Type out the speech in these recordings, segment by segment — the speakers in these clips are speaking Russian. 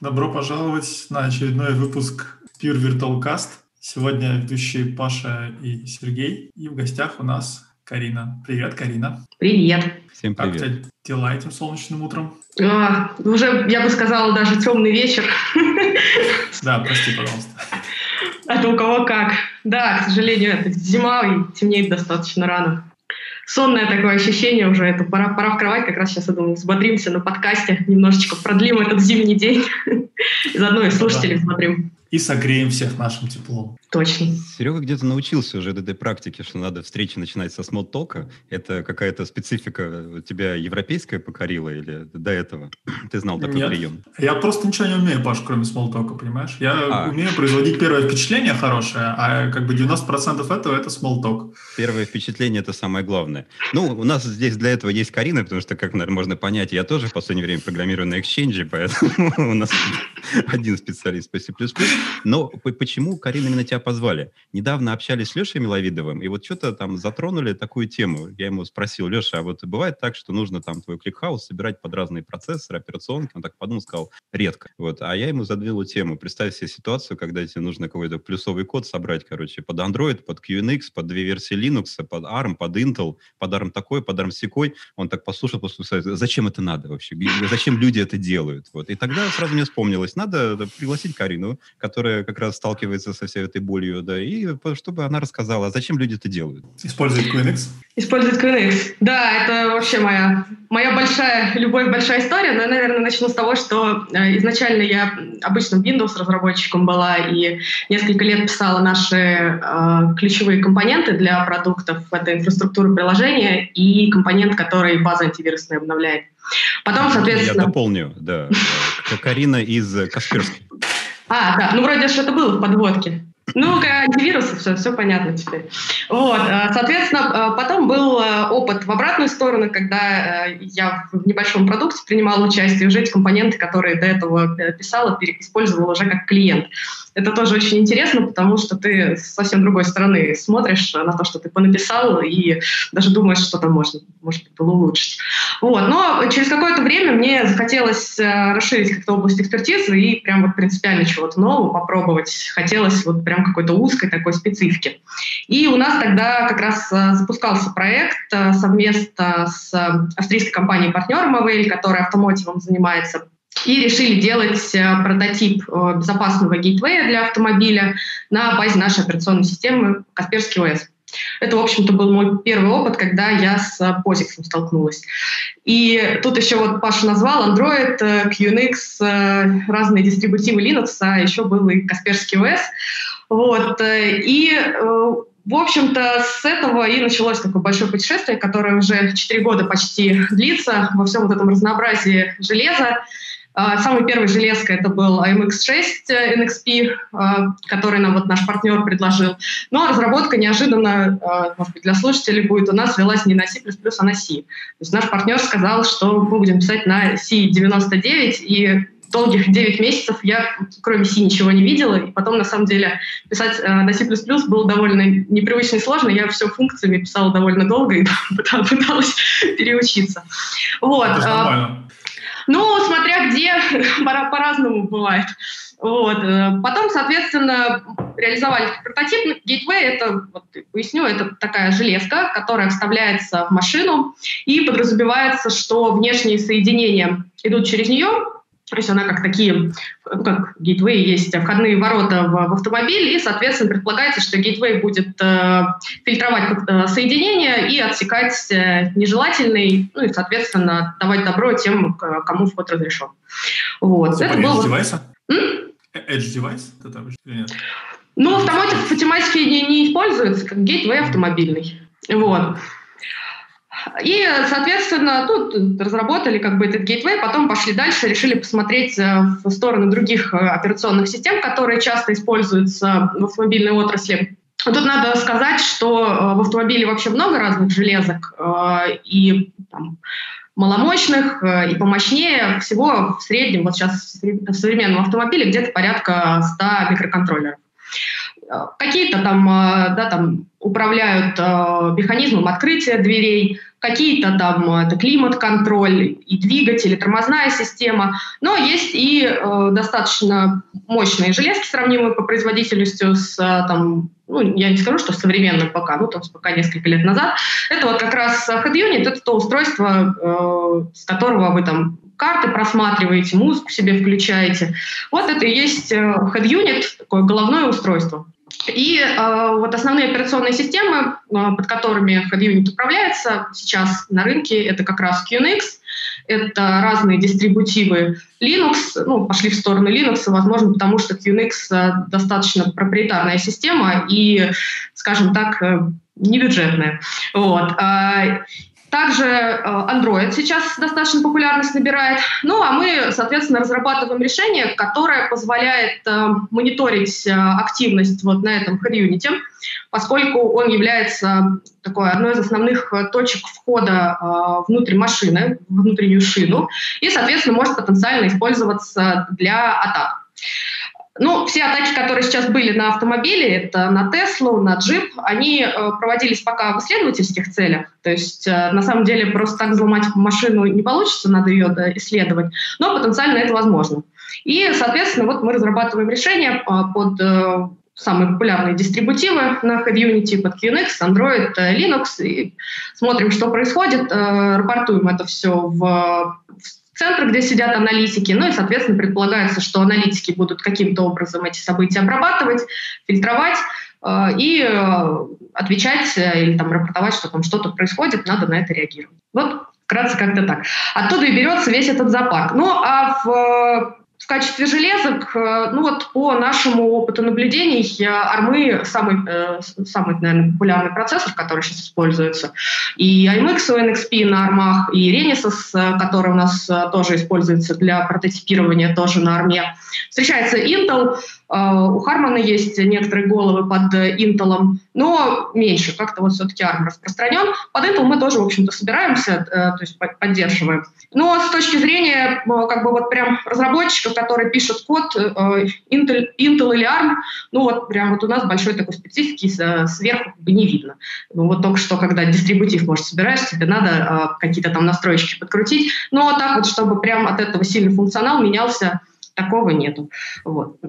Добро пожаловать на очередной выпуск Pure Virtual Cast. Сегодня ведущие Паша и Сергей. И в гостях у нас Карина. Привет, Карина. Привет. Всем привет. Как у тебя дела этим солнечным утром? А, уже, я бы сказала, даже темный вечер. Да, прости, пожалуйста. А то у кого как. Да, к сожалению, это зима и темнеет достаточно рано сонное такое ощущение уже, это пора, пора в кровать, как раз сейчас, я думаю, взбодримся на подкасте, немножечко продлим этот зимний день, заодно и слушателей взбодрим. И согреем всех нашим теплом. Точно. Серега где-то научился уже этой практике, что надо встречи начинать со смолтока. Это какая-то специфика у тебя европейская покорила или до этого ты знал такой Нет. прием? Я просто ничего не умею, Паш, кроме смолтока, понимаешь? Я а. умею производить первое впечатление хорошее, а как бы 90% этого это смолток. Первое впечатление это самое главное. Ну, у нас здесь для этого есть Карина, потому что, как, наверное, можно понять, я тоже в последнее время программирую на Exchange, поэтому у нас один специалист по C++. Но почему, Карина, именно тебя позвали? Недавно общались с Лешей Миловидовым, и вот что-то там затронули такую тему. Я ему спросил, Леша, а вот бывает так, что нужно там твой ClickHouse собирать под разные процессоры, операционки? Он так подумал, сказал, редко. Вот. А я ему задвинул тему. Представь себе ситуацию, когда тебе нужно какой-то плюсовый код собрать, короче, под Android, под QNX, под две версии Linux, под ARM, под Intel, под ARM такой, под ARM сякой. Он так послушал, послушал, зачем это надо вообще? Зачем люди это делают? Вот. И тогда сразу мне вспомнилось, надо пригласить Карину, которая как раз сталкивается со всей этой болью, да, и чтобы она рассказала, а зачем люди это делают. Использует QNX? Использует QNX. Да, это вообще моя, моя большая любовь, большая история, но я, наверное, начну с того, что э, изначально я обычным Windows разработчиком была и несколько лет писала наши э, ключевые компоненты для продуктов. Это инфраструктура приложения и компонент, который база антивирусная обновляет. Потом, соответственно... Я дополню, да. Карина из Касперской. А, да, ну вроде что-то было в подводке. Ну, антивирусы, все, все понятно теперь. Вот, э, соответственно, э, потом был э, опыт в обратную сторону, когда я в небольшом продукте принимала участие, уже эти компоненты, которые до этого писала, использовала уже как клиент. Это тоже очень интересно, потому что ты с совсем другой стороны смотришь на то, что ты понаписал, и даже думаешь, что там можно, может быть, было улучшить. Вот. Но через какое-то время мне захотелось расширить как-то область экспертизы и прям вот принципиально чего-то нового попробовать. Хотелось вот прям какой-то узкой такой специфики. И у нас тогда как раз э, запускался проект э, совместно с австрийской компанией партнером AVL, которая автомотивом занимается и решили делать э, прототип безопасного гейтвея для автомобиля на базе нашей операционной системы Касперский ОС. Это, в общем-то, был мой первый опыт, когда я с POSIX столкнулась. И тут еще вот Паша назвал Android, QNX, разные дистрибутивы Linux, а еще был и Касперский ОС. Вот. Э, и, э, в общем-то, с этого и началось такое большое путешествие, которое уже 4 года почти длится во всем вот этом разнообразии железа. А, самый первый железка это был AMX6 NXP, а, который нам вот наш партнер предложил. Но разработка неожиданно, а, может быть, для слушателей будет, у нас велась не на C++, а на C. То есть наш партнер сказал, что мы будем писать на C99, и долгих 9 месяцев я, кроме C, ничего не видела. И потом, на самом деле, писать э, на C++ было довольно непривычно и сложно. Я все функциями писала довольно долго и пыталась переучиться. Вот. Это ну, смотря где, по-разному бывает. Вот. Э, потом, соответственно, реализовали прототип. Gateway — это, вот, поясню, это такая железка, которая вставляется в машину, и подразумевается, что внешние соединения идут через нее, то есть она как такие, ну, как гейтвей есть входные ворота в, в автомобиль, и, соответственно, предполагается, что гейтвей будет э, фильтровать э, соединения и отсекать э, нежелательный, ну и, соответственно, давать добро тем, кому вход разрешен. Вот. Это был... девайса? Edge девайс? Это нет? Ну, автоматик в математике не, не используется, как гейтвей автомобильный. Вот. И, соответственно, тут разработали как бы этот гейтвей, потом пошли дальше, решили посмотреть э, в сторону других э, операционных систем, которые часто используются в автомобильной отрасли. Тут надо сказать, что э, в автомобиле вообще много разных железок, и там, маломощных, и помощнее. Всего в среднем, вот сейчас в современном автомобиле где-то порядка 100 микроконтроллеров. Какие-то там, да, там управляют механизмом открытия дверей, какие-то там это климат-контроль и двигатель, и тормозная система, но есть и э, достаточно мощные железки, сравнимые по производительности с там, ну, я не скажу, что современным ПК, ну, там, ПК несколько лет назад. Это вот как раз Head Unit, это то устройство, э, с которого вы там карты просматриваете, музыку себе включаете. Вот это и есть э, Head Unit, такое головное устройство. И э, вот основные операционные системы, э, под которыми HeadUnit управляется сейчас на рынке, это как раз QNX, это разные дистрибутивы Linux, ну, пошли в сторону Linux, возможно, потому что QNX э, достаточно проприетарная система и, скажем так, э, небюджетная. Вот. Также э, Android сейчас достаточно популярность набирает. Ну, а мы, соответственно, разрабатываем решение, которое позволяет э, мониторить э, активность вот на этом Unity, поскольку он является такой одной из основных точек входа внутрь машины, внутреннюю шину, и, соответственно, может потенциально использоваться для атак. Ну, все атаки, которые сейчас были на автомобиле, это на Теслу, на джип, они э, проводились пока в исследовательских целях. То есть, э, на самом деле, просто так взломать машину не получится, надо ее исследовать, но потенциально это возможно. И, соответственно, вот мы разрабатываем решение э, под самые популярные дистрибутивы на Head Unity под QNX, Android, Linux, и смотрим, что происходит, рапортуем это все в центр, где сидят аналитики, ну и, соответственно, предполагается, что аналитики будут каким-то образом эти события обрабатывать, фильтровать э, и э, отвечать э, или там рапортовать, что там что-то происходит, надо на это реагировать. Вот вкратце как-то так. Оттуда и берется весь этот зоопарк. Ну а в качестве железок, э, ну вот по нашему опыту наблюдений, ARMы самый, э, самый, наверное, популярный процессор, который сейчас используется. И IMX у NXP на армах, и Renesas, э, который у нас тоже используется для прототипирования, тоже на арме. Встречается Intel, у Хармана есть некоторые головы под Intel, но меньше, как-то вот все-таки ARM распространен. Под Intel мы тоже, в общем-то, собираемся, э, то есть поддерживаем. Но с точки зрения э, как бы вот прям разработчиков, которые пишут код э, Intel, Intel или ARM, ну вот прям вот у нас большой такой специфики сверху как бы не видно. Ну вот только что, когда дистрибутив, может, собираешь, тебе надо какие-то там настройки подкрутить, но так вот, чтобы прям от этого сильный функционал менялся, такого нету. Вот. Э,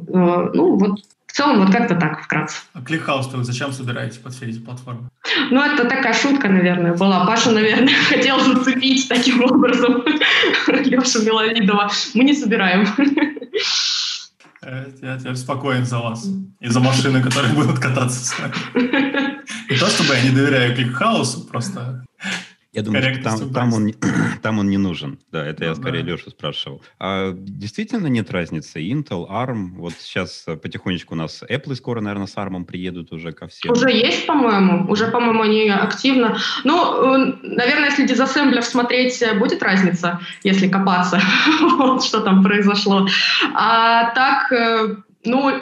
ну, вот в целом вот как-то так, вкратце. А ClickHouse вы зачем собираете под все эти платформы? Ну, это такая шутка, наверное, была. Паша, наверное, хотел зацепить таким образом Лешу Миловидова. Мы не собираем. Э, я теперь спокоен за вас и за машины, которые будут кататься с вами. Не то, чтобы я не доверяю кликхаусу, просто я думаю, что там, там, он, там он не нужен. Да, это ну, я скорее да. Лешу спрашивал. А действительно нет разницы? Intel, ARM, вот сейчас э, потихонечку у нас Apple скоро, наверное, с ARM приедут уже ко всем. Уже есть, по-моему. Уже, по-моему, они активно. Ну, э, наверное, если дизассемблер смотреть, э, будет разница, если копаться, вот что там произошло. А так, ну,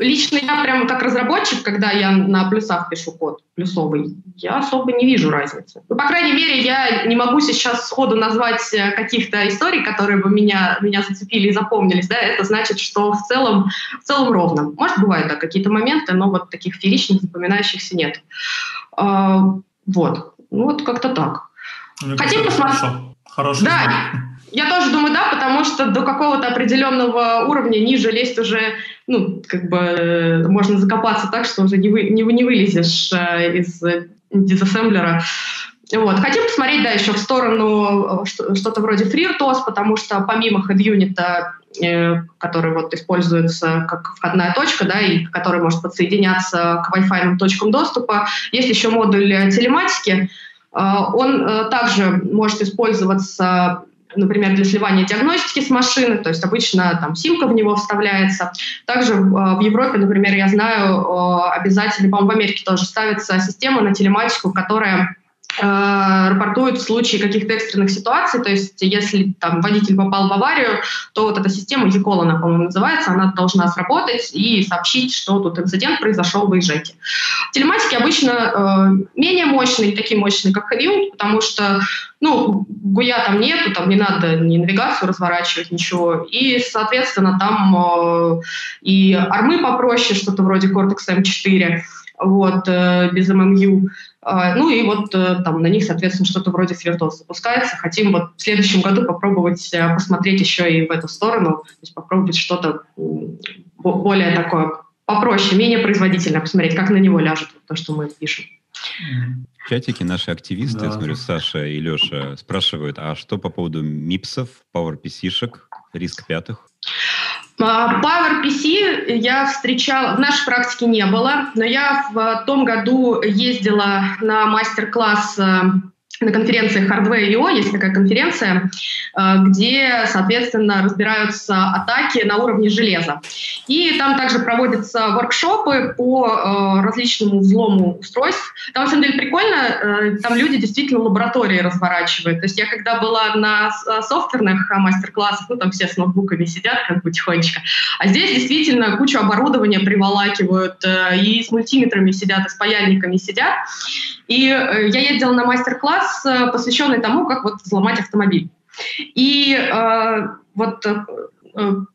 Лично я прямо как разработчик, когда я на плюсах пишу код плюсовый, я особо не вижу разницы. Ну, по крайней мере, я не могу сейчас сходу назвать э, каких-то историй, которые бы меня, меня зацепили и запомнились. Да? Это значит, что в целом, в целом ровно. Может, бывают да, какие-то моменты, но вот таких фееричных, запоминающихся нет. А, вот. Ну, вот как-то так. Мне Хотим посмотреть... Хороший да. знак. Я тоже думаю, да, потому что до какого-то определенного уровня ниже лезть уже, ну, как бы можно закопаться так, что уже не, вы, не, не вылезешь э, из дизассемблера. Вот. Хотим посмотреть, да, еще в сторону э, что-то вроде FreeRTOS, потому что помимо HeadUnit, э, который вот используется как входная точка, да, и который может подсоединяться к Wi-Fi точкам доступа, есть еще модуль телематики. Э, он э, также может использоваться например, для сливания диагностики с машины, то есть обычно там симка в него вставляется. Также э, в Европе, например, я знаю, э, обязательно, по-моему, в Америке тоже ставится система на телематику, которая рапортуют в случае каких-то экстренных ситуаций, то есть если там водитель попал в аварию, то вот эта система ECOL, она, по-моему, называется, она должна сработать и сообщить, что тут инцидент произошел, выезжайте. Телематики обычно э, менее мощные, такие мощные, как Heavy, потому что ну, гуя там нету, там не надо ни навигацию разворачивать, ничего. И, соответственно, там э, и армы попроще, что-то вроде Cortex M4, вот, без ММU. Ну и вот там на них, соответственно, что-то вроде FreeRTOS запускается. Хотим вот в следующем году попробовать посмотреть еще и в эту сторону, то есть попробовать что-то более такое попроще, менее производительное, посмотреть, как на него ляжет то, что мы пишем. В чатике наши активисты, да. я смотрю, Саша и Леша спрашивают, а что по поводу МИПСов, PowerPC-шек, риск пятых? А, PowerPC я встречала, в нашей практике не было, но я в том году ездила на мастер-класс э, на конференции Hardware.io есть такая конференция, э, где, соответственно, разбираются атаки на уровне железа. И там также проводятся воркшопы по э, различному взлому устройств. Там, на самом деле, прикольно, э, там люди действительно лаборатории разворачивают. То есть я когда была на софтверных мастер-классах, ну, там все с ноутбуками сидят как бы тихонечко, а здесь действительно кучу оборудования приволакивают, и с мультиметрами сидят, и с паяльниками сидят. И я ездила на мастер-класс, класс, э, посвященный тому, как вот взломать автомобиль. И э, вот э,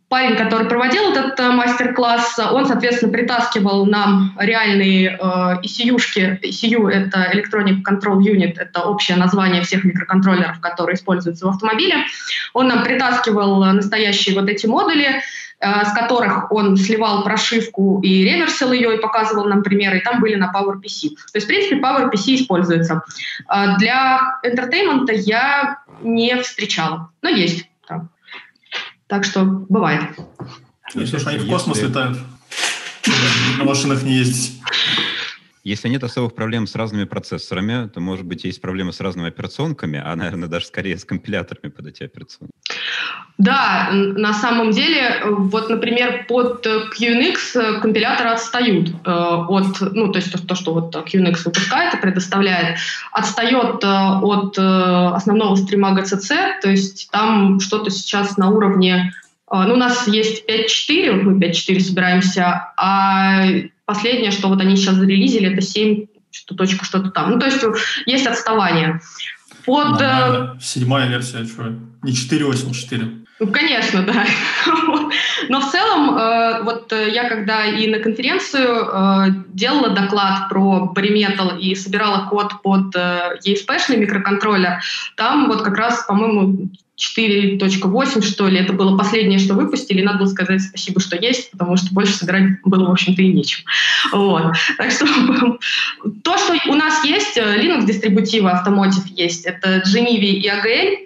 парень, который проводил этот э, мастер-класс, он, соответственно, притаскивал нам реальные э, ECU-шки. ECU — это Electronic Control Unit, это общее название всех микроконтроллеров, которые используются в автомобиле. Он нам притаскивал настоящие вот эти модули, Э, с которых он сливал прошивку и реверсил ее и показывал нам примеры, и там были на PowerPC. То есть, в принципе, PowerPC используется. Э, для entertainment я не встречала, но есть. Да. Так что бывает. Если уж они в космос летают, на машинах не ездить. Если нет особых проблем с разными процессорами, то, может быть, есть проблемы с разными операционками, а, наверное, даже скорее с компиляторами под эти операционки. Да, на самом деле, вот, например, под QNX компиляторы отстают э, от, ну, то есть то, что вот QNX выпускает и предоставляет, отстает э, от э, основного стрима GCC, то есть там что-то сейчас на уровне ну, у нас есть 5.4, мы 5.4 собираемся, а Последнее, что вот они сейчас зарелизили, это 7, что точка что-то там. Ну, то есть есть отставание. Под... Нормально. Седьмая версия, что? Не 4.8.4. Ну, конечно, да. Но в целом, э, вот э, я когда и на конференцию э, делала доклад про Barimetal и собирала код под ESP-шный микроконтроллер, там вот как раз, по-моему, 4.8, что ли, это было последнее, что выпустили, надо было сказать спасибо, что есть, потому что больше собирать было, в общем-то, и нечем. Вот. Так что то, что у нас есть, Linux-дистрибутивы Automotive есть, это Geneva и AGL,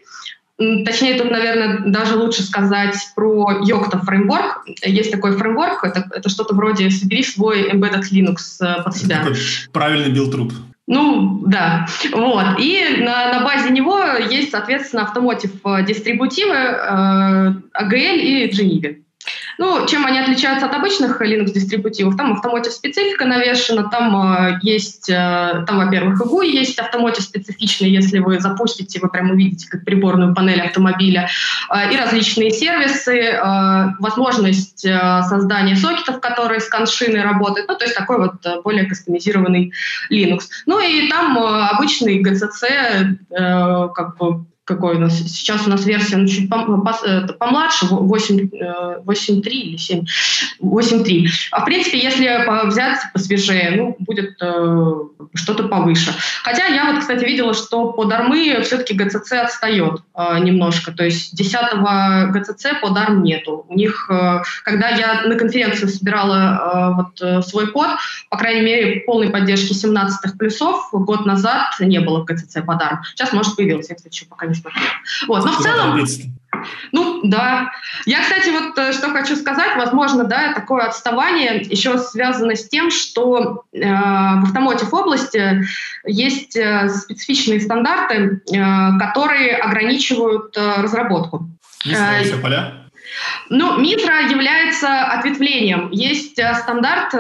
Точнее, тут, наверное, даже лучше сказать про Yocto фреймворк. Есть такой фреймворк, это, это что-то вроде «собери свой embedded Linux э, под себя». Такой правильный Buildroot. Ну, да. Вот. И на, на базе него есть, соответственно, automotive э, дистрибутивы э, AGL и GENIVI. Ну, чем они отличаются от обычных Linux-дистрибутивов? Там automotive специфика навешена, там э, есть, э, там, во-первых, GUI есть automotive специфичный, если вы запустите, вы прямо увидите как приборную панель автомобиля, э, и различные сервисы, возможность создания сокетов, которые с CAN-шиной работают, ну, то есть такой вот более кастомизированный Linux. Ну, и там обычный GCC, как бы какой у нас сейчас у нас версия ну, чуть э, помладше, 8, 8.3 э, или 7, 8.3. А в принципе, если взять посвежее, ну, будет э, что-то повыше. Хотя я вот, кстати, видела, что по дармы все-таки GCC отстает э, немножко, то есть 10 GCC по дарм нету. У них, э, когда я на конференцию собирала э, вот, э, свой код, по крайней мере, полной поддержки 17 плюсов год назад не было в GCC по дарм. Сейчас, может, появился, я, кстати, еще пока не смотрела. Вот, но в целом... Ну, да. Я, кстати, вот э, что хочу сказать, возможно, да, такое отставание еще связано с тем, что э, в автомотив области есть э, специфичные стандарты, э, которые ограничивают э, разработку. Есть э, поля? Ну, Митра является ответвлением. Есть э, стандарт,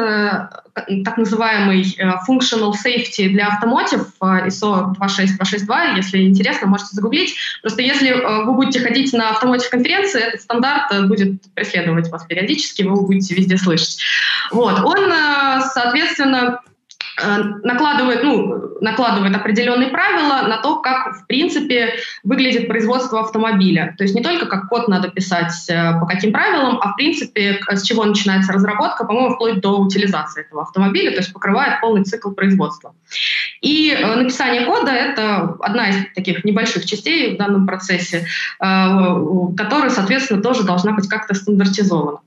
так называемый э, Functional Safety для автомотив ISO 26262. Если интересно, можете загуглить. Просто если вы будете ходить на автомотив конференции, этот стандарт будет преследовать вас периодически, вы будете везде слышать. Вот. Он, соответственно, Э, накладывает, ну, накладывает определенные правила на то, как, в принципе, выглядит производство автомобиля. То есть не только как код надо писать э, по каким правилам, а, в принципе, с чего начинается разработка, по-моему, вплоть до утилизации этого автомобиля, то есть покрывает полный цикл производства. И э, написание кода — это одна из таких небольших частей в данном процессе, которая, соответственно, тоже должна быть как-то стандартизована.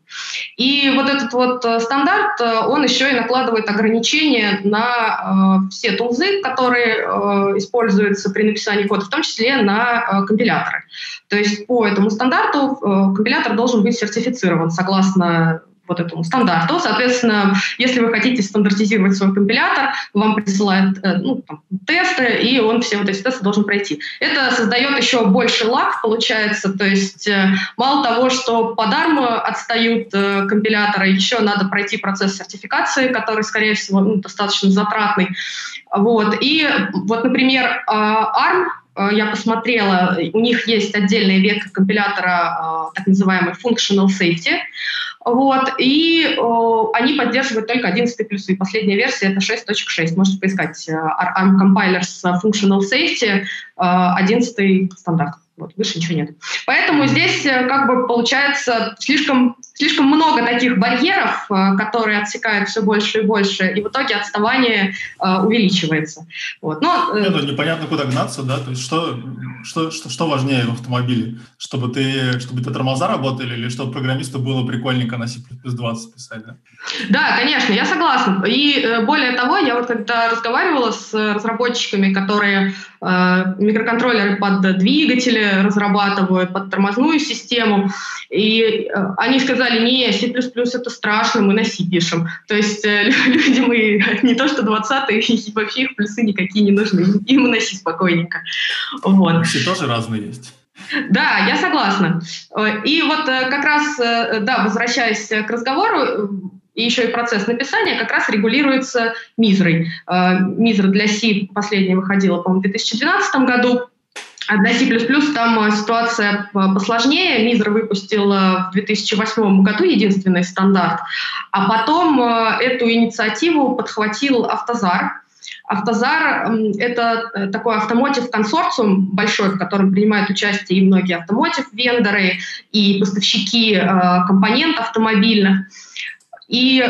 И вот этот вот стандарт, он еще и накладывает ограничения на на э, все тулзы, которые э, используются при написании кода, в том числе на э, компиляторы. То есть по этому стандарту компилятор должен быть сертифицирован согласно вот этому стандарту. Соответственно, если вы хотите стандартизировать свой компилятор, вам присылают э, ну, там, тесты, и он все вот эти тесты должен пройти. Это создает еще больше лаг, получается, то есть э, мало того, что по дарму отстают э, компиляторы, еще надо пройти процесс сертификации, который, скорее всего, ну, достаточно затратный. Вот. И вот, например, ARM я посмотрела, у них есть отдельная ветка компилятора, так называемый functional safety, вот, и о, они поддерживают только 11 плюсы. Последняя версия это 6.6. Можете поискать э, ARM Compilers Functional Safety, 11 э, стандарт. Вот, выше ничего нет. Поэтому здесь э, как бы получается слишком, слишком много таких барьеров, э, которые отсекают все больше и больше, и в итоге отставание э, увеличивается. Вот. Но, э... Нет, ну, непонятно, куда гнаться, да? То есть что, что, что, что важнее в автомобиле? Чтобы ты, чтобы ты тормоза работали или чтобы программисту было прикольненько на C++ 20 писать, да? Да, конечно, я согласна. И э, более того, я вот когда разговаривала с разработчиками, которые микроконтроллеры под двигатели разрабатывают под тормозную систему. И они сказали, не, C++ это страшно, мы на C пишем. То есть э, люди мы не то что 20-е, вообще их плюсы никакие не нужны. Им на C спокойненько. Вот. C тоже разные есть. Да, я согласна. Э, и вот как раз, да, возвращаясь к разговору, и еще и процесс написания как раз регулируется Мизрой. Мизра для C последняя выходила, по-моему, в 2012 году. А для C++ там э, ситуация э, посложнее. Мизер выпустил в 2008 году единственный стандарт, а потом э, эту инициативу подхватил Автозар. Автозар — это такой автомотив-консорциум большой, в котором принимают участие и многие автомотив-вендоры, и поставщики компонентов автомобильных. И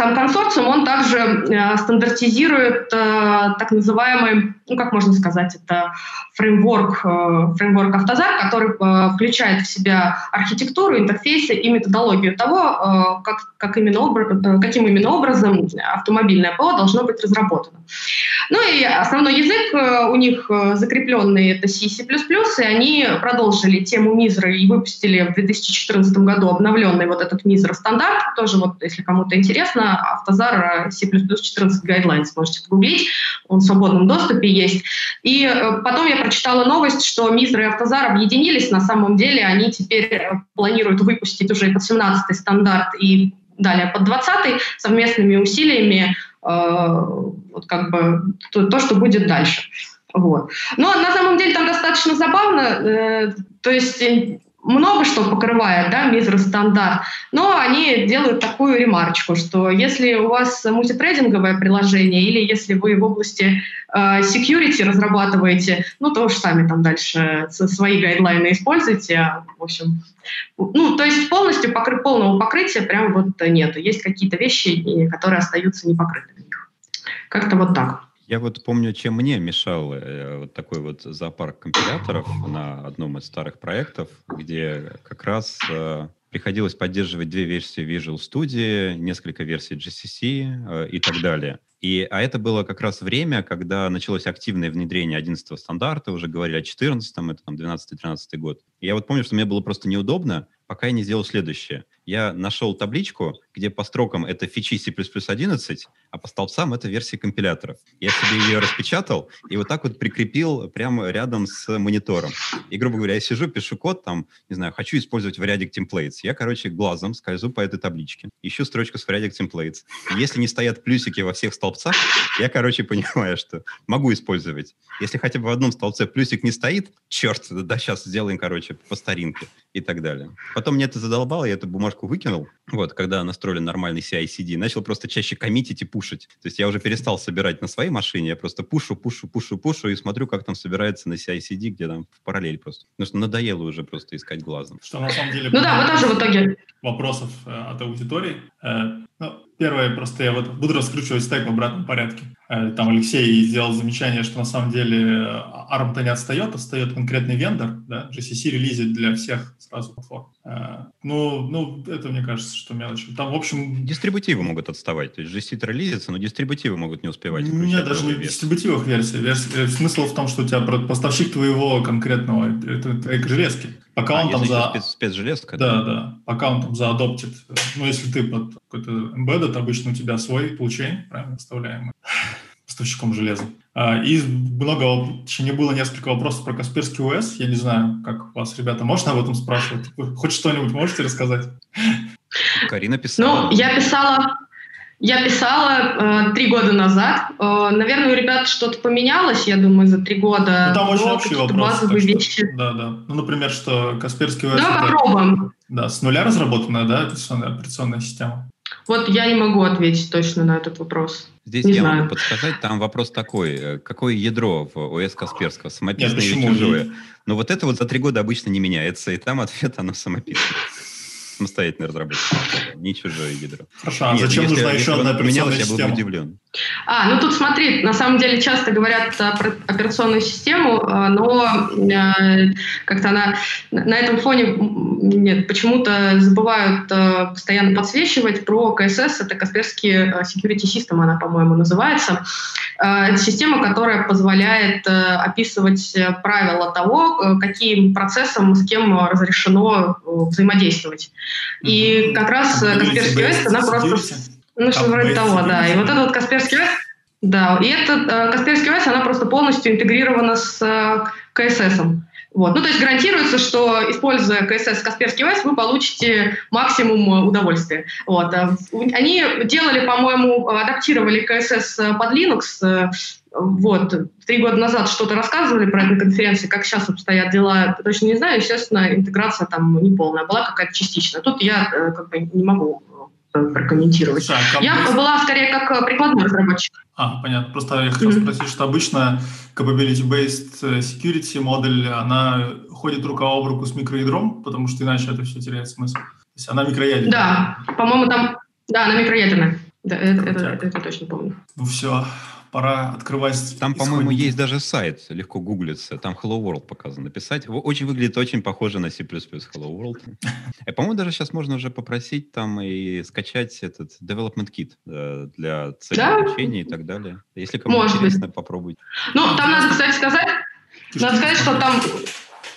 сам консорциум, он также э, стандартизирует э, так называемый, ну как можно сказать, это фреймворк, э, фреймворк Автозар, который э, включает в себя архитектуру, интерфейсы и методологию того, э, как, как именно образ, э, каким именно образом автомобильное ПО должно быть разработано. Ну и основной язык э, у них э, закрепленный это C, и они продолжили тему Мизра и выпустили в 2014 году обновленный вот этот Мизра стандарт, тоже вот, если кому-то интересно, интересно, Автозар C++ 14 Guidelines, можете погуглить, он в свободном доступе есть. И э, потом я прочитала новость, что Мизра и Автозар объединились, на самом деле они теперь э, планируют выпустить уже под 17 стандарт и далее под 20 совместными усилиями э, вот как бы то, то, что будет дальше. Вот. Но на самом деле там достаточно забавно, э, то есть много что покрывает, да, мизер стандарт, но они делают такую ремарочку, что если у вас мультитрейдинговое приложение или если вы в области э, security разрабатываете, ну, то уж сами там дальше свои гайдлайны используйте, а, в общем, ну, то есть полностью покры, полного покрытия прям вот нету. Есть какие-то вещи, которые остаются непокрытыми. Как-то вот так. Я вот помню, чем мне мешал э, вот такой вот зоопарк компиляторов на одном из старых проектов, где как раз э, приходилось поддерживать две версии Visual Studio, несколько версий GCC э, и так далее. И, а это было как раз время, когда началось активное внедрение 11 стандарта, уже говорили о 14 это там 12-13 год. И я вот помню, что мне было просто неудобно, пока я не сделал следующее. Я нашел табличку, где по строкам это фичи C++ 11, а по столбцам это версии компиляторов. Я себе ее распечатал и вот так вот прикрепил прямо рядом с монитором. И, грубо говоря, я сижу, пишу код, там, не знаю, хочу использовать вариадик templates. Я, короче, глазом скользу по этой табличке, ищу строчку с вариадик templates. Если не стоят плюсики во всех столбцах, я, короче, понимаю, что могу использовать. Если хотя бы в одном столбце плюсик не стоит, черт, да сейчас сделаем, короче, по старинке и так далее. Потом мне это задолбало, я эту бумажку выкинул, вот, когда настроили нормальный CI-CD, начал просто чаще коммитить и пушить. То есть я уже перестал собирать на своей машине, я просто пушу, пушу, пушу, пушу и смотрю, как там собирается на CI-CD, где там в параллель просто. Потому что надоело уже просто искать глазом. Что на самом деле... Ну да, мы тоже в итоге... Вопросов э, от аудитории. Э, ну, первое, просто я вот буду раскручивать стек в обратном порядке. Э, там Алексей сделал замечание, что на самом деле ARM-то не отстает, отстает конкретный вендор, да, GCC релизит для всех сразу платформ. Ну, ну, это мне кажется, что мелочь. Там, в общем... Дистрибутивы могут отставать. То есть GCC релизится, но дистрибутивы могут не успевать. Нет, даже не в дистрибутивах версия. версия. Смысл в том, что у тебя поставщик твоего конкретного, это железки. Пока а, он там за... Спец, спецжелезка? Да, да, да. Пока он там заадоптит. Ну, если ты под какой-то embedded, обычно у тебя свой получень, правильно, вставляемый поставщиком железа. А, и много, не было несколько вопросов про Касперский ОС. Я не знаю, как вас, ребята, можно об этом спрашивать? Хоть что-нибудь можете рассказать? Карина писала. Ну, я писала я писала э, три года назад. Э, наверное, у ребят что-то поменялось, я думаю, за три года. Ну, там очень общий вопрос. Базовые что, вещи. Да, да. Ну, например, что Касперский ОС... Давай это, попробуем. Да, с нуля разработанная, да, операционная, операционная система? Вот я не могу ответить точно на этот вопрос. Здесь не я знаю. могу подсказать, там вопрос такой, э, какое ядро в ОС Касперского, самописное или чужое? Но ну, вот это вот за три года обычно не меняется, и там ответ, оно самописное самостоятельной разработки, не чужое ядро. Хорошо, а Нет, зачем если, нужна еще одна операционная система? Я был удивлен. А, ну тут смотри, на самом деле часто говорят про операционную систему, а, но э, как-то она на этом фоне нет, почему-то забывают э, постоянно подсвечивать про КСС, это Касперский э, Security System, она, по-моему, называется. Это система, которая позволяет описывать правила того, каким процессом с кем разрешено взаимодействовать. И как раз Касперский ОС, она просто... Ну, что вроде того, да. И вот этот вот Касперский ОС, да, и этот э, Касперский ОС, она просто полностью интегрирована с э, КСС. Вот. Ну, то есть гарантируется, что, используя КСС Касперский ОС, вы получите максимум удовольствия. Вот. Они делали, по-моему, адаптировали КСС под Linux. Вот. Три года назад что-то рассказывали про это на конференции, как сейчас обстоят дела, точно не знаю. Естественно, интеграция там не полная, была какая-то частичная. Тут я э, как бы не могу прокомментировать. Да, я была скорее как э, прикладной разработчик. А, понятно. Просто я хотел mm-hmm. спросить, что обычно capability-based э, security модель, она ходит рука об руку с микроядром, потому что иначе это все теряет смысл. То есть она микроядерная. Да, по-моему, там... Да, она микроядерная. Да, это, это, это, это точно помню. Ну все, пора открывать. Там, по-моему, есть даже сайт, легко гуглится. Там Hello World показано написать. Очень выглядит очень похоже на C++ Hello World. И, по-моему, даже сейчас можно уже попросить там и скачать этот development kit э, для цели да? обучения и так далее. Если кому Может интересно, быть. попробуйте. Ну, там надо, кстати, сказать, надо сказать, что там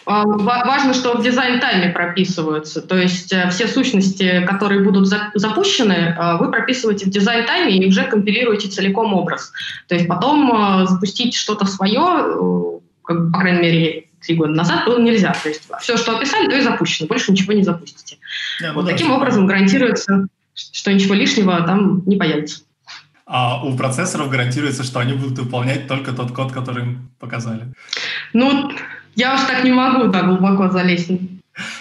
важно, что в дизайн-тайме прописываются. То есть э, все сущности, которые будут запущены, э, вы прописываете в дизайн-тайме и уже компилируете целиком образ. То есть потом э, запустить что-то свое, как, по крайней мере, три года назад было нельзя. То есть все, что описали, то и запущено. Больше ничего не запустите. Yeah, вот таким образом гарантируется, что ничего лишнего там не появится. А у процессоров гарантируется, что они будут выполнять только тот код, который им показали. Ну, я уж так не могу так глубоко залезть.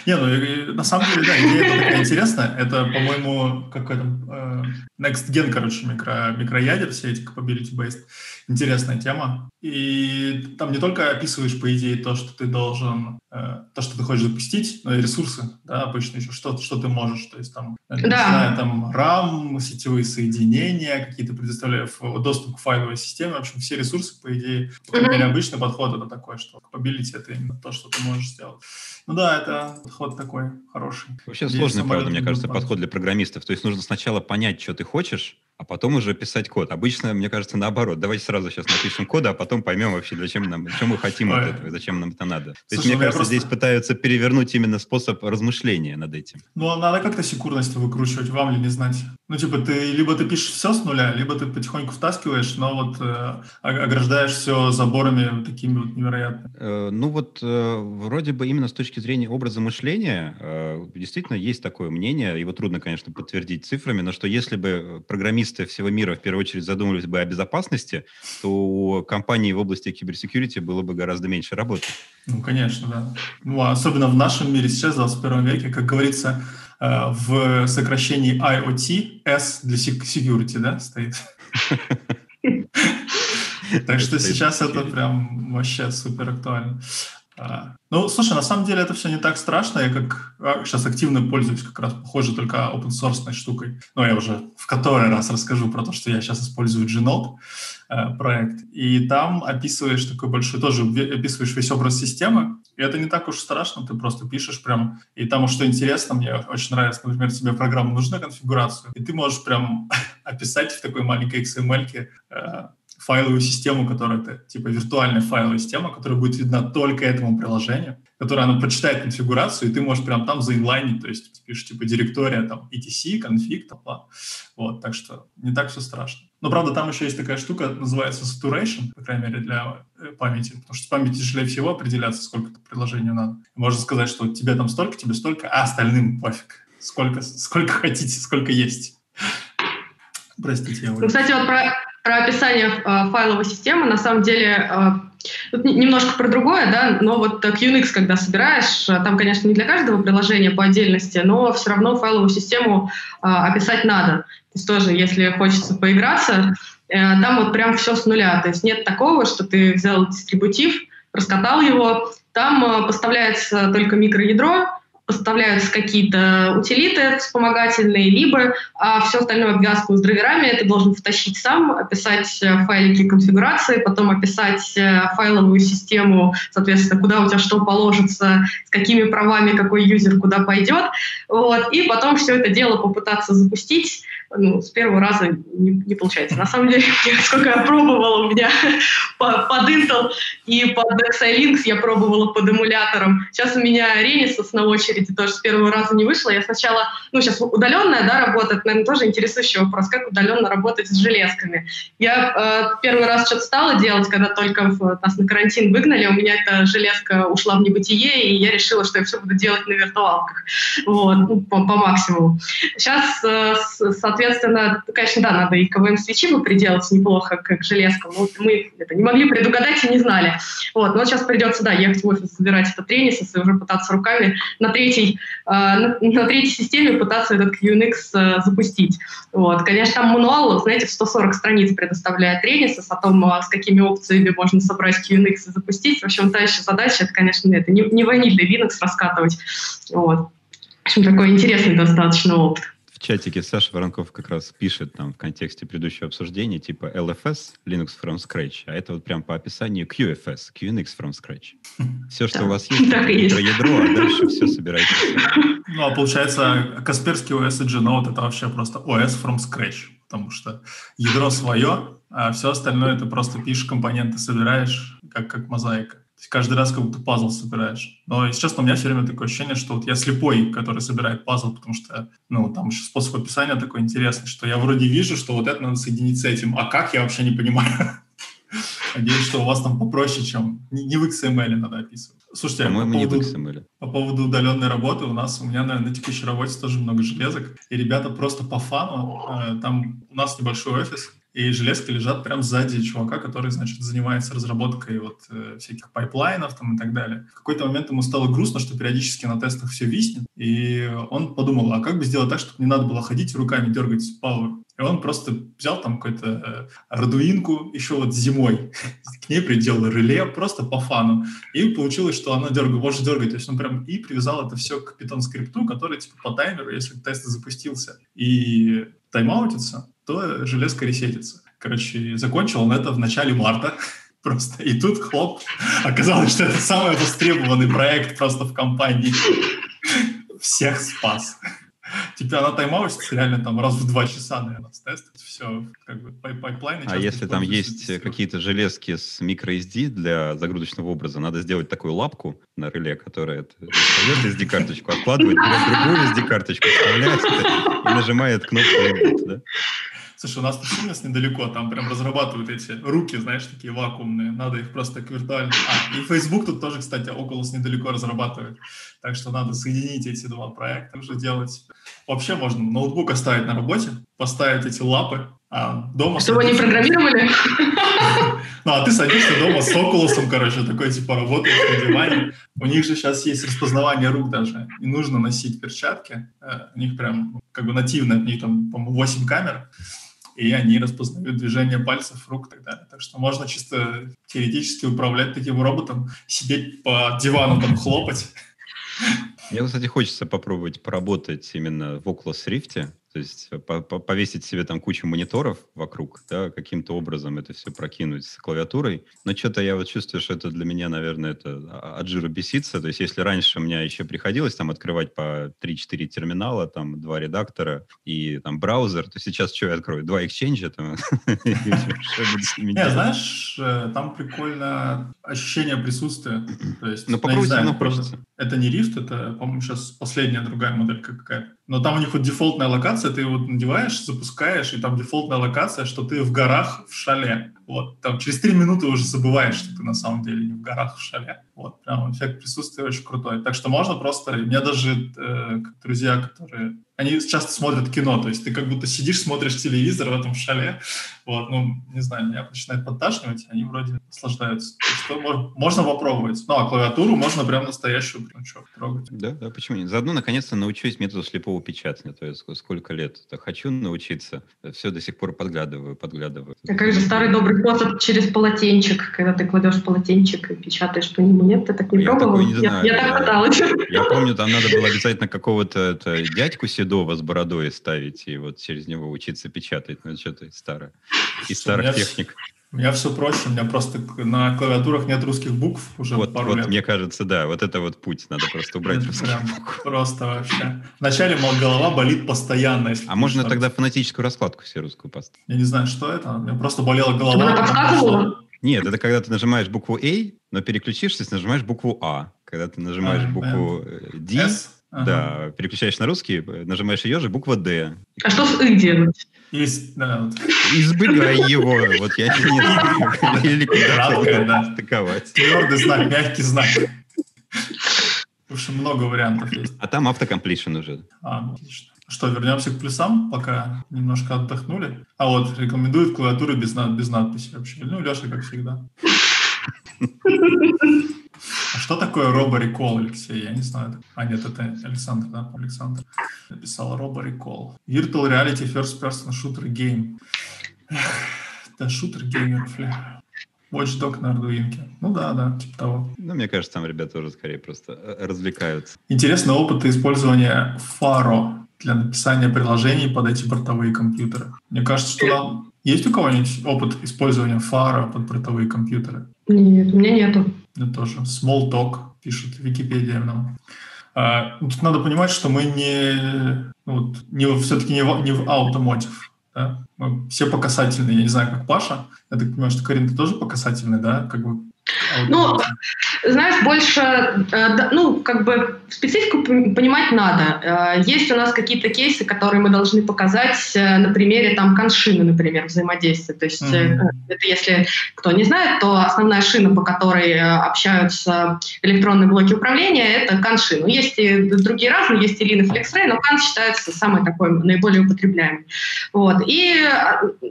Не, ну на самом деле, да, идея такая интересная. Это, по-моему, какой-то э, Next Gen, короче, микро, микроядер, все эти capability-based. Интересная тема. И там не только описываешь, по идее, то, что ты должен, э, то, что ты хочешь запустить, но и ресурсы, да, обычно еще что, что ты можешь. То есть там, да. начиная там RAM, сетевые соединения, какие-то предоставляя доступ к файловой системе. В общем, все ресурсы, по идее, по крайней мере, обычный подход это такой, что capability — это именно то, что ты можешь сделать. Ну да, это подход такой хороший. Вообще сложный, правда, мне кажется, подход для программистов. То есть нужно сначала понять, что ты хочешь, а потом уже писать код. Обычно, мне кажется, наоборот. Давайте сразу сейчас напишем код, а потом поймем вообще, зачем нам, что мы хотим от этого, зачем нам это надо. То Слушай, есть, мне ну кажется, просто... здесь пытаются перевернуть именно способ размышления над этим. Ну, а надо как-то секурность выкручивать, вам ли не знать. Ну, типа, ты либо ты пишешь все с нуля, либо ты потихоньку втаскиваешь, но вот э, ограждаешь все заборами такими вот невероятными. Э, ну вот э, вроде бы именно с точки зрения образа мышления э, действительно есть такое мнение, его трудно, конечно, подтвердить цифрами, но что если бы программисты всего мира в первую очередь задумывались бы о безопасности, то у компаний в области киберсекьюрити было бы гораздо меньше работы. Ну, конечно, да. Ну, а особенно в нашем мире сейчас, в 21 веке, как говорится, Э, в сокращении IoT S для security, да, стоит. Так что сейчас это прям вообще супер актуально. А, ну, слушай, на самом деле это все не так страшно. Я как сейчас а, активно пользуюсь как раз похоже только open source штукой. Но я уже в который раз расскажу про то, что я сейчас использую Gnode э, проект. И там описываешь такой большой, тоже описываешь весь образ системы. И это не так уж страшно, ты просто пишешь прям. И там, что интересно, мне очень нравится, например, тебе программа нужна конфигурацию, и ты можешь прям описать в такой маленькой XML файловую систему, которая это типа виртуальная файловая система, которая будет видна только этому приложению, которая она прочитает конфигурацию, и ты можешь прям там заинлайнить, то есть пишешь типа директория там etc, конфиг, там, вот, так что не так все страшно. Но, правда, там еще есть такая штука, называется saturation, по крайней мере, для э, памяти, потому что память тяжелее всего определяться, сколько приложению надо. Можно сказать, что тебе там столько, тебе столько, а остальным пофиг. Сколько, сколько хотите, сколько есть. Простите, я ну, Кстати, вот про, про описание э, файловой системы, на самом деле, э, немножко про другое, да, но вот QNX, когда собираешь, э, там, конечно, не для каждого приложения по отдельности, но все равно файловую систему описать надо. То есть тоже, если хочется поиграться, там вот прям все с нуля. То есть нет такого, что ты взял дистрибутив, раскатал его, там поставляется только микроядро, поставляются какие-то утилиты вспомогательные, либо а все остальное обвязку с драйверами. Ты должен втащить сам, описать э, файлики конфигурации, потом описать э, файловую систему, соответственно, куда у тебя что положится, с какими правами какой юзер куда пойдет, вот, и потом все это дело попытаться запустить, ну, с первого раза не, не получается. На самом деле, сколько я пробовала, у меня под Intel и под Xilinx я пробовала под эмулятором. Сейчас у меня Renesas на очереди тоже с первого раза не вышло. Я сначала, ну, сейчас удаленная, да, работа, это, наверное, тоже интересующий вопрос, как удаленно работать с железками. Я э, первый раз что-то стала делать, когда только в, нас на карантин выгнали, у меня эта железка ушла в небытие, и я решила, что я все буду делать на виртуалках, вот, ну, по, по максимуму. Сейчас, э, соответственно, соответственно, конечно, да, надо и КВМ-свечи бы приделать неплохо, как железка. Но мы это не могли предугадать и не знали. Вот, но сейчас придется, да, ехать в офис, собирать этот тренис и уже пытаться руками на третьей, э, на, на третьей системе пытаться этот QNX э, запустить. Вот, конечно, там мануал, знаете, в 140 страниц предоставляет тренис о том, э, с какими опциями можно собрать QNX и запустить. В общем, та еще задача, это, конечно, это не, не ванильный Linux раскатывать. Вот. В общем, такой интересный достаточно опыт чатике Саша Воронков как раз пишет там в контексте предыдущего обсуждения типа LFS, Linux from scratch, а это вот прям по описанию QFS, QNX from scratch. Все, что у вас есть, это ядро, а дальше все собирайте. Ну, а получается, Касперский OS и Genode это вообще просто OS from scratch, потому что ядро свое, а все остальное это просто пишешь компоненты, собираешь, как, как мозаика каждый раз как будто пазл собираешь. Но, если честно, у меня все время такое ощущение, что вот я слепой, который собирает пазл, потому что, ну, там еще способ описания такой интересный, что я вроде вижу, что вот это надо соединить с этим, а как, я вообще не понимаю. Надеюсь, что у вас там попроще, чем не в XML надо описывать. Слушайте, по поводу, по поводу удаленной работы у нас, у меня, наверное, на текущей работе тоже много железок, и ребята просто по фану, э, там у нас небольшой офис, и железки лежат прямо сзади чувака, который, значит, занимается разработкой вот э, всяких пайплайнов там и так далее. В какой-то момент ему стало грустно, что периодически на тестах все виснет, и он подумал, а как бы сделать так, чтобы не надо было ходить руками дергать Power? И он просто взял там какую-то э, радуинку еще вот зимой, к ней приделал реле просто по фану. И получилось, что она дергает, может дергать. То есть он прям и привязал это все к Python скрипту, который типа по таймеру, если тест запустился и тайм-аутится, то железка ресетится. Короче, закончил он это в начале марта. Просто. И тут, хлоп, оказалось, что это самый востребованный проект просто в компании. Всех спас. Типа она тайм-аутится реально там раз в два часа, наверное, с тест. Все, как бы пайплайн. А если там есть какие-то железки с microSD для загрузочного образа, надо сделать такую лапку на реле, которая достает SD-карточку, откладывает, берет другую SD-карточку, вставляет и нажимает кнопку reboot, да? Слушай, у нас тут Siemens недалеко, там прям разрабатывают эти руки, знаешь, такие вакуумные, надо их просто так виртуально... А, и Facebook тут тоже, кстати, Oculus недалеко разрабатывает, так что надо соединить эти два проекта, уже делать. Вообще можно ноутбук оставить на работе, поставить эти лапы, а дома... Чтобы они программировали? Ну, а ты садишься дома с Oculus, короче, такой, типа, работаешь на диване. У них же сейчас есть распознавание рук даже. Не нужно носить перчатки. Э, у них прям, как бы нативно, у них там, по-моему, 8 камер и они распознают движение пальцев, рук и так далее. Так что можно чисто теоретически управлять таким роботом, сидеть по дивану там хлопать. Мне, кстати, хочется попробовать поработать именно в Oculus Rift, то есть э, повесить себе там кучу мониторов вокруг, да, каким-то образом это все прокинуть с клавиатурой. Но что-то я вот чувствую, что это для меня, наверное, это от жира беситься. То есть если раньше у меня еще приходилось там открывать по 3-4 терминала, там два редактора и там браузер, то сейчас что я открою? Два эксченджа там? Знаешь, э, там прикольно ощущение присутствия. То есть, ну, равно хочется. Это не Rift, это, по-моему, сейчас последняя другая моделька какая-то. Но там у них вот дефолтная локация, ты вот надеваешь, запускаешь, и там дефолтная локация, что ты в горах в шале. Вот, там через три минуты уже забываешь, что ты на самом деле не в горах в шале. Вот, прям эффект присутствия очень крутой. Так что можно просто... У меня даже э, друзья, которые они часто смотрят кино, то есть ты как будто сидишь, смотришь телевизор в этом шале, вот, ну, не знаю, меня начинает подташнивать, они вроде наслаждаются. Что можно попробовать. Ну, а клавиатуру можно прям настоящую прям что, трогать. Да, да, почему нет? Заодно, наконец-то, научусь методу слепого печатания, то есть сколько лет -то хочу научиться, все до сих пор подглядываю, подглядываю. А как же старый добрый способ через полотенчик, когда ты кладешь полотенчик и печатаешь по нему, нет? Ты так не я пробовал? Не знаю, я, я так пыталась. Я помню, там надо было обязательно какого-то дядьку Седова с бородой ставить и вот через него учиться печатать. Ну, что-то старое. Из старых техник. У меня все проще, у меня просто на клавиатурах нет русских букв уже вот, пару вот, лет. Мне кажется, да, вот это вот путь, надо просто убрать русские буквы. Просто вообще. Вначале моя голова болит постоянно. Если а можно тогда фонетическую раскладку все русскую поставить? Я не знаю, что это, у меня просто болела голова. Нет, это когда ты нажимаешь букву A, но переключишься, нажимаешь букву А. Когда ты нажимаешь а, букву D, S? Ага. Да, переключаешь на русский, нажимаешь ее же, буква «Д». А что с «и» делать? Из, да, вот. Избегай его. Вот я не знаю, или куда стыковать. Твердый знак, мягкий знак. Что много вариантов есть. А там автокомплишн уже. А, ну, отлично. Что, вернемся к плюсам, пока немножко отдохнули. А вот, рекомендуют клавиатуры без, без надписи вообще. Ну, Леша, как всегда. А что такое роборекол, Алексей? Я не знаю. А, нет, это Александр, да? Александр написал роборекол. Virtual Reality First Person Shooter Game. Да, шутер геймеров, ля. Watchdog на Arduino. Ну да, да, типа того. Ну, мне кажется, там ребята уже скорее просто э, развлекаются. Интересный опыт использования Faro для написания приложений под эти бортовые компьютеры. Мне кажется, что там есть у кого-нибудь опыт использования Faro под бортовые компьютеры? Нет, у меня нету. Это тоже. Small talk пишет Википедия нам. А, тут надо понимать, что мы не, ну, вот, не все-таки не в, аутомотив. Да? Все по касательной. Я не знаю, как Паша. Я так понимаю, что Карин, ты тоже по да? Как бы ну, знаешь, больше, э, ну, как бы специфику понимать надо. Э, есть у нас какие-то кейсы, которые мы должны показать э, на примере там коншины, например, взаимодействия. То есть, mm-hmm. это если кто не знает, то основная шина, по которой общаются электронные блоки управления, это коншин. Ну, есть и другие разные, есть и Lean и FlexRay, но кан считается самый такой наиболее употребляемый. Вот. И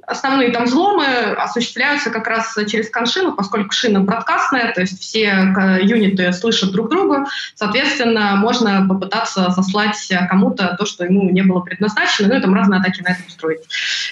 основные там взломы осуществляются как раз через коншину, поскольку шина бродкастная, то есть все юниты слышат друг друга, соответственно, можно попытаться заслать кому-то то, что ему не было предназначено, ну и там разные атаки на это устроить.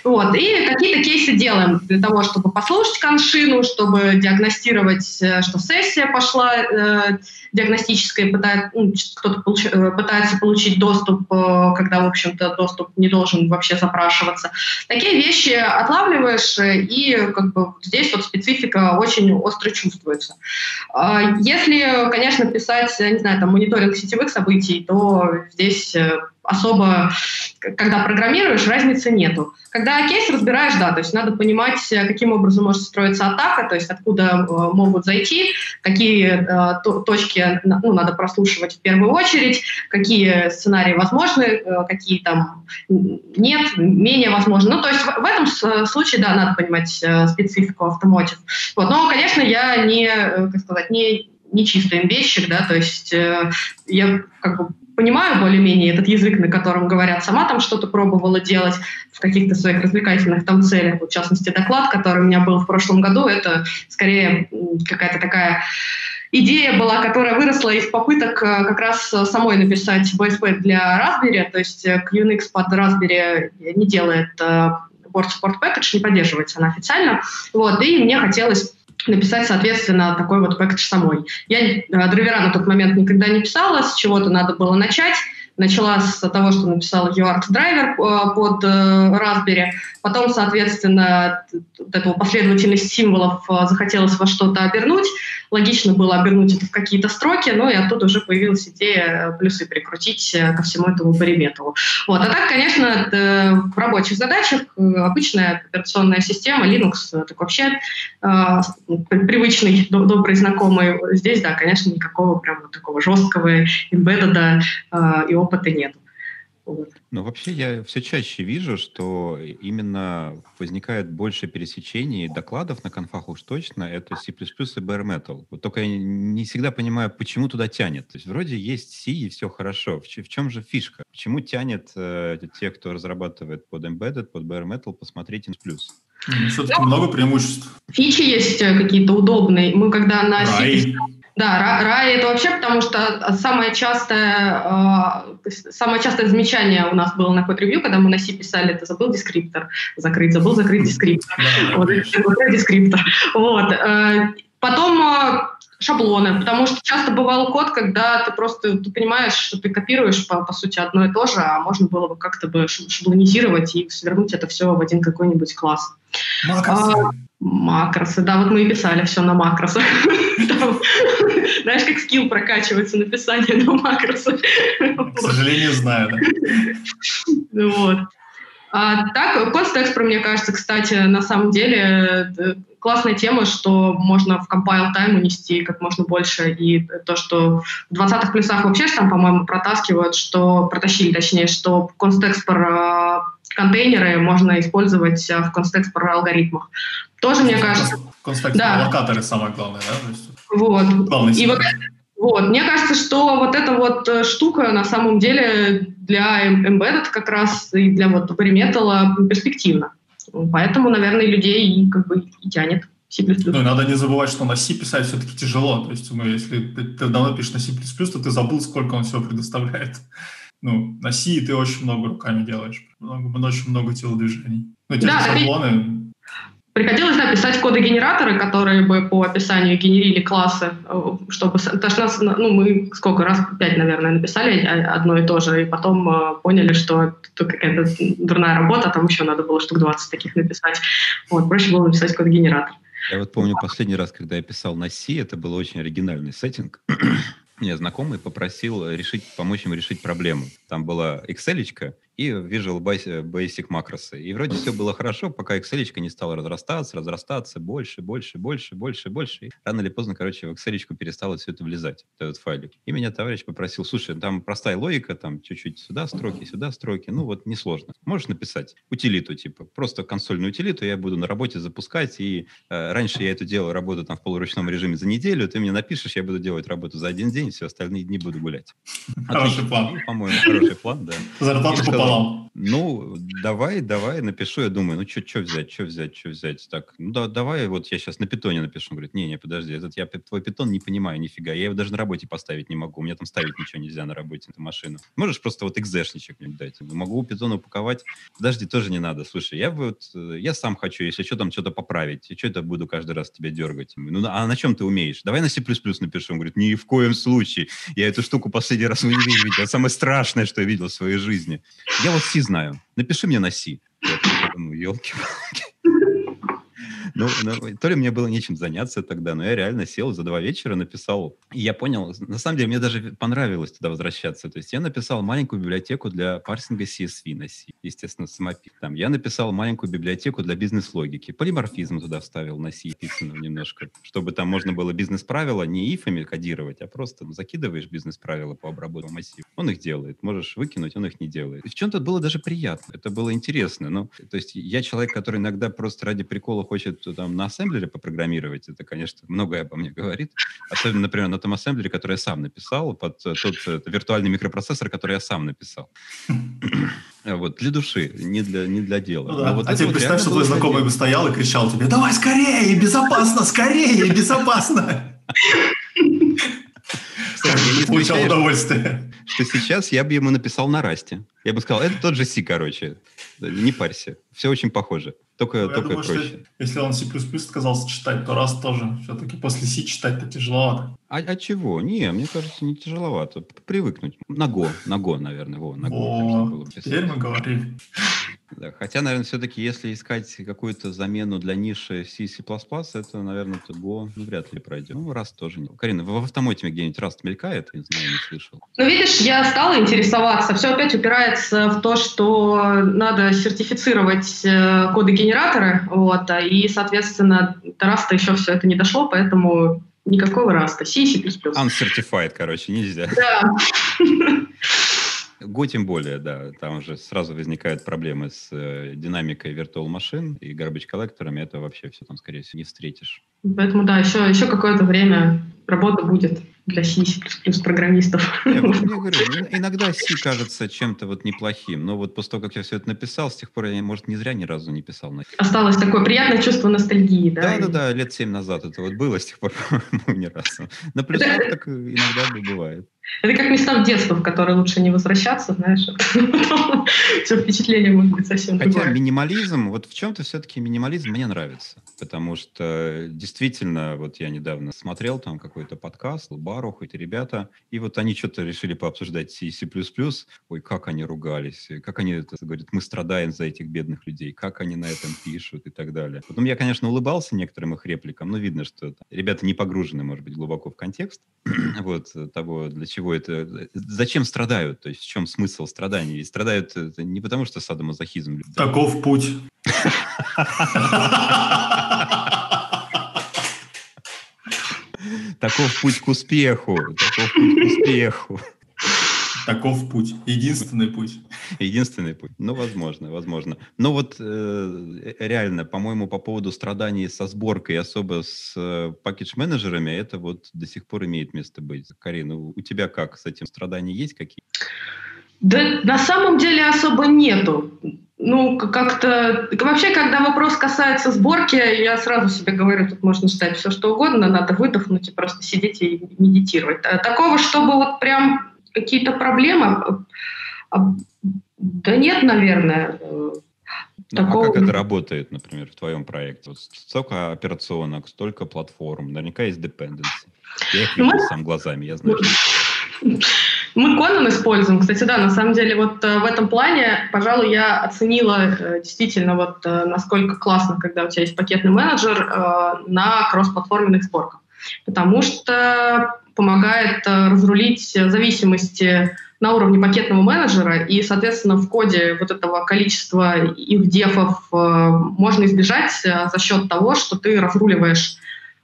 Вот. И какие-то кейсы делаем для того, чтобы послушать коншину, чтобы диагностировать, э, что сессия пошла э, диагностическая, пытает, ну, кто-то получ, э, пытается получить доступ, э, когда, в общем-то, доступ не должен вообще запрашиваться. Такие вещи отлавливаешь, и как бы здесь вот специфика очень остро чувствуется. А, если, конечно, писать, не знаю, там, мониторинг сетевых событий, то здесь э, особо, когда программируешь, разницы нету. Когда кейс разбираешь, да, то есть надо понимать, э, каким образом может строиться атака, то есть откуда э, могут зайти, какие э, то, точки ну, надо прослушивать в первую очередь, какие сценарии возможны, какие там нет, менее возможны. Ну, то есть в, этом случае, да, надо понимать специфику автомотив. Вот. Но, конечно, я не, как сказать, не, не чистый имбежчик, да, то есть я как бы понимаю более-менее этот язык, на котором говорят, сама там что-то пробовала делать в каких-то своих развлекательных там целях. Вот, в частности, доклад, который у меня был в прошлом году, это скорее какая-то такая идея была, которая выросла из попыток э, как раз самой написать BSP для Raspberry, то есть э, Unix под Raspberry не делает э, Board Support Package, не поддерживается она официально. Вот, и мне хотелось написать, соответственно, такой вот пэкэдж самой. Я э, драйвера на тот момент никогда не писала, с чего-то надо было начать. Начала с того, что написала UART драйвер э, под э, Raspberry. Потом, соответственно, вот эту последовательность символов э, захотелось во что-то обернуть. Логично было обернуть это в какие-то строки, но и оттуда уже появилась идея плюсы прикрутить ко всему этому периметру. Вот. А так, конечно, в рабочих задачах обычная операционная система, Linux, так вообще привычный, добрый, знакомый. Здесь, да, конечно, никакого прям такого жесткого имбедда и опыта нет. Ну, вообще, я все чаще вижу, что именно возникает больше пересечений докладов на конфах уж точно, это C++ и Bare Metal. Вот только я не всегда понимаю, почему туда тянет. То есть вроде есть C и все хорошо. В, в чем же фишка? Почему тянет э, те, кто разрабатывает под Embedded, под Bare Metal, посмотреть. Ну, все-таки много преимуществ. Фичи есть э, какие-то удобные. Мы когда на C++... Да, рай это вообще потому, что самое частое, э, самое частое замечание у нас было на код-ревью, когда мы на C писали, это забыл дескриптор закрыть, забыл закрыть дескриптор. Вот, дескриптор. Вот. Э, потом э, шаблоны, потому что часто бывал код, когда ты просто ты понимаешь, что ты копируешь по, по сути одно и то же, а можно было бы как-то бы шаблонизировать и свернуть это все в один какой-нибудь класс. Макросы. А, макросы, да, вот мы и писали все на макросах. Знаешь, как скилл прокачивается написание на макросах. К сожалению, знаю, да. Вот. А так, контекст, мне кажется, кстати, на самом деле э, классная тема, что можно в compile time унести как можно больше. И то, что в 20-х плюсах вообще там, по-моему, протаскивают, что протащили, точнее, что контекстор э, контейнеры можно использовать э, в контекстор алгоритмах. Тоже, мне кажется... Контекстор да. локаторы самое главное, да? Вот. И вот вот. Мне кажется, что вот эта вот э, штука на самом деле для embedded как раз и для вот Perimetal перспективна. Поэтому, наверное, людей как бы и тянет. C++. Ну, надо не забывать, что на C писать все-таки тяжело. То есть, ну, если ты, ты давно пишешь на C++, то ты забыл, сколько он всего предоставляет. Ну, на C ты очень много руками делаешь. Много, очень много телодвижений. Ну, те да, шаблоны, Приходилось да, писать коды-генераторы, которые бы по описанию генерили классы, э, чтобы... Потому что нас, ну, мы сколько раз, пять, наверное, написали одно и то же, и потом э, поняли, что это какая-то дурная работа, там еще надо было штук 20 таких написать. Вот, проще было написать код-генератор. Я вот помню последний раз, когда я писал на C, это был очень оригинальный сеттинг. Мне знакомый попросил решить, помочь ему решить проблему. Там была Excel, и Visual Basic макросы. И вроде все было хорошо, пока Excel не стала разрастаться, разрастаться, больше, больше, больше, больше, больше. И рано или поздно, короче, в Excel перестало все это влезать, этот файлик. И меня товарищ попросил, слушай, там простая логика, там чуть-чуть сюда строки, сюда строки, ну вот несложно. Можешь написать утилиту, типа, просто консольную утилиту я буду на работе запускать, и э, раньше я это делал, работу там в полуручном режиме за неделю, ты мне напишешь, я буду делать работу за один день, все остальные дни буду гулять. Хороший план. По-моему, хороший план, да. Зарплату long. Ну, давай, давай, напишу. Я думаю, ну, что взять, что взять, что взять. Так, ну, да, давай, вот я сейчас на питоне напишу. Он говорит, не-не, подожди, этот я твой питон не понимаю нифига. Я его даже на работе поставить не могу. У меня там ставить ничего нельзя на работе, эту машину. Можешь просто вот экзешничек мне дать? Могу питон упаковать. Подожди, тоже не надо. Слушай, я вот, э, я сам хочу, если что, там что-то поправить. Что это буду каждый раз тебя дергать? Ну, а на чем ты умеешь? Давай на C++ напишу. Он говорит, ни в коем случае. Я эту штуку последний раз универе видел. Это самое страшное, что я видел в своей жизни. Я вот C знаю. Напиши мне на C. Я думаю, елки Ну, ну, то ли мне было нечем заняться тогда, но я реально сел за два вечера, написал. И я понял, на самом деле, мне даже понравилось туда возвращаться. То есть я написал маленькую библиотеку для парсинга CSV на C, естественно, самопис. Там я написал маленькую библиотеку для бизнес-логики. Полиморфизм туда вставил на C, писано немножко, чтобы там можно было бизнес-правила не ифами кодировать, а просто ну, закидываешь бизнес-правила по обработке массива. Он их делает. Можешь выкинуть, он их не делает. И в чем-то было даже приятно. Это было интересно. Ну, то есть я человек, который иногда просто ради прикола хочет там на ассемблере попрограммировать. Это, конечно, многое обо мне говорит. Особенно, например, на том ассемблере, который я сам написал, под э, тот э, виртуальный микропроцессор, который я сам написал. Вот, для души, не для, не для дела. Ну, да. вот а вот представь, что твой знакомый бы стоял и кричал тебе, давай скорее, безопасно, скорее, безопасно. Кстати, получал удовольствие. Что сейчас я бы ему написал на расте. Я бы сказал, это тот же C, короче. Не парься. Все очень похоже. Только, ну, только думаю, проще. Что, если он C++ отказался читать, то раз тоже. Все-таки после C читать-то тяжеловато. А, а чего? Не, мне кажется, не тяжеловато. Привыкнуть. На Go, на Go, наверное. Во, на Go. О, теперь мы говорим. Да, хотя, наверное, все-таки, если искать какую-то замену для ниши C, C++, это, наверное, то Go ну, вряд ли пройдет. Ну, раз тоже не. Карина, в автомоте где-нибудь раз мелькает? Не знаю, не слышал. Ну, видишь, я стала интересоваться. Все опять упирается в то, что надо сертифицировать э, коды генератора, вот, а, и, соответственно, до раста еще все это не дошло, поэтому никакого раста. C, C++. Uncertified, короче, нельзя. Да. Go тем более, да. Там уже сразу возникают проблемы с э, динамикой virtual машин и garbage коллекторами. Это вообще все там, скорее всего, не встретишь. Поэтому, да, еще, еще какое-то время работа будет для C++ программистов. Я, вот, я говорю, иногда C кажется чем-то вот неплохим, но вот после того, как я все это написал, с тех пор я, может, не зря ни разу не писал. Осталось такое приятное чувство ностальгии, да? Да-да-да, лет семь назад это вот было, с тех пор, по-моему, ни разу. На плюсах так иногда бывает. Это как места в детство, в которые лучше не возвращаться, знаешь. Все впечатление может быть совсем Хотя другое. минимализм, вот в чем-то все-таки минимализм мне нравится. Потому что действительно, вот я недавно смотрел там какой-то подкаст, Барух, эти ребята, и вот они что-то решили пообсуждать C. Ой, как они ругались, как они это говорят, мы страдаем за этих бедных людей, как они на этом пишут и так далее. Потом я, конечно, улыбался некоторым их репликам, но видно, что ребята не погружены, может быть, глубоко в контекст вот того, для чего это... Зачем страдают? То есть в чем смысл страданий? И страдают не потому, что садомазохизм. Таков путь. Таков путь к успеху. Таков путь к успеху. Таков путь. Единственный путь. Единственный путь. Ну, возможно, возможно. Но вот э, реально, по-моему, по поводу страданий со сборкой, особо с э, пакетж-менеджерами, это вот до сих пор имеет место быть. Карина, у, тебя как с этим страдания есть какие? Да на самом деле особо нету. Ну, как-то... Вообще, когда вопрос касается сборки, я сразу себе говорю, тут можно считать все, что угодно, надо выдохнуть и просто сидеть и медитировать. А такого, чтобы вот прям какие-то проблемы, а, да нет, наверное. Ну, Такого... А как это работает, например, в твоем проекте? Вот столько операционок, столько платформ, наверняка есть dependency. Я их вижу Мы... сам глазами, я знаю. Мы Conan используем. Кстати, да, на самом деле вот э, в этом плане, пожалуй, я оценила э, действительно вот э, насколько классно, когда у тебя есть пакетный менеджер на кроссплатформенных сборках. Потому что помогает разрулить зависимости на уровне пакетного менеджера, и, соответственно, в коде вот этого количества их дефов можно избежать за счет того, что ты разруливаешь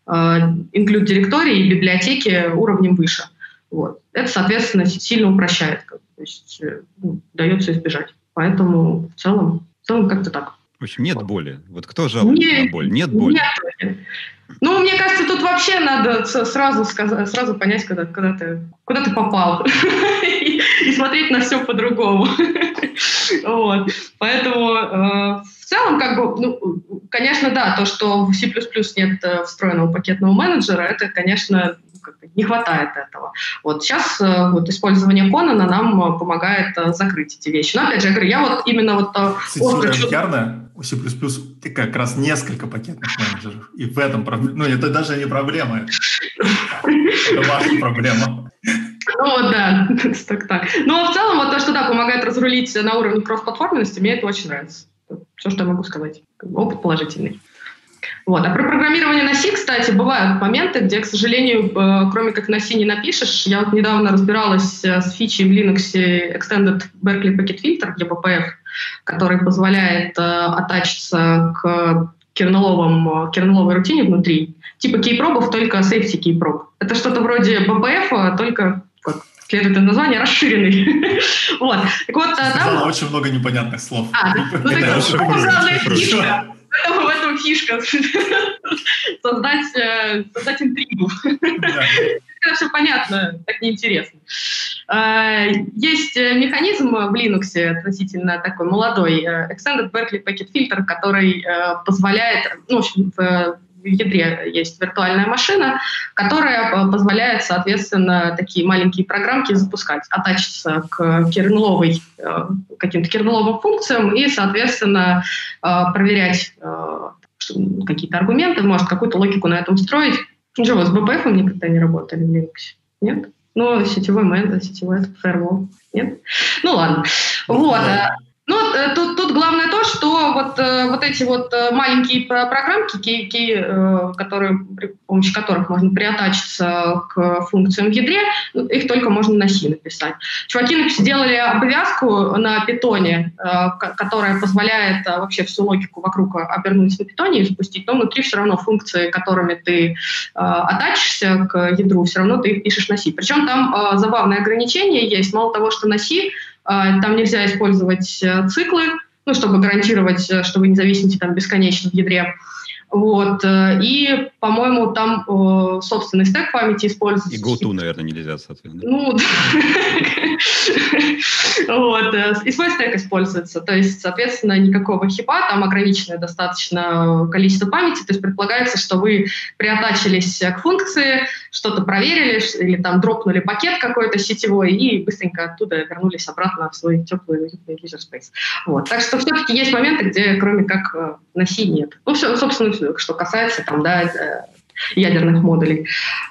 include директории и библиотеки уровнем выше. Вот. Это, соответственно, сильно упрощает, как, то есть э, ну, дается избежать. Поэтому в целом, в целом как-то так. В общем, нет боли. Вот кто жалуется нет, на боль? Нет боли. Нет. Ну, мне кажется, тут вообще надо сразу сказать, сразу понять, когда, когда ты, куда ты попал, и, и смотреть на все по-другому. вот. Поэтому э, в целом, как бы, ну, конечно, да, то, что в C++ нет э, встроенного пакетного менеджера, это, конечно, не хватает этого. Вот сейчас э, вот использование Конана нам э, помогает э, закрыть эти вещи. Но опять же, я говорю, я вот именно вот... Кстати, Ярно, у C++ как раз несколько пакетных менеджеров. И в этом проблема. Ну, это даже не проблема. Это ваша проблема. Ну вот, да, так, так. Но в целом вот то, что да, помогает разрулить на уровне кроссплатформенности, мне это очень нравится. Все, что я могу сказать. Опыт положительный. Вот. А про программирование на C, кстати, бывают моменты, где, к сожалению, э, кроме как на C не напишешь. Я вот недавно разбиралась э, с фичей в Linux Extended Berkeley Packet Filter, EBPF, который позволяет э, оттачиться к кернеловым, кернеловой рутине внутри. Типа кейпробов, только safety кейпроб. Это что-то вроде BPF, а только как следует из названия, расширенный. вот. Так вот, там... очень много непонятных слов. А, ну, главная фишка в этом фишка. создать, э, создать интригу. Это все понятно, так неинтересно. Э, есть механизм в Linux относительно такой молодой, э, Extended Berkeley Packet Filter, который позволяет, ну, в общем, в ядре есть виртуальная машина, которая э, позволяет, соответственно, такие маленькие программки запускать, оттачиться к кернеловой, э, каким-то кернеловым функциям и, соответственно, э, проверять какие-то аргументы, может, какую-то логику на этом строить. Ничего, с BPF никогда не работали в Linux? Нет? Ну, сетевой мен, сетевой firewall. Нет? Ну, ладно. Вот. Ну, э, тут, тут главное то, что вот, э, вот эти вот э, маленькие программки, ки, ки, которые, при помощи которых можно приотачиться к функциям в ядре, их только можно на C написать. Чуваки сделали обвязку на питоне, которая позволяет вообще всю логику вокруг обернуть на питоне и запустить, но внутри все равно функции, которыми ты оттачишься к ядру, все равно ты их пишешь на C. Причем там забавное ограничение есть. Мало того, что на C там нельзя использовать э, циклы, ну, чтобы гарантировать, э, что вы не зависите там бесконечно в ядре. Вот. Э, и, по-моему, там э, собственный стек памяти используется. И GoTo, наверное, нельзя, соответственно. Ну, вот. Э, и свой стек используется. То есть, соответственно, никакого хипа, там ограниченное достаточно количество памяти. То есть предполагается, что вы приотачились к функции, что-то проверили, или там дропнули пакет какой-то сетевой и быстренько оттуда вернулись обратно в свой теплый уютный user space. Вот. Так что все-таки есть моменты, где кроме как на C нет. Ну, все, собственно, что касается там, да, э, ядерных модулей.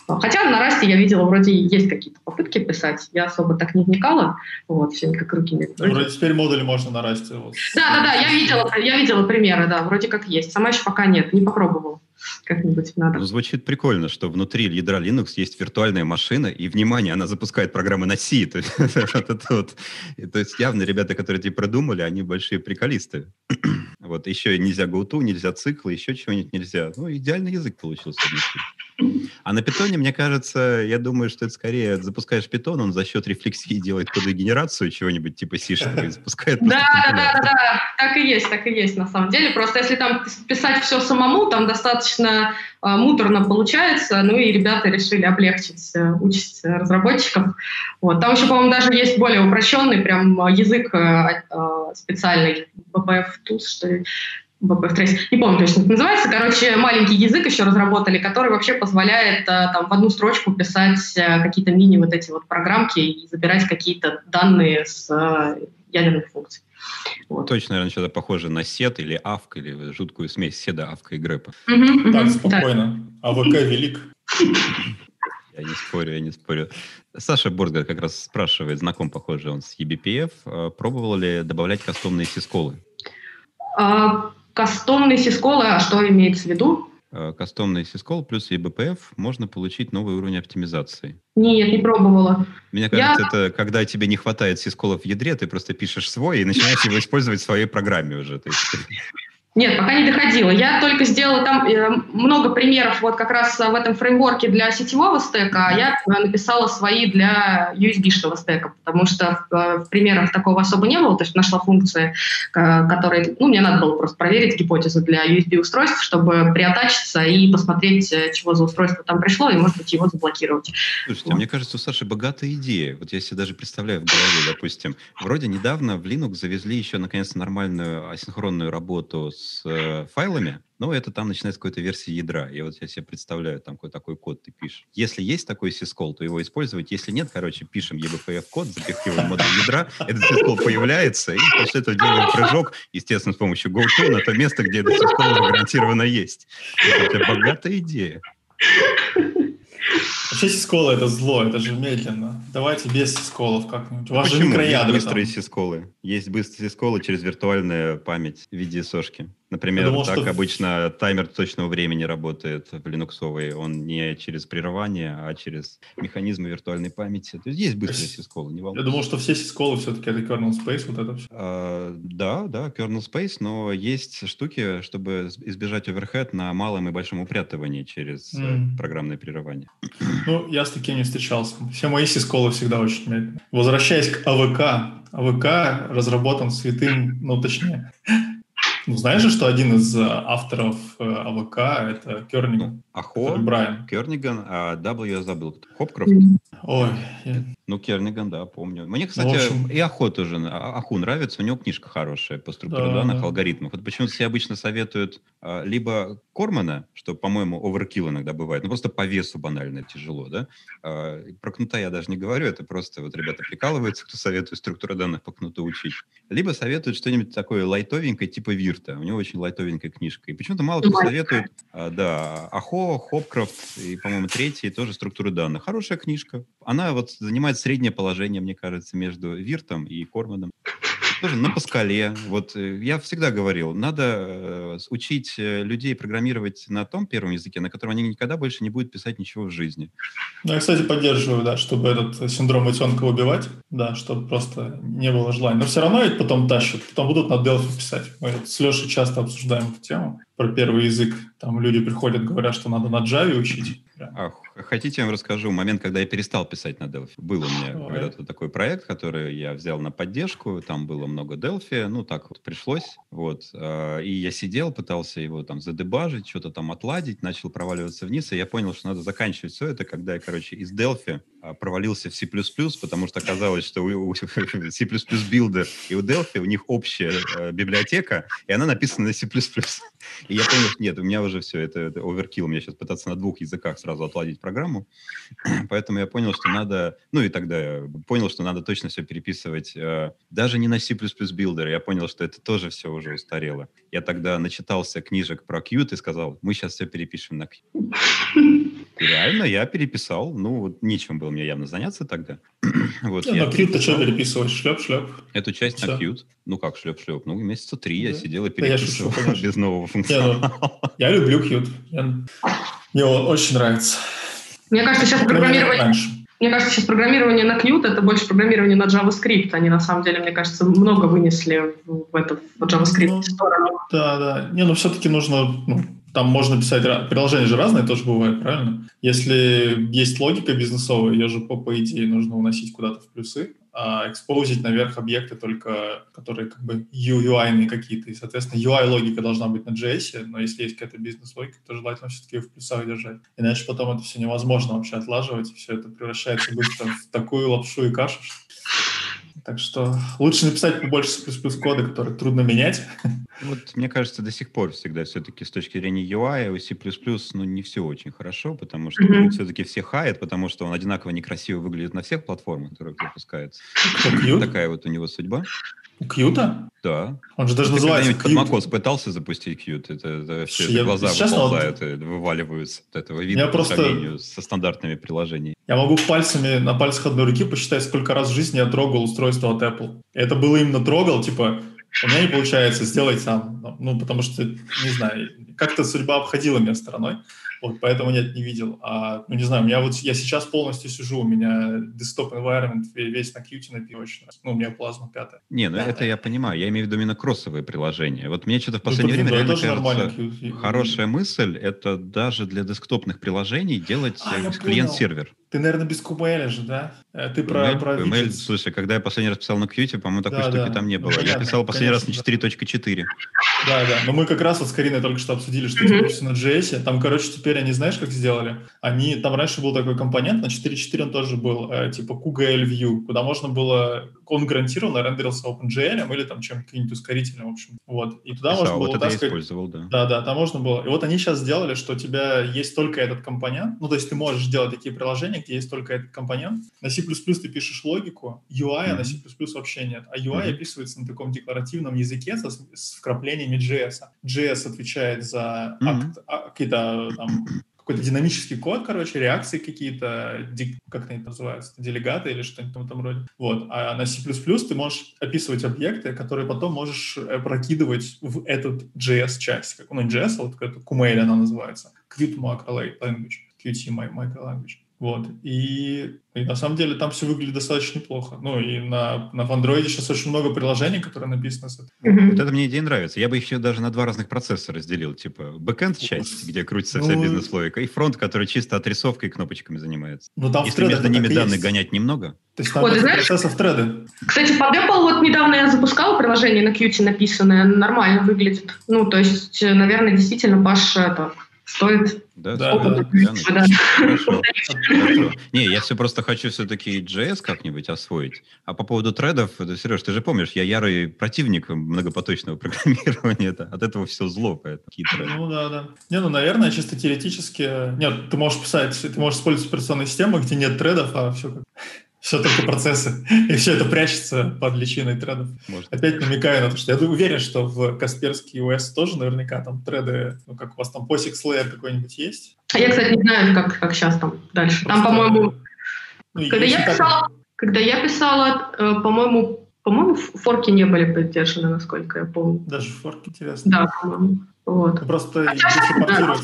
Хотя на Расте я видела, вроде есть какие-то попытки писать, я особо так не вникала, вот, все никак руки не... Ну, вроде теперь модули можно на Расте. Вот. Да, да, да, я видела, я видела примеры, да, вроде как есть. Сама еще пока нет, не попробовала как-нибудь надо. Ну, звучит прикольно, что внутри ядра Linux есть виртуальная машина, и, внимание, она запускает программы на C. То есть, явно ребята, которые эти продумали, они большие приколисты. Вот, еще нельзя GoTo, нельзя циклы, еще чего-нибудь нельзя. Ну, идеальный язык получился. А на питоне, мне кажется, я думаю, что это скорее запускаешь питон, он за счет рефлексии делает кодогенерацию чего-нибудь типа C и запускает. Да, да, да, да, так и есть, так и есть на самом деле. Просто если там писать все самому, там достаточно э, муторно получается, ну и ребята решили облегчить э, участь разработчиков. Вот. Там еще, по-моему, даже есть более упрощенный прям язык э, э, специальный, BPF Tools, что ли, BPF не помню точно, как называется. Короче, маленький язык еще разработали, который вообще позволяет э, там, в одну строчку писать э, какие-то мини вот эти вот программки и забирать какие-то данные с э, ядерных функций. Вот. Точно, наверное, что-то похоже на сет или авк, или жуткую смесь седа, авка и грэпа. Угу, так, угу, спокойно. Да. АВК велик. Я не спорю, я не спорю. Саша Борзгар как раз спрашивает, знаком, похоже, он с eBPF, пробовал ли добавлять кастомные сисколы? А, Кастомный сискол, а что имеется в виду? Э, кастомный сискол плюс eBPF можно получить новый уровень оптимизации. Нет, не пробовала. Мне кажется, Я... это когда тебе не хватает сисколов в ядре, ты просто пишешь свой и начинаешь его использовать в своей программе уже. Нет, пока не доходила. Я только сделала там э, много примеров вот как раз в этом фреймворке для сетевого стека, а я э, написала свои для USB-шного стека, потому что в, э, примерах такого особо не было, то есть нашла функции, которые, ну, мне надо было просто проверить гипотезу для USB-устройств, чтобы приотачиться и посмотреть, чего за устройство там пришло, и, может быть, его заблокировать. Слушайте, вот. а мне кажется, у Саши богатая идея. Вот я себе даже представляю в голове, допустим, вроде недавно в Linux завезли еще, наконец, нормальную асинхронную работу с с э, файлами, но это там начинается какой-то версии ядра. И вот я себе представляю, там какой такой код ты пишешь. Если есть такой сискол, то его использовать. Если нет, короче, пишем eBPF-код, запихиваем модуль ядра, этот сискол появляется, и после этого делаем прыжок, естественно, с помощью GoTo на то место, где этот сискол гарантированно есть. Это богатая идея. Вообще сисколы это зло, это же медленно. Давайте без сисколов как-нибудь. У вас Почему? же микроядра Есть быстрые там. сисколы. Есть быстрые сисколы через виртуальную память в виде сошки. Например, думал, так что... обычно таймер точного времени работает в линуксовой. Он не через прерывание, а через механизмы виртуальной памяти. То есть есть быстрые сисколы, не волнуйся. Я думал, что все сисколы все-таки это kernel space, вот это все. А, да, да, kernel space, но есть штуки, чтобы избежать оверхед на малом и большом упрятывании через mm. программное прерывание. Ну, я с таким не встречался. Все мои сисколы всегда очень медленные. Возвращаясь к АВК, АВК разработан святым, ну, точнее, ну, знаешь же, что один из э, авторов э, АВК — это Керниган? Ахо, Брайан. Керниган, а W я забыл. Хопкрофт? Ой. Я... Ну, Керниган, да, помню. Мне, кстати, ну, общем... и Ахо тоже, а, Аху нравится, у него книжка хорошая по структуре да, данных, да. алгоритмов. Вот почему-то все обычно советуют а, либо Кормана, что, по-моему, оверкил иногда бывает, ну, просто по весу банально тяжело, да. А, про кнута я даже не говорю, это просто вот ребята прикалываются, кто советует структуру данных по кнуту учить. Либо советуют что-нибудь такое лайтовенькое, типа Вирта. У него очень лайтовенькая книжка. И почему-то мало кто советует, а, да, Ахо, Хопкрофт и, по-моему, третий тоже структуры данных. Хорошая книжка. Она вот занимает среднее положение, мне кажется, между Виртом и Корманом тоже на Паскале. Вот э, я всегда говорил, надо э, учить э, людей программировать на том первом языке, на котором они никогда больше не будут писать ничего в жизни. Ну, я, кстати, поддерживаю, да, чтобы этот синдром утенка убивать, да, чтобы просто не было желания. Но все равно ведь потом тащат, потом будут на Delphi писать. Мы с Лешей часто обсуждаем эту тему про первый язык. Там люди приходят, говорят, что надо на Java учить. А, хотите, я вам расскажу момент, когда я перестал писать на Delphi. Был у меня когда-то такой проект, который я взял на поддержку, там было много Delphi, ну так вот пришлось, вот. А, и я сидел, пытался его там задебажить, что-то там отладить, начал проваливаться вниз, и я понял, что надо заканчивать все это, когда я, короче, из Delphi а, провалился в C++, потому что оказалось, что у C++ билда и у Delphi у них общая э, библиотека, и она написана на C++. И я понял, что нет, у меня уже все, это, это оверкилл, мне сейчас пытаться на двух языках сразу отладить программу. Поэтому я понял, что надо, ну и тогда я понял, что надо точно все переписывать, э, даже не на C++ Builder, я понял, что это тоже все уже устарело. Я тогда начитался книжек про Qt и сказал, мы сейчас все перепишем на Qt. Реально я переписал, ну вот нечем было мне явно заняться тогда. вот, на Qt ты что переписываешь? Шлеп-шлеп? Эту часть Все. на Qt. Ну как шлеп-шлеп? Ну месяца три да. я сидел и переписывал да я шучу, без нового функционала. Я, ну, я люблю Qt. Мне он очень нравится. Мне кажется, сейчас программирование... Мне кажется, сейчас программирование на Qt — это больше программирование на JavaScript. Они, на самом деле, мне кажется, много вынесли в, это, в JavaScript ну, сторону. Да, да. Не, ну все-таки нужно... Ну, там можно писать... Приложения же разные тоже бывают, правильно? Если есть логика бизнесовая, ее же, по, по идее, нужно уносить куда-то в плюсы экспозить наверх объекты только, которые как бы UI какие-то. И, соответственно, UI-логика должна быть на JS, но если есть какая-то бизнес-логика, то желательно все-таки в плюсах держать. Иначе потом это все невозможно вообще отлаживать, и все это превращается быстро в такую лапшу и кашу. Так что лучше написать побольше C++ кода, который трудно менять, Вот мне кажется, до сих пор всегда все-таки с точки зрения UI у C++ ну, не все очень хорошо, потому что mm-hmm. все-таки все хаят, потому что он одинаково некрасиво выглядит на всех платформах, которые выпускаются. Такая вот у него судьба. Кьюта? Да. Он же даже Ты называется Кьют. под macOS пытался запустить Кьют? Это, это все я, глаза выползают вот... и вываливаются от этого вида я по просто... сравнению со стандартными приложениями. Я могу пальцами, на пальцах одной руки посчитать, сколько раз в жизни я трогал устройство от Apple. Это было именно трогал, типа, у меня не получается, сделать сам. Ну, потому что, не знаю, как-то судьба обходила меня стороной. Вот, поэтому нет, не видел. А, ну, не знаю, у меня вот, я сейчас полностью сижу, у меня desktop environment весь на Qt написан очень. Ну, у меня плазма пятая. Не, ну это я понимаю. Я имею в виду именно кроссовые приложения. Вот мне что-то в ну, последнее ну, время да, реально кажется, хорошая мысль — это даже для десктопных приложений делать а, клиент-сервер. Ты, наверное, без QML же, да? Э, ты про, QML, про QML, слушай, когда я последний раз писал на Qt, по-моему, такой да, штуки да. там не было. Ну, понятно, я писал последний конечно, раз на 4.4. Да, да. Но мы как раз вот с Кариной только что обсудили, что mm-hmm. на JS. Там, короче, теперь они, знаешь, как сделали? Они, там раньше был такой компонент, на 4.4 он тоже был, э, типа QGL View, куда можно было, он гарантированно рендерился OpenGL или там чем-нибудь ускорительным, в общем. Вот. И туда Писал, можно было вот это таскать... использовал, да. Да, да, там можно было. И вот они сейчас сделали, что у тебя есть только этот компонент, ну, то есть ты можешь делать такие приложения, где есть только этот компонент. На C++ ты пишешь логику, UI mm-hmm. на C++ вообще нет. А UI mm-hmm. описывается на таком декларативном языке со, с вкраплениями JS. JS отвечает за mm-hmm. какие-то там какой-то динамический код, короче, реакции какие-то, как они называются, делегаты или что-нибудь в этом роде. Вот. А на C++ ты можешь описывать объекты, которые потом можешь э, прокидывать в этот JS-часть. Как, ну, JS, а вот это Kumail она называется. Qt Macro Language. Qt Micro Language. Вот. И, и на самом деле там все выглядит достаточно неплохо. Ну и на, на Android сейчас очень много приложений, которые написаны с этим. Вот это мне идея нравится. Я бы еще даже на два разных процессора разделил. Типа бэкэнд часть, где крутится ну, вся бизнес-логика, и фронт, который чисто отрисовкой и кнопочками занимается. Ну, там Если между ними данные есть. гонять немного. То есть там вот, знаешь, процессов треды. Кстати, под Apple вот недавно я запускала приложение на Qt написанное, нормально выглядит. Ну, то есть, наверное, действительно, Паш это стоит да, да, да, да. Хорошо. Хорошо. Не, я все просто хочу все-таки JS как-нибудь освоить. А по поводу тредов, Сереж, ты же помнишь, я ярый противник многопоточного программирования. Это, от этого все зло, поэтому Ну да, да. Не, ну, наверное, чисто теоретически... Нет, ты можешь писать, ты можешь использовать операционные системы, где нет тредов, а все как все только процессы. И все это прячется под личиной тредов. Может. Опять намекаю на то, что я уверен, что в Касперский OS тоже наверняка там треды, ну как у вас там POSIX layer какой-нибудь есть. А я, кстати, не знаю, как, как сейчас там дальше. Просто, там, по-моему, ну, когда, я писала, когда я писала, э, по-моему, по-моему, форки не были поддержаны, насколько я помню. Даже форки, интересно. Да, по-моему. Вот. Просто а. Да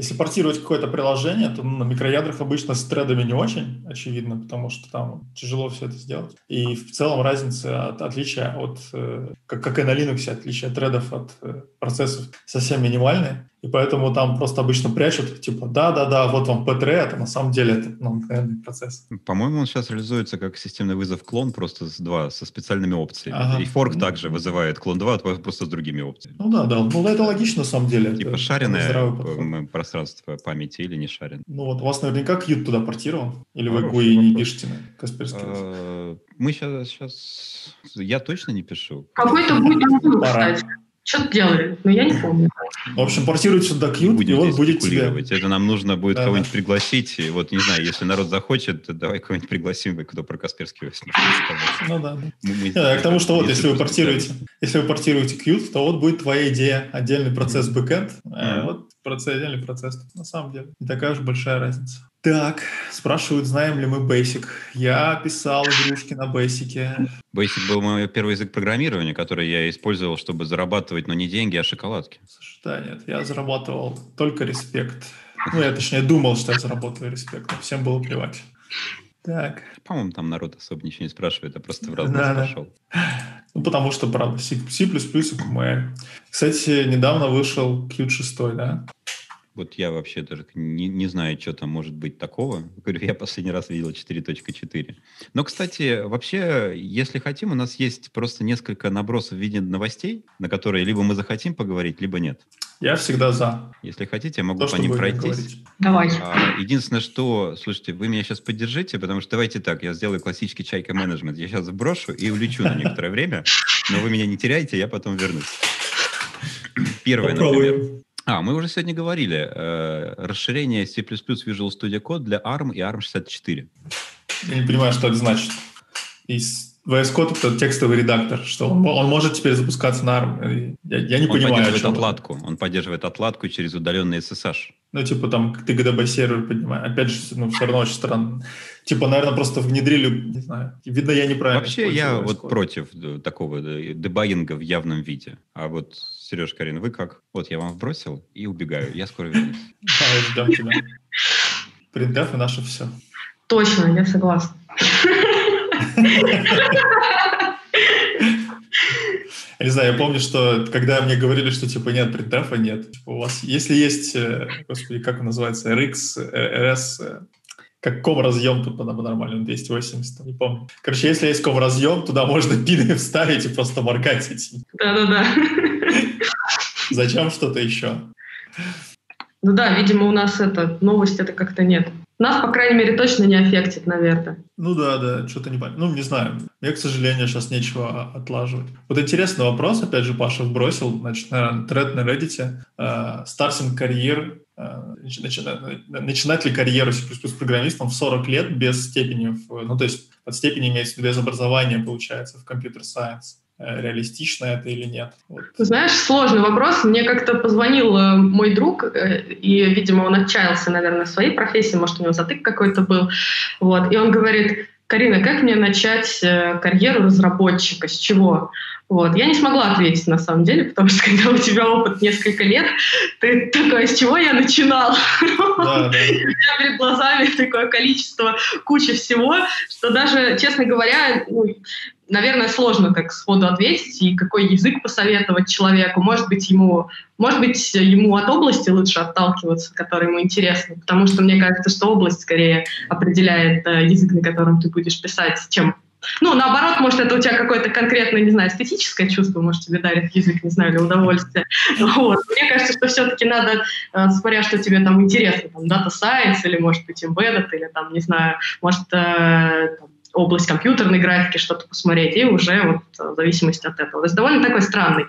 если портировать какое-то приложение, то ну, на микроядрах обычно с тредами не очень очевидно, потому что там тяжело все это сделать. И в целом разница, от, отличия от, э, как, как и на Linux, отличие тредов от э, процессов совсем минимальные. И поэтому там просто обычно прячут, типа, да-да-да, вот вам P3, а на самом деле это ну, мгновенный процесс. По-моему, он сейчас реализуется как системный вызов клон, просто с два, со специальными опциями. Ага. И форк ну, также вызывает клон 2, просто с другими опциями. Ну да, да, ну это логично на самом деле. Типа это, шаренное пространство памяти или не шаренное. Ну вот у вас наверняка Qt туда портирован? Или вы GUI не пишете на Касперский? А, мы сейчас, сейчас... Я точно не пишу. Какой-то будет, кстати. Что-то делали, но я не помню. В общем, портируйте сюда Qt, и вот будет тебе. Это нам нужно будет да, кого-нибудь пригласить. И вот, не знаю, если народ захочет, то давай кого-нибудь пригласим, кто про Касперский ось Ну да. Мы, мы, да к тому, что вот, если вы портируете, если вы портируете Qt, то вот будет твоя идея, отдельный процесс backend, mm-hmm. а вот процесс, отдельный процесс. На самом деле, не такая уж большая разница. Так, спрашивают, знаем ли мы Basic. Я писал игрушки на Basic. Basic был мой первый язык программирования, который я использовал, чтобы зарабатывать, но не деньги, а шоколадки. Слушай, да, нет, я зарабатывал только респект. Ну, я точнее думал, что я заработаю респект, но всем было плевать. Так. По-моему, там народ особо ничего не спрашивает, а просто в разные да, пошел. Ну, потому что, правда, C++ и QML. Кстати, недавно вышел Qt 6, да? Вот я вообще даже не, не знаю, что там может быть такого. Говорю, я последний раз видел 4.4. Но, кстати, вообще, если хотим, у нас есть просто несколько набросов в виде новостей, на которые либо мы захотим поговорить, либо нет. Я всегда за. Если хотите, я могу То, по ним пройтись. Давай. А, единственное, что, слушайте, вы меня сейчас поддержите, потому что давайте так, я сделаю классический чайка менеджмент. Я сейчас сброшу и улечу на некоторое время, но вы меня не теряете, я потом вернусь. Первое, например. А, мы уже сегодня говорили. Э, расширение C++ Visual Studio Code для ARM и ARM64. Я не понимаю, что это значит. Из VS Code это текстовый редактор, что он, он может теперь запускаться на ARM. Я, я не он понимаю. Он поддерживает отладку. Он поддерживает отладку через удаленный SSH. Ну, типа там ты GDB сервер поднимаешь. Опять же, ну, все равно очень странно. Типа, наверное, просто внедрили, не знаю. Видно, я неправильно. Вообще, я вот против такого дебагинга в явном виде. А вот Сереж, Карин, вы как? Вот я вам вбросил и убегаю. Я скоро вернусь. Да, ждем тебя. Принтеф и наше все. Точно, я согласна. Я не знаю, я помню, что когда мне говорили, что типа нет принтефа, нет. Типа, у вас, если есть, э, господи, как он называется, RX, RS, э, как ком-разъем тут по-нормальному, 280, не помню. Короче, если есть ком-разъем, туда можно пины вставить и просто моргать эти. Да-да-да. Зачем что-то еще? Ну да, видимо, у нас это новость это как-то нет. Нас, по крайней мере, точно не аффектит, наверное. Ну да, да, что-то не понятно. Ну, не знаю. Мне, к сожалению, сейчас нечего отлаживать. Вот интересный вопрос, опять же, Паша вбросил, значит, на тред на Reddit. Uh, Старсинг карьер, uh, начинать ли карьеру C++ программистом в 40 лет без степени, в, ну, то есть под степени имеется без образования, получается, в компьютер сайенс. э, реалистично это или нет. Вот. Знаешь, сложный вопрос. Мне как-то позвонил э, мой друг, э, и, видимо, он отчаялся, наверное, в своей профессии, может, у него затык какой-то был. Вот. И он говорит, Карина, как мне начать карьеру разработчика? С чего? Вот. Я не смогла ответить на самом деле, потому что когда у тебя опыт несколько лет, ты такой, с чего я начинал? Да, да. У меня перед глазами такое количество, куча всего, что даже, честно говоря, ну, наверное, сложно так сходу ответить, и какой язык посоветовать человеку. Может быть, ему, может быть, ему от области лучше отталкиваться, который ему интересно, потому что мне кажется, что область скорее определяет э, язык, на котором ты будешь писать, чем ну, наоборот, может, это у тебя какое-то конкретное, не знаю, эстетическое чувство, может, тебе дарит язык, не знаю, или удовольствие. Вот. Мне кажется, что все-таки надо, э, смотря что тебе там интересно, там, Data Science или, может быть, Embedded, или там, не знаю, может, э, там, область компьютерной графики, что-то посмотреть, и уже вот э, в зависимости от этого. То есть довольно такой странный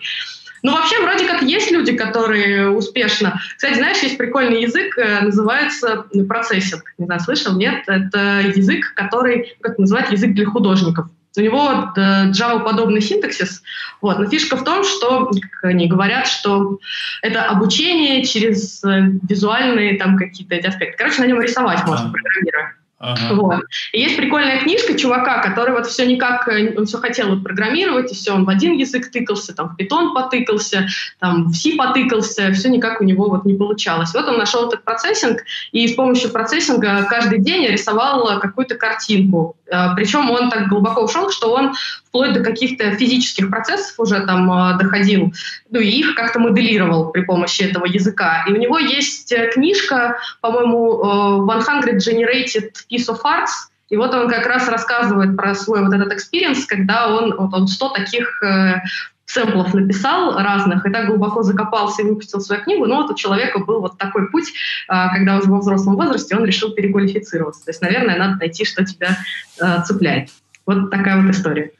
ну, вообще, вроде как есть люди, которые успешно... Кстати, знаешь, есть прикольный язык, э, называется процессинг. Не знаю, слышал? Нет? Это язык, который, как называют, язык для художников. У него Java-подобный синтаксис. Вот. Но фишка в том, что, как они говорят, что это обучение через э, визуальные там какие-то эти аспекты. Короче, на нем рисовать можно, программируя. Ага. Вот. И есть прикольная книжка чувака, который вот все никак, э, он все хотел вот программировать, и все, он в один язык тыкался, там в питон потыкался, там в C потыкался, все никак у него вот не получалось. Вот он нашел этот процессинг, и с помощью процессинга каждый день рисовал какую-то картинку. Э, Причем он так глубоко ушел, что он вплоть до каких-то физических процессов уже там э, доходил, ну и их как-то моделировал при помощи этого языка. И у него есть книжка, по-моему, 100 Generated Piece of Arts, и вот он как раз рассказывает про свой вот этот experience, когда он, вот он 100 таких э, сэмплов написал разных, и так глубоко закопался и выпустил свою книгу, но вот у человека был вот такой путь, э, когда уже во взрослом возрасте он решил переквалифицироваться. То есть, наверное, надо найти, что тебя э, цепляет. Вот такая вот история.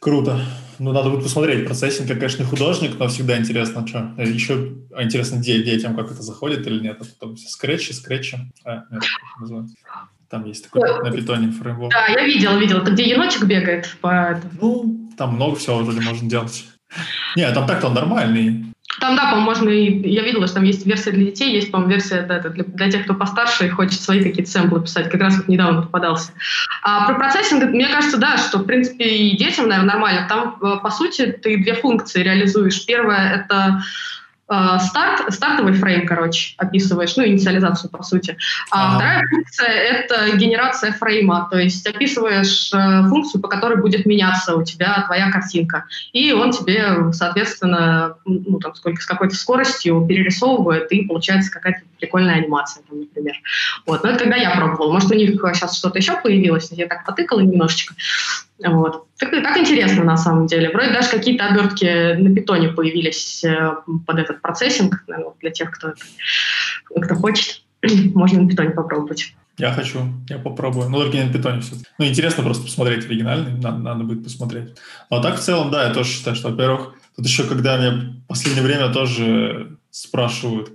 Круто. Ну, надо будет посмотреть. Процессинг, конечно, не художник, но всегда интересно, что. Еще интересно детям, как это заходит или нет. А потом скретчи, скретчи. А, нет, как называется. Там есть такой Ой, на питоне фреймворк. Да, я видел, видел. Это где енотик бегает по... Ну, там много всего вроде можно делать. Не, там так-то он нормальный. Там, да, по-моему, и... Я видела, что там есть версия для детей, есть, по-моему, версия да, для, для тех, кто постарше и хочет свои какие-то сэмплы писать. Как раз вот недавно попадался. А про процессинг, мне кажется, да, что, в принципе, и детям, наверное, нормально. Там, э, по сути, ты две функции реализуешь. Первое — это старт, стартовый фрейм, короче, описываешь, ну, инициализацию, по сути. А ага. вторая функция — это генерация фрейма, то есть описываешь э, функцию, по которой будет меняться у тебя твоя картинка. И он тебе, соответственно, ну, там, сколько, с какой-то скоростью перерисовывает, и получается какая-то прикольная анимация, там, например. Вот. Но это когда я пробовала. Может, у них сейчас что-то еще появилось, я так потыкала немножечко. Вот. Так, так интересно на самом деле. Вроде даже какие-то обертки на питоне появились э, под этот процессинг, наверное, для тех, кто, кто хочет. Можно на питоне попробовать. Я хочу, я попробую. Ну, только не на питоне все. Ну, интересно просто посмотреть оригинальный, надо, надо будет посмотреть. Но так в целом, да, я тоже считаю, что, во-первых, тут еще, когда мне в последнее время тоже спрашивают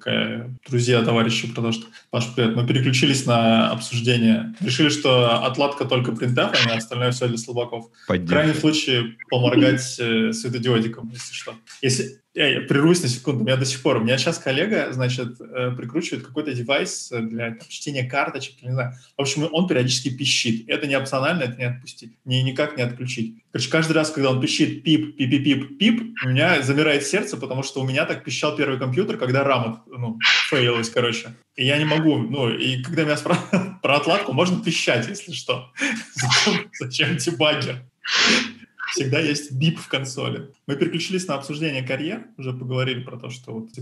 друзья, товарищи про то, что Паш, привет, мы переключились на обсуждение. Решили, что отладка только принтап, а не остальное все для слабаков. В крайнем случае поморгать э, светодиодиком, если что. Если, я, я прервусь на секунду, меня до сих пор, у меня сейчас коллега, значит, э, прикручивает какой-то девайс для там, чтения карточек, не знаю. В общем, он периодически пищит. Это не опционально, это не отпустить, не, никак не отключить. Короче, каждый раз, когда он пищит пип, пип, пип, пип, пип, у меня замирает сердце, потому что у меня так пищал первый компьютер, когда рама, ну, фейлилась, короче. И я не могу, ну, и когда меня спрашивают про отладку, можно пищать, если что. Зачем, зачем дебаггер? Всегда есть бип в консоли. Мы переключились на обсуждение карьер, уже поговорили про то, что вот C++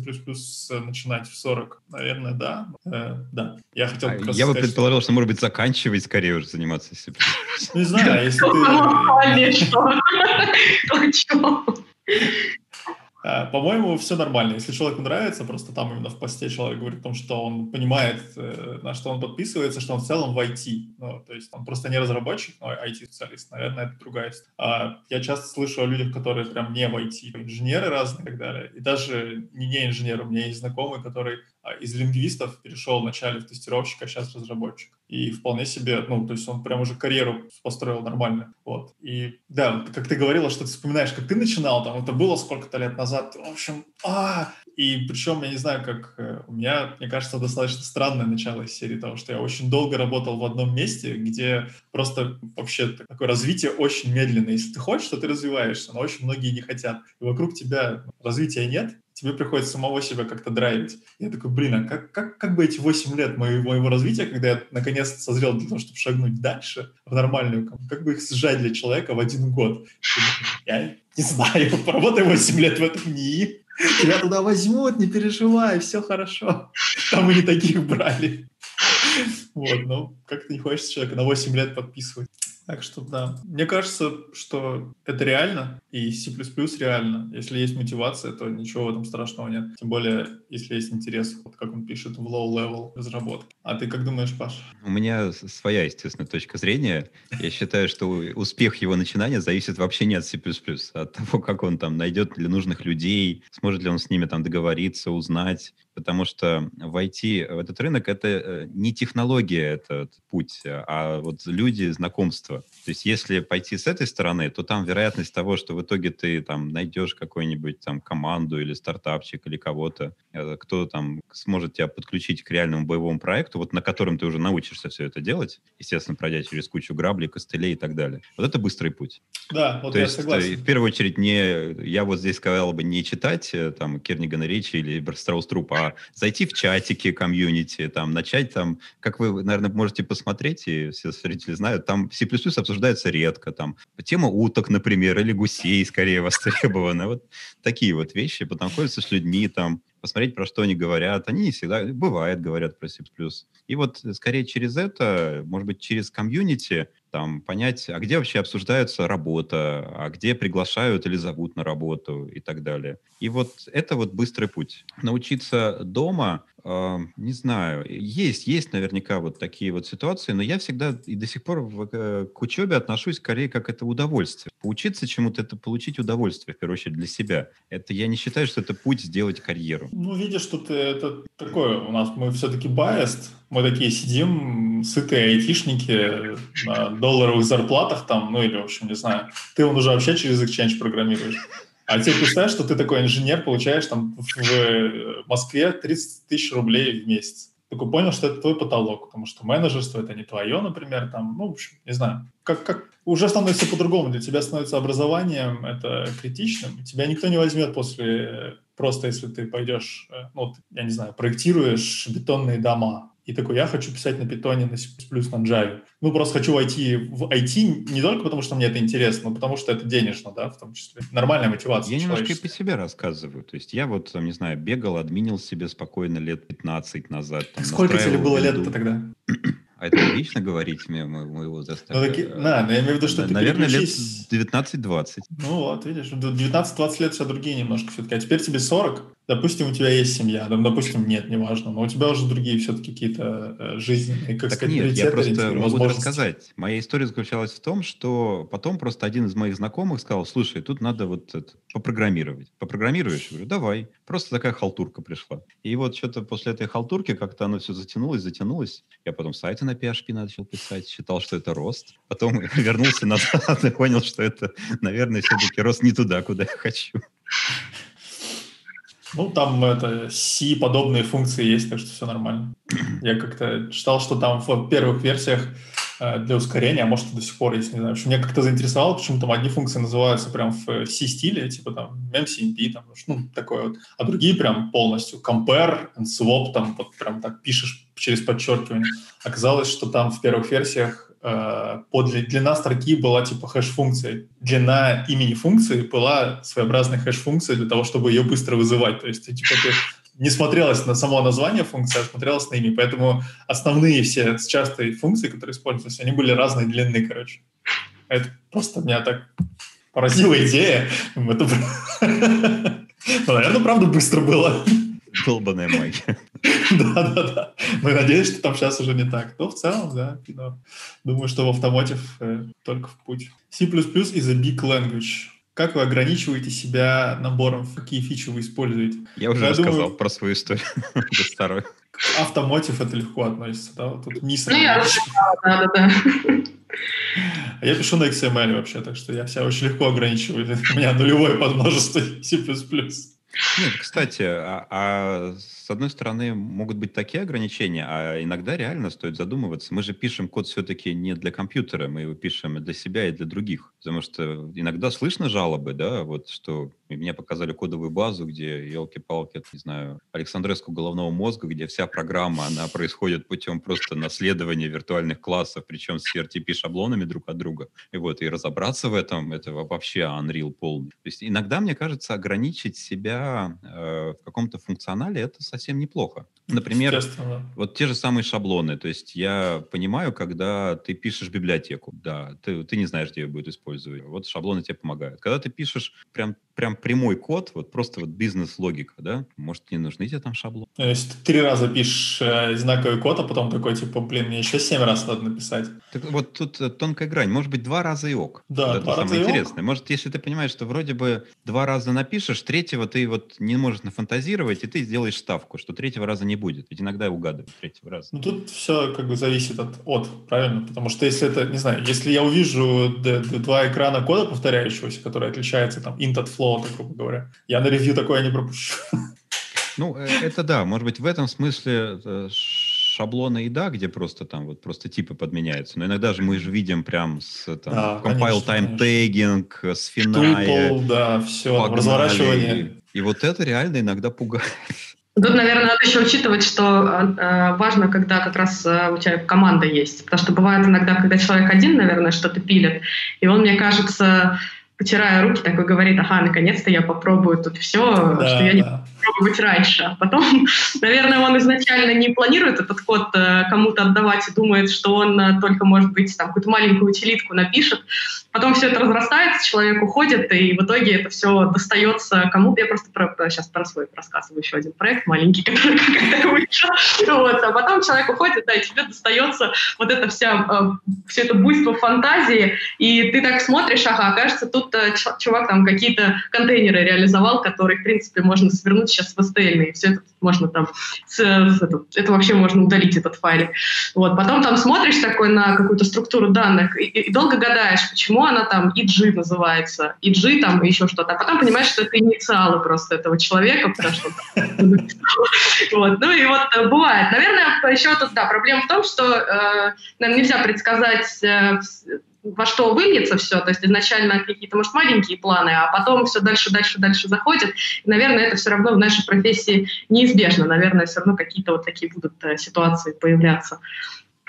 начинать в 40, наверное, да. Э, да. Я хотел а, Я бы предположил, что, может быть, заканчивать скорее уже заниматься C++. Не знаю, если ты... А, по-моему, все нормально. Если человеку нравится, просто там именно в посте человек говорит о том, что он понимает, э, на что он подписывается, что он в целом в IT. Ну, то есть он просто не разработчик, но IT-специалист. Наверное, это другая история. А я часто слышу о людях, которые прям не в IT, инженеры разные и так далее. И даже не не инженеры. У меня есть знакомый, который а, из лингвистов перешел вначале в тестировщика, а сейчас разработчик. И вполне себе, ну, то есть он прям уже карьеру построил нормально. Вот. И да, как ты говорила, что ты вспоминаешь, как ты начинал, там, это было сколько-то лет назад. В общем, а, и причем, я не знаю, как э, у меня, мне кажется, достаточно странное начало из серии того, что я очень долго работал в одном месте, где просто вообще такое развитие очень медленное. Если ты хочешь, то ты развиваешься, но очень многие не хотят. И вокруг тебя развития нет, тебе приходится самого себя как-то драйвить. Я такой, блин, а как, как, как бы эти 8 лет моего, моего развития, когда я наконец созрел для того, чтобы шагнуть дальше в нормальную, как бы их сжать для человека в один год? Я не знаю, поработай 8 лет в этом НИИ, тебя туда возьмут, не переживай, все хорошо. Там мы не таких брали. Вот, ну, как-то не хочется человека на 8 лет подписывать. Так что да. Мне кажется, что это реально, и C++ реально. Если есть мотивация, то ничего в этом страшного нет. Тем более, если есть интерес, вот как он пишет, в low-level разработке. А ты как думаешь, Паш? У меня своя, естественно, точка зрения. Я считаю, что успех его начинания зависит вообще не от C++, а от того, как он там найдет ли нужных людей, сможет ли он с ними там договориться, узнать. Потому что войти в этот рынок — это э, не технология, этот путь, а вот люди, знакомства. То есть если пойти с этой стороны, то там вероятность того, что в итоге ты там найдешь какую-нибудь там команду или стартапчик или кого-то, э, кто там сможет тебя подключить к реальному боевому проекту, вот на котором ты уже научишься все это делать, естественно, пройдя через кучу граблей, костылей и так далее. Вот это быстрый путь. Да, вот То я есть, согласен. Э, в первую очередь, не, я вот здесь сказал бы не читать э, там Кернигана Ричи или Страус Труп, а зайти в чатики комьюнити, там, начать там, как вы, наверное, можете посмотреть, и все зрители знают, там C++ обсуждается редко, там, тема уток, например, или гусей скорее востребована, вот такие вот вещи, познакомиться с людьми, там, посмотреть, про что они говорят. Они всегда, бывает, говорят про C++. И вот скорее через это, может быть, через комьюнити, там, понять, а где вообще обсуждается работа, а где приглашают или зовут на работу и так далее. И вот это вот быстрый путь. Научиться дома, э, не знаю, есть, есть наверняка вот такие вот ситуации, но я всегда и до сих пор в, э, к учебе отношусь скорее как это удовольствие. Поучиться чему-то — это получить удовольствие, в первую очередь, для себя. Это я не считаю, что это путь сделать карьеру. Ну, видишь, тут это такое, у нас мы все-таки biased, мы такие сидим, сытые айтишники на долларовых зарплатах там, ну или, в общем, не знаю. Ты он уже вообще через Exchange программируешь. А тебе представляешь, что ты такой инженер, получаешь там в Москве 30 тысяч рублей в месяц. Такой понял, что это твой потолок, потому что менеджерство это не твое, например, там, ну, в общем, не знаю. Как, как уже становится по-другому. Для тебя становится образованием это критичным. Тебя никто не возьмет после просто если ты пойдешь, э, ну, я не знаю, проектируешь бетонные дома, и такой, я хочу писать на питоне, на C++, на Java. Ну, просто хочу войти в IT не только потому, что мне это интересно, но потому что это денежно, да, в том числе. Нормальная мотивация. Я немножко и по себе рассказываю. То есть я вот, там, не знаю, бегал, админил себе спокойно лет 15 назад. Там, Сколько тебе было лет-то тогда? А это лично говорить мой, мой возраст? Ну, таки, да, но я имею в виду, что ты Наверное, лет 19-20. Ну вот, видишь, 19-20 лет все другие немножко все-таки. А теперь тебе 40, допустим, у тебя есть семья, там, допустим, нет, неважно, но у тебя уже другие все-таки какие-то э, жизненные, как так сказать, нет, я просто могу рассказать. Моя история заключалась в том, что потом просто один из моих знакомых сказал, слушай, тут надо вот это, попрограммировать. Попрограммируешь? Я говорю, давай. Просто такая халтурка пришла. И вот что-то после этой халтурки как-то оно все затянулось, затянулось. Я потом сайты на PHP начал писать, считал, что это рост. Потом вернулся назад и понял, что это, наверное, все-таки рост не туда, куда я хочу. Ну, там это C-подобные функции есть, так что все нормально. Я как-то читал, что там в первых версиях для ускорения, а может, до сих пор есть, не знаю. Что меня как-то заинтересовало, почему там одни функции называются прям в C-стиле, типа там MCMP, там, ну, такое вот, а другие прям полностью compare and swap, там вот прям так пишешь через подчеркивание. Оказалось, что там в первых версиях э, длина строки была типа хэш-функции. Длина имени функции была своеобразной хэш-функцией для того, чтобы ее быстро вызывать. То есть типа ты не смотрелось на само название функции, а смотрелось на имя. Поэтому основные все частые функции, которые используются, они были разной длины, короче. Это просто меня так поразила идея. Это, ну, наверное, правда быстро было. Долбаная магия. Да-да-да. Ну, надеюсь, что там сейчас уже не так. Но в целом, да. Но думаю, что в автомотив э, только в путь. C++ is a big language. Как вы ограничиваете себя набором, какие фичи вы используете? Я уже Я рассказал думаю- про свою историю старую. Автомотив это легко относится, да? Вот Тут низ. Ну, я рассказала, да-да-да. А я пишу на XML вообще, так что я себя очень легко ограничиваю. У меня нулевое подмножество C++. Нет, кстати, а, а с одной стороны могут быть такие ограничения, а иногда реально стоит задумываться. Мы же пишем код все-таки не для компьютера, мы его пишем для себя, и для других. Потому что иногда слышно жалобы, да, вот что мне показали кодовую базу, где, елки-палки, не знаю, Александреску головного мозга, где вся программа, она происходит путем просто наследования виртуальных классов, причем с RTP-шаблонами друг от друга. И вот, и разобраться в этом, это вообще Unreal полный. То есть иногда, мне кажется, ограничить себя э, в каком-то функционале, это совсем неплохо. Например, вот те же самые шаблоны. То есть я понимаю, когда ты пишешь библиотеку, да, ты, ты не знаешь, где ее будет использовать. Вот шаблоны тебе помогают. Когда ты пишешь прям, прям прямой код, вот просто вот бизнес-логика, да, может, не нужны тебе там шаблоны. Если ты три раза пишешь э, знаковый код, а потом такой, типа, блин, мне еще семь раз надо написать. Так вот тут э, тонкая грань. Может быть, два раза и ок. Да, Вот это два раза самое и ок. интересное. Может, если ты понимаешь, что вроде бы два раза напишешь, третьего ты вот не можешь нафантазировать, и ты сделаешь ставку, что третьего раза не будет. Ведь иногда угадывают третьего раза. Ну, тут все как бы зависит от, от, правильно? Потому что если это, не знаю, если я увижу два экрана кода повторяющегося, который отличается там int от float, грубо говоря, я на ревью такое не пропущу. Ну, э, это да, может быть, в этом смысле э, шаблоны и да, где просто там вот просто типы подменяются. Но иногда же мы же видим прям с там, Да, compile time tagging, с финая, Tuple, да, все, погнали. разворачивание. И вот это реально иногда пугает. Тут, наверное, надо еще учитывать, что э, важно, когда как раз э, у тебя команда есть. Потому что бывает иногда, когда человек один, наверное, что-то пилит, и он, мне кажется, потирая руки, такой говорит, ага, наконец-то я попробую тут все, Да, что я не да. раньше. А потом, наверное, он изначально не планирует этот код э, кому-то отдавать и думает, что он э, только, может быть, там какую-то маленькую утилитку напишет. Потом все это разрастается, человек уходит, и в итоге это все достается кому-то. Я просто про, сейчас про свой рассказываю еще один проект маленький, который как-то вышел. Вот. А потом человек уходит, да, и тебе достается вот это вся, э, все это буйство фантазии, и ты так смотришь, ага, кажется, тут э, чувак там какие-то контейнеры реализовал, которые, в принципе, можно свернуть сейчас в STL, и все это можно там, это, это вообще можно удалить, этот файлик. Вот. Потом там смотришь такой на какую-то структуру данных и, и долго гадаешь, почему она там EG называется, EG там и еще что-то. А потом понимаешь, что это инициалы просто этого человека, потому что вот. Ну и вот э, бывает. Наверное, еще тут, да, проблема в том, что э, нам нельзя предсказать э, во что выльется все, то есть изначально какие-то, может, маленькие планы, а потом все дальше, дальше, дальше заходит. И, наверное, это все равно в нашей профессии неизбежно. Наверное, все равно какие-то вот такие будут ситуации появляться.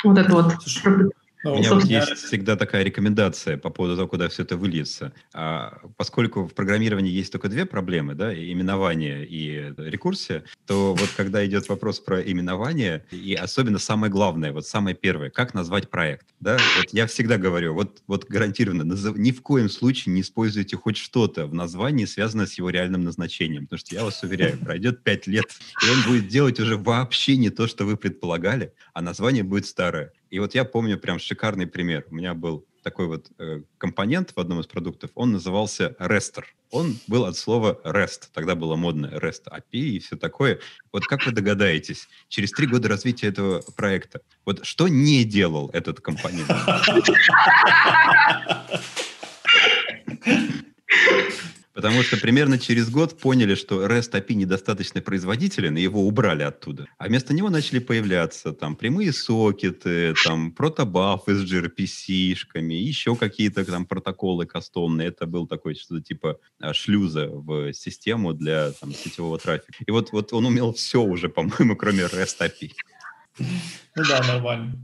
Вот это вот. Слушай, Ну, У меня вот есть всегда такая рекомендация по поводу того, куда все это выльется. А, поскольку в программировании есть только две проблемы, да, именование и рекурсия, то вот когда идет вопрос про именование, и особенно самое главное, вот самое первое, как назвать проект, да, вот я всегда говорю, вот, вот гарантированно, назов- ни в коем случае не используйте хоть что-то в названии, связанное с его реальным назначением, потому что я вас уверяю, пройдет пять лет, и он будет делать уже вообще не то, что вы предполагали, а название будет старое. И вот я помню прям шикарный пример. У меня был такой вот э, компонент в одном из продуктов, он назывался RESTer. Он был от слова REST, тогда было модно REST API и все такое. Вот как вы догадаетесь, через три года развития этого проекта, вот что не делал этот компонент? Потому что примерно через год поняли, что REST API недостаточно производителен, и его убрали оттуда. А вместо него начали появляться там прямые сокеты, там протобафы с gRPC-шками, еще какие-то там протоколы кастомные. Это был такой что-то типа а, шлюза в систему для там, сетевого трафика. И вот, вот он умел все уже, по-моему, кроме REST API. Ну да, нормально.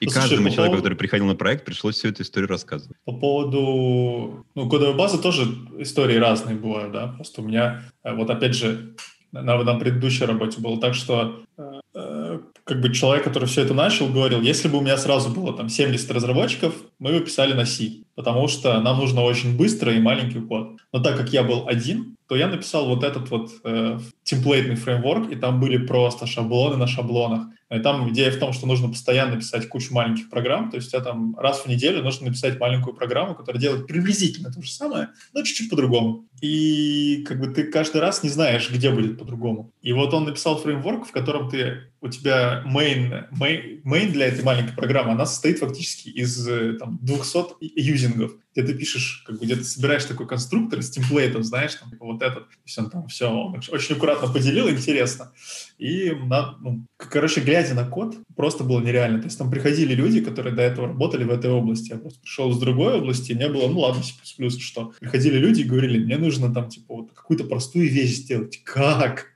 И Ну, слушай, каждому по человеку, поводу- который приходил на проект, пришлось всю эту историю рассказывать. По поводу... Ну, кодовой базы тоже истории разные бывают, да. Просто у меня, э, вот опять же, на, на предыдущей работе было так, что э, э, как бы человек, который все это начал, говорил, если бы у меня сразу было там 70 разработчиков, мы бы писали на C, потому что нам нужно очень быстро и маленький код. Но так как я был один, то я написал вот этот вот э, темплейтный фреймворк, и там были просто шаблоны на шаблонах. И там идея в том, что нужно постоянно писать кучу маленьких программ, то есть у тебя там раз в неделю нужно написать маленькую программу, которая делает приблизительно то же самое, но чуть-чуть по-другому. И как бы ты каждый раз не знаешь, где будет по-другому. И вот он написал фреймворк, в котором ты у тебя main, main, main для этой маленькой программы, она состоит фактически из э, там, 200 юзингов где ты пишешь, как бы, где ты собираешь такой конструктор из темплейтов, знаешь, там, типа, вот этот, то есть он там все он очень аккуратно поделил, интересно. И, на, ну, короче, глядя на код, просто было нереально. То есть там приходили люди, которые до этого работали в этой области. Я просто пришел из другой области, и мне было, ну ладно, C++, что. Приходили люди и говорили, мне нужно там, типа, вот какую-то простую вещь сделать. Как?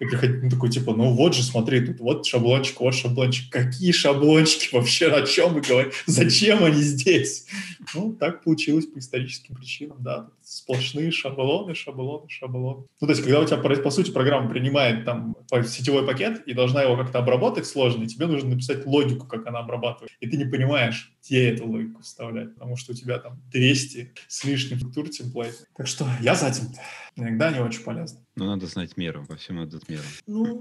И приходил ну, такой, типа, ну вот же, смотри, тут вот шаблончик, вот шаблончик. Какие шаблончики вообще? О чем вы говорите? Зачем они здесь? Ну, так получилось по историческим причинам, да. Сплошные шаблоны, шаблоны, шаблоны. Ну, то есть, когда у тебя, по сути, программа принимает там сетевой пакет и должна его как-то обработать сложно, тебе нужно написать логику, как она обрабатывает. И ты не понимаешь, где эту логику вставлять, потому что у тебя там 200 с лишним фактур темплейт. Так что я за этим. Иногда не очень полезно. Но надо знать меру, во всем надо меру. Ну,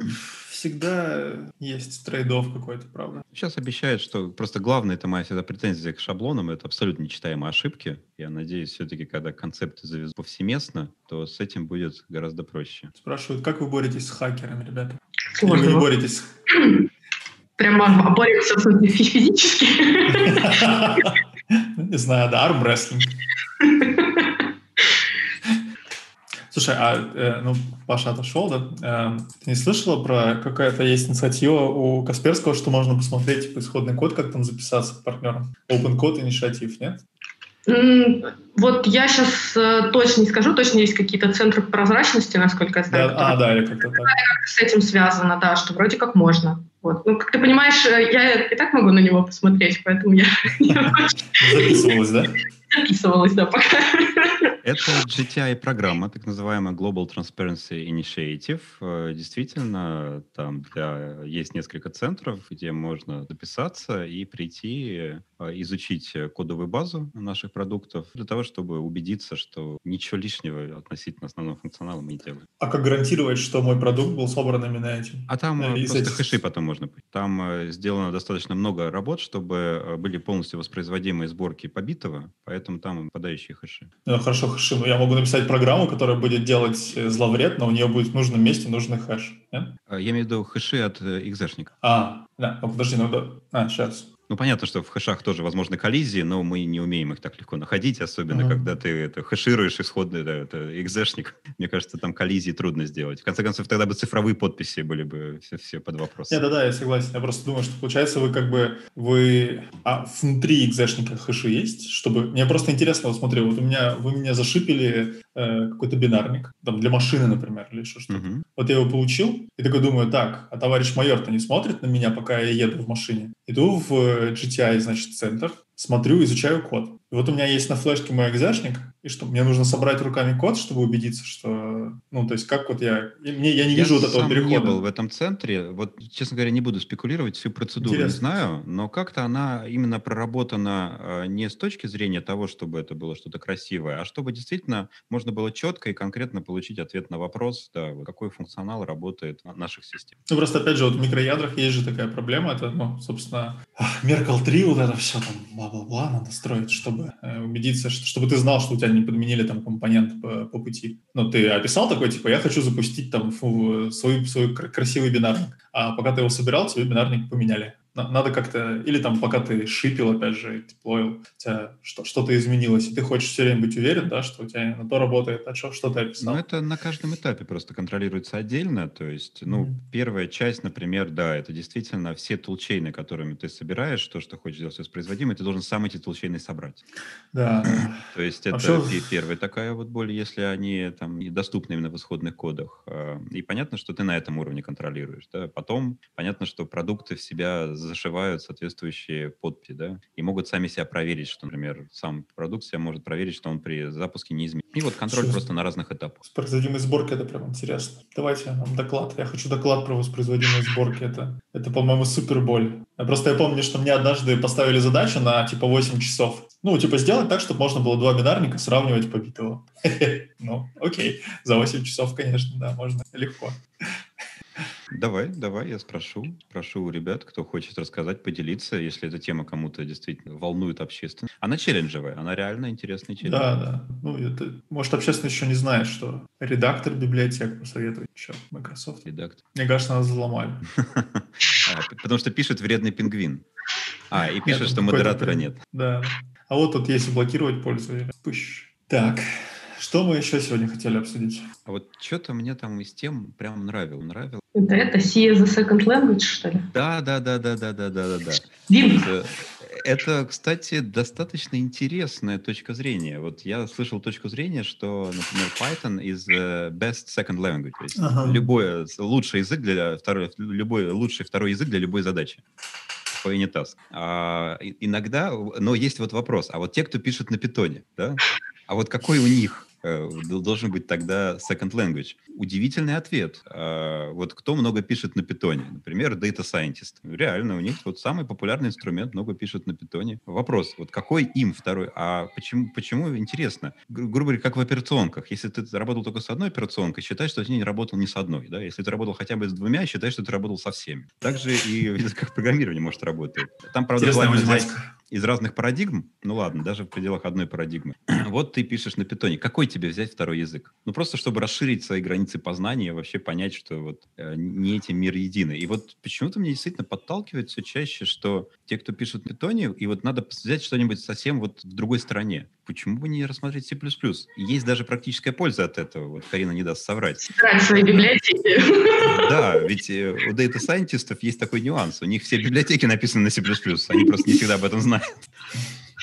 всегда есть трейдов какой-то, правда. Сейчас обещают, что просто главное, это моя всегда претензия к шаблонам, это абсолютно нечитаемые ошибки. Я надеюсь, все-таки, когда концепты завезут повсеместно, то с этим будет гораздо проще. Спрашивают, как вы боретесь с хакерами, ребята? Или вы не боретесь? Прямо боремся физически? Не знаю, да, армрестлинг. Слушай, а э, ну, Паша отошел, да? Э, ты не слышала про какая-то есть инициатива у Касперского, что можно посмотреть типа, исходный код, как там записаться к партнерам? Open Code инициатив, нет? Вот я сейчас э, точно не скажу, точно есть какие-то центры прозрачности, насколько я знаю. Да, а, да, или как-то так. С этим связано, да, что вроде как можно. Вот. Ну, как ты понимаешь, э, я и так могу на него посмотреть, поэтому я... Записывалась, да? Записывалась, да, пока. Это GTI-программа, так называемая Global Transparency Initiative. Э, действительно, там для, есть несколько центров, где можно записаться и прийти э, изучить кодовую базу наших продуктов для того, чтобы убедиться, что ничего лишнего относительно основного функционала мы не делаем. А как гарантировать, что мой продукт был собран именно этим? А там э, просто этих... хэши потом можно быть. Там сделано достаточно много работ, чтобы были полностью воспроизводимые сборки побитого, поэтому там попадающие хэши. Ну, хорошо, хэши. Ну, я могу написать программу, которая будет делать э, зловред, но у нее будет в нужном месте нужный хэш. Нет? А, я имею в виду хэши от экзешника. А, да, ну, подожди, ну да. А, сейчас. Ну, понятно, что в хэшах тоже возможны коллизии, но мы не умеем их так легко находить, особенно uh-huh. когда ты это хэшируешь исходный да, это экзешник. Мне кажется, там коллизии трудно сделать. В конце концов, тогда бы цифровые подписи были бы все, все под вопросом. Нет, да-да, я согласен. Я просто думаю, что получается вы как бы, вы... А внутри экзешника хэши есть? Чтобы... Мне просто интересно, вот смотри, вот у меня, вы меня зашипили э, какой-то бинарник, там, для машины, например, или еще что-то. Uh-huh. Вот я его получил, и такой думаю, так, а товарищ майор-то не смотрит на меня, пока я еду в машине? Иду в GTI, значит, центр, смотрю, изучаю код. И вот у меня есть на флешке мой экзешник, и что, мне нужно собрать руками код, чтобы убедиться, что, ну, то есть как вот я, мне, я не вижу я вот этого перехода. Я не был в этом центре, вот, честно говоря, не буду спекулировать, всю процедуру Интересно. не знаю, но как-то она именно проработана э, не с точки зрения того, чтобы это было что-то красивое, а чтобы действительно можно было четко и конкретно получить ответ на вопрос, да, какой функционал работает в наших систем. Ну, просто, опять же, вот в микроядрах есть же такая проблема, это, ну, собственно, Merkle 3, вот это все там, бла-бла-бла, надо строить, чтобы э, убедиться, что, чтобы ты знал, что у тебя не подменили там компонент по, по пути. Ну, ты описал такой, типа, я хочу запустить там фу, свой, свой красивый бинарник, а пока ты его собирал, тебе бинарник поменяли надо как-то, или там пока ты шипил, опять же, деплоил, у тебя что-то изменилось, и ты хочешь все время быть уверен, да, что у тебя на то работает, а что, что ты описал. Ну, это на каждом этапе просто контролируется отдельно, то есть, ну, mm-hmm. первая часть, например, да, это действительно все тулчейны, которыми ты собираешь, то, что хочешь сделать воспроизводимо, ты должен сам эти тулчейны собрать. Да. То есть а это первая такая вот боль, если они там доступны именно в исходных кодах. А, и понятно, что ты на этом уровне контролируешь, да. Потом понятно, что продукты в себя зашивают соответствующие подписи, да, и могут сами себя проверить, что, например, сам продукт себя может проверить, что он при запуске не изменится. И вот контроль просто на разных этапах. Воспроизводимость сборки, это прям интересно. Давайте нам доклад. Я хочу доклад про воспроизводимость сборки. Это, это по-моему, супер боль. Просто я помню, что мне однажды поставили задачу на типа 8 часов. Ну, типа сделать так, чтобы можно было два бинарника сравнивать по битово. Ну, окей. За 8 часов, конечно, да, можно легко. Давай, давай, я спрошу. Спрошу у ребят, кто хочет рассказать, поделиться, если эта тема кому-то действительно волнует общественность. Она челленджевая, она реально интересный челлендж. Да, да. Ну, это, может, общественность еще не знает, что редактор библиотек посоветует еще Microsoft. Редактор. Мне кажется, нас взломали. А, потому что пишет вредный пингвин. А, и пишет, что модератора нет. Да. А вот тут есть блокировать пользователя. Пыщ. Так, что мы еще сегодня хотели обсудить? А вот что-то мне там из тем прям нравил, нравил. Это, это C as a second language, что ли? Да, да, да, да, да, да, да, да. Дим. Это, это, кстати, достаточно интересная точка зрения. Вот я слышал точку зрения, что, например, Python is the best second language. То есть ага. любой лучший язык для второй, любой лучший второй язык для любой задачи по Unitask. А, иногда, но есть вот вопрос, а вот те, кто пишет на питоне, да, а вот какой у них Э, должен быть тогда second language? Удивительный ответ. А, вот кто много пишет на питоне? Например, data scientist. Реально, у них вот самый популярный инструмент, много пишут на питоне. Вопрос, вот какой им второй? А почему, почему интересно? Гру- грубо говоря, как в операционках. Если ты работал только с одной операционкой, считай, что ты не работал ни с одной. Да? Если ты работал хотя бы с двумя, считай, что ты работал со всеми. Также и в языках программирования может работать. Там, правда, желательно взять из разных парадигм, ну ладно, даже в пределах одной парадигмы. вот ты пишешь на питоне. Какой тебе взять второй язык? Ну, просто чтобы расширить свои границы познания, вообще понять, что вот э, не эти мир единый. И вот почему-то мне действительно подталкивает все чаще, что те, кто пишут на питоне, и вот надо взять что-нибудь совсем вот в другой стране. Почему бы не рассмотреть C++? Есть даже практическая польза от этого. Вот Карина не даст соврать. Собирать свои библиотеки. Да, ведь э, у Scientist есть такой нюанс. У них все библиотеки написаны на C++. Они просто не всегда об этом знают.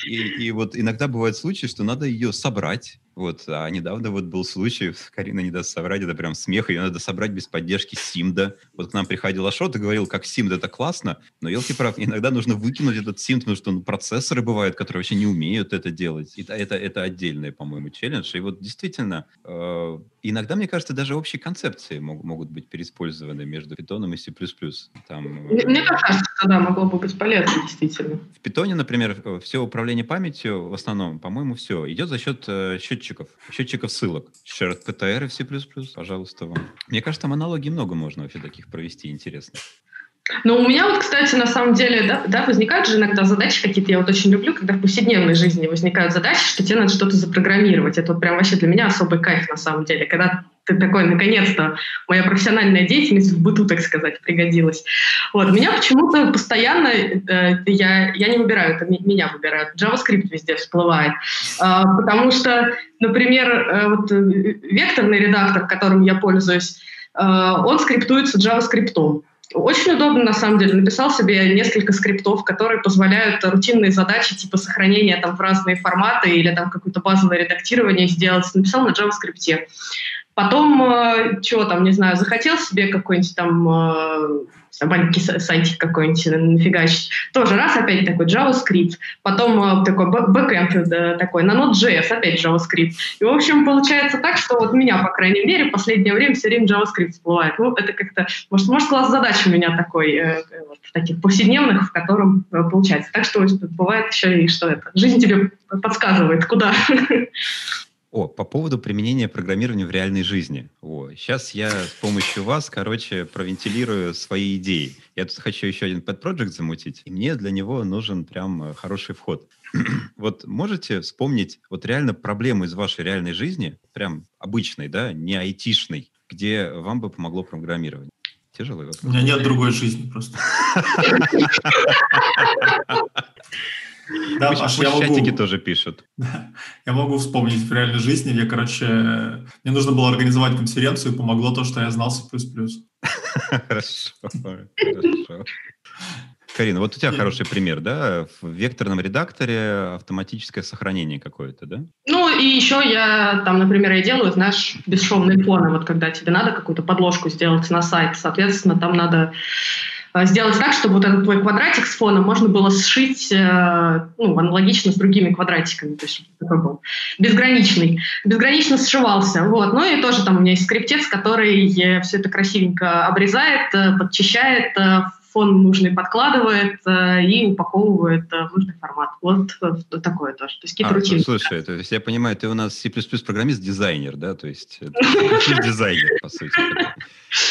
И, и вот иногда бывают случаи, что надо ее собрать, вот, а недавно вот был случай, Карина не даст соврать, это прям смех, ее надо собрать без поддержки Симда. Вот к нам приходил Ашот и говорил, как Симд это классно, но, елки прав, иногда нужно выкинуть этот Симд, потому что ну, процессоры бывают, которые вообще не умеют это делать. И это, это, это отдельный, по-моему, челлендж. И вот действительно, э, иногда, мне кажется, даже общие концепции мог, могут быть переиспользованы между питоном и C++. Там, мне, мне кажется, да, могло бы быть полезно, действительно. В питоне, например, все управление памятью, в основном, по-моему, все, идет за счет э, счетчиков, счетчиков ссылок. Shared PTR в C++, пожалуйста, вам. Мне кажется, там аналогий много можно вообще таких провести интересных. Ну, у меня вот, кстати, на самом деле, да, да, возникают же иногда задачи какие-то, я вот очень люблю, когда в повседневной жизни возникают задачи, что тебе надо что-то запрограммировать. Это вот прям вообще для меня особый кайф на самом деле, когда ты такой, наконец-то, моя профессиональная деятельность в быту, так сказать, пригодилась. Вот, меня почему-то постоянно, э, я, я не выбираю, это меня выбирают, JavaScript везде всплывает. Э, потому что, например, э, вот э, векторный редактор, которым я пользуюсь, э, он скриптуется JavaScript. Очень удобно, на самом деле. Написал себе несколько скриптов, которые позволяют рутинные задачи, типа сохранения там в разные форматы или там какое-то базовое редактирование сделать. Написал на JavaScript. Потом, э, чего там, не знаю, захотел себе какой-нибудь там э, маленький сайтик какой-нибудь нафигачить. Тоже раз, опять такой JavaScript. Потом э, такой бэкэнд такой, на Node.js опять JavaScript. И, в общем, получается так, что вот меня, по крайней мере, в последнее время все время JavaScript всплывает. Ну, это как-то, может, может класс задач у меня такой, э, вот, таких повседневных, в котором э, получается. Так что бывает еще и что это. Жизнь тебе подсказывает, куда. О, по поводу применения программирования в реальной жизни. О, сейчас я с помощью вас, короче, провентилирую свои идеи. Я тут хочу еще один pet project замутить, и мне для него нужен прям э, хороший вход. вот можете вспомнить вот реально проблему из вашей реальной жизни, прям обычной, да, не айтишной, где вам бы помогло программирование? Тяжелый вопрос. У меня нет другой жизни просто. Да, Паш, я могу... чатики тоже пишут. Я могу вспомнить в реальной жизни, я, короче, мне нужно было организовать конференцию, и помогло то, что я знал C++. Хорошо, хорошо. Карина, вот у тебя хороший пример, да? В векторном редакторе автоматическое сохранение какое-то, да? Ну, и еще я там, например, я делаю, знаешь, бесшовные фоны, вот когда тебе надо какую-то подложку сделать на сайт, соответственно, там надо сделать так, чтобы вот этот твой квадратик с фоном можно было сшить э, ну, аналогично с другими квадратиками, то есть такой был безграничный. Безгранично сшивался. Вот. Ну и тоже там у меня есть скриптец, который все это красивенько обрезает, подчищает, фон нужный подкладывает э, и упаковывает э, в нужный формат. Вот э, такое тоже. То есть какие-то а, рутины. Слушай, то есть я понимаю, ты у нас C++ программист-дизайнер, да? То есть дизайнер, по сути.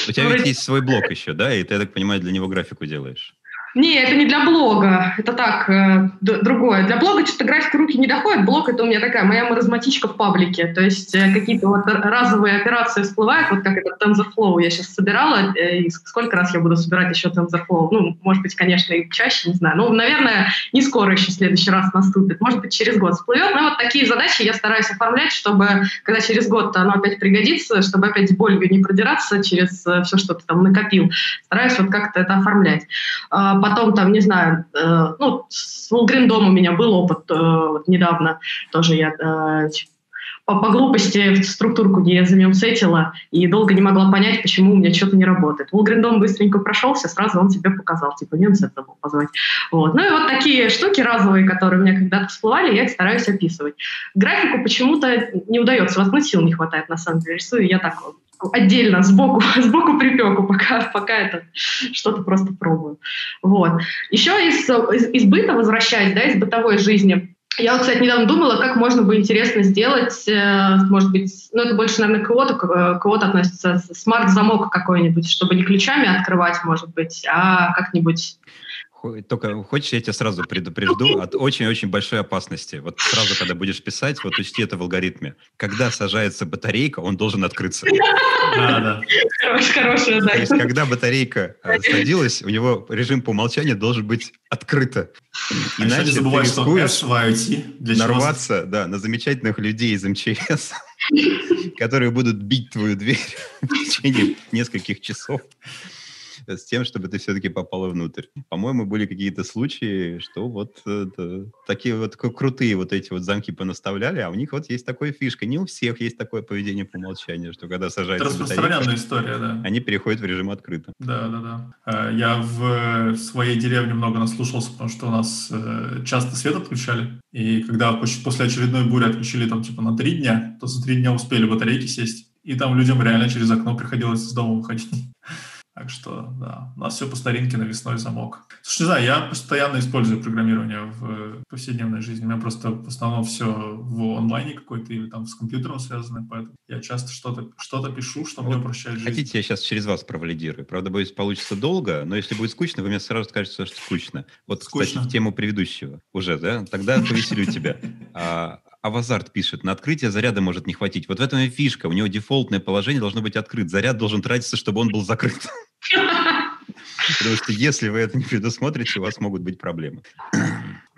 У тебя ведь есть свой блог еще, да? И ты, я так понимаю, для него графику делаешь. Не, это не для блога, это так, э, другое. Для блога что-то графика руки не доходит. Блог это у меня такая моя маразматичка в паблике. То есть э, какие-то вот разовые операции всплывают, вот как этот TensorFlow я сейчас собирала, э, и сколько раз я буду собирать еще TensorFlow? Ну, может быть, конечно, и чаще, не знаю. Ну, наверное, не скоро еще в следующий раз наступит. Может быть, через год всплывет. Но вот такие задачи я стараюсь оформлять, чтобы, когда через год оно опять пригодится, чтобы опять болью не продираться через э, все, что ты там накопил. Стараюсь вот как-то это оформлять. Потом там, не знаю, э, ну, с Волгриндом у меня был опыт э, вот недавно, тоже я э, по, по глупости в структурку не замемсетила и долго не могла понять, почему у меня что-то не работает. Волгриндом быстренько прошелся, сразу он тебе показал, типа, мемсет забыл позвать. Вот. Ну и вот такие штуки разовые, которые у меня когда-то всплывали, я их стараюсь описывать. Графику почему-то не удается, вот ну, сил не хватает, на самом деле, рисую я так отдельно, сбоку, сбоку припеку, пока, пока это что-то просто пробую. Вот. Еще из, из, из быта, возвращаясь, да, из бытовой жизни, я, кстати, недавно думала, как можно бы интересно сделать, э, может быть, ну это больше, наверное, к кого-то, к кого-то относится, смарт-замок какой-нибудь, чтобы не ключами открывать, может быть, а как-нибудь только хочешь, я тебя сразу предупрежду от очень-очень большой опасности. Вот сразу, когда будешь писать, вот учти это в алгоритме. Когда сажается батарейка, он должен открыться. Да, да. Хорошая, да. То есть, когда батарейка э, садилась, у него режим по умолчанию должен быть открыто. А Иначе не забывай, IoT. Для нарваться, да, на замечательных людей из МЧС, которые будут бить твою дверь в течение нескольких часов с тем, чтобы ты все-таки попала внутрь. По-моему, были какие-то случаи, что вот это, такие вот крутые вот эти вот замки понаставляли, а у них вот есть такая фишка. Не у всех есть такое поведение по умолчанию, что когда сажается Это распространенная история, да. Они переходят в режим открыто. Да, да, да. Э, я в своей деревне много наслушался, потому что у нас э, часто свет отключали. И когда после очередной бури отключили там типа на три дня, то за три дня успели батарейки сесть. И там людям реально через окно приходилось из дома выходить. Так что, да, у нас все по старинке навесной замок. Слушай, не знаю, я постоянно использую программирование в повседневной жизни. У меня просто в основном все в онлайне какой-то или там с компьютером связано, поэтому я часто что-то что пишу, что вот мне упрощает жизнь. Хотите, я сейчас через вас провалидирую? Правда, будет получится долго, но если будет скучно, вы мне сразу скажете, что скучно. Вот, скучно. кстати, в тему предыдущего уже, да? Тогда повеселю тебя. А, Авазарт пишет, на открытие заряда может не хватить. Вот в этом и фишка. У него дефолтное положение должно быть открыт. Заряд должен тратиться, чтобы он был закрыт. Потому что если вы это не предусмотрите, у вас могут быть проблемы.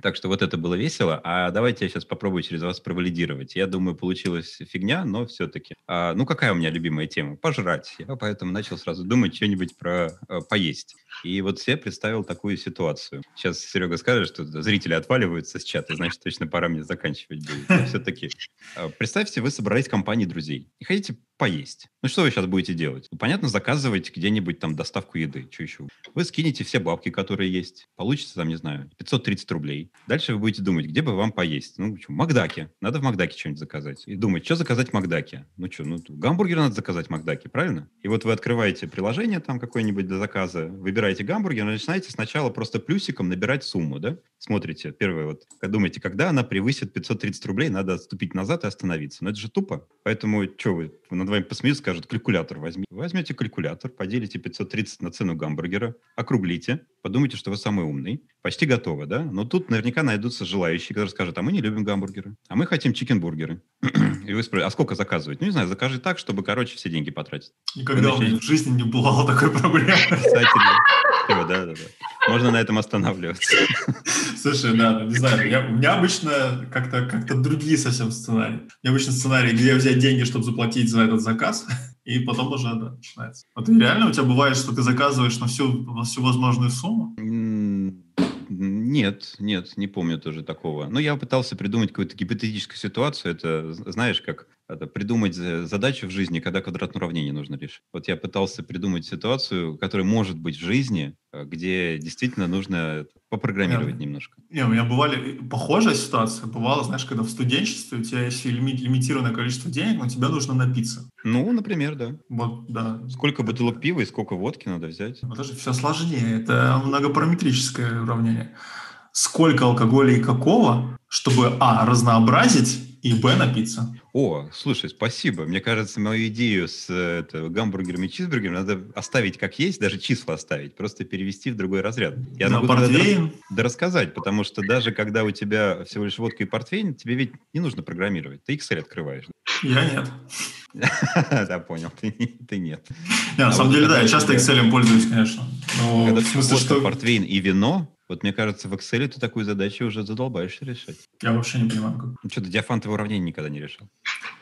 Так что вот это было весело. А давайте я сейчас попробую через вас провалидировать. Я думаю, получилась фигня, но все-таки. А, ну, какая у меня любимая тема? Пожрать. Я поэтому начал сразу думать что-нибудь про а, поесть. И вот себе представил такую ситуацию. Сейчас Серега скажет, что зрители отваливаются с чата, значит, точно пора мне заканчивать будет. все-таки а, представьте, вы собрались в компании друзей и хотите поесть. Ну, что вы сейчас будете делать? Ну, понятно, заказывать где-нибудь там доставку еды. Что еще? Вы скинете все бабки, которые есть. Получится там, не знаю, 530 рублей. Дальше вы будете думать, где бы вам поесть. Ну, что, Макдаке. Надо в Макдаке что-нибудь заказать. И думать, что заказать в Макдаке. Ну, что, ну, гамбургер надо заказать в Макдаке, правильно? И вот вы открываете приложение там какое-нибудь для заказа, выбираете гамбургер, начинаете сначала просто плюсиком набирать сумму, да? Смотрите, первое вот, думаете, когда она превысит 530 рублей, надо отступить назад и остановиться. Но это же тупо. Поэтому, что вы, над вами посмеют, скажут, калькулятор возьми. Возьмете калькулятор, поделите 530 на цену гамбургера, округлите, подумайте, что вы самый умный. Почти готово, да? Но тут наверняка найдутся желающие, которые скажут, а мы не любим гамбургеры, а мы хотим чикенбургеры. И вы спросите, а сколько заказывать? Ну, не знаю, закажи так, чтобы, короче, все деньги потратить. Никогда у меня в жизни не бывало такой проблемы. Кстати, да, да, да. Можно на этом останавливаться. Слушай, да, не знаю, я, у меня обычно как-то как другие совсем сценарии. У меня обычно сценарий, где взять деньги, чтобы заплатить за этот заказ, и потом уже да, начинается. Вот реально у тебя бывает, что ты заказываешь на всю, на всю возможную сумму? Нет, нет, не помню тоже такого. Но я пытался придумать какую-то гипотетическую ситуацию. Это, знаешь, как придумать задачу в жизни, когда квадратное уравнение нужно решить. Вот я пытался придумать ситуацию, которая может быть в жизни, э, где действительно нужно попрограммировать не, немножко. Не, у меня бывали похожая ситуация. Бывало, знаешь, когда в студенчестве у тебя есть лимит, лимитированное количество денег, но тебе нужно напиться. Ну, например, да. Вот, да. Сколько бутылок пива и сколько водки надо взять? Это же все сложнее. Это многопараметрическое уравнение. Сколько алкоголя и какого, чтобы, а, разнообразить, и Б напиться. О, слушай, спасибо. Мне кажется, мою идею с это, гамбургерами и чизбургерами надо оставить как есть, даже числа оставить, просто перевести в другой разряд. Я могу портвейн? Да рассказать, потому что даже когда у тебя всего лишь водка и портвейн, тебе ведь не нужно программировать. Ты Excel открываешь. Я нет. Да, понял, ты, ты нет. Не, на а самом вот деле, да, я часто Excel пользуюсь, конечно. Но когда в смысле, что... портвейн и вино, вот мне кажется, в Excel ты такую задачу уже задолбаешься решать. Я вообще не понимаю, как. Ну что, ты диафантовое уравнение никогда не решал?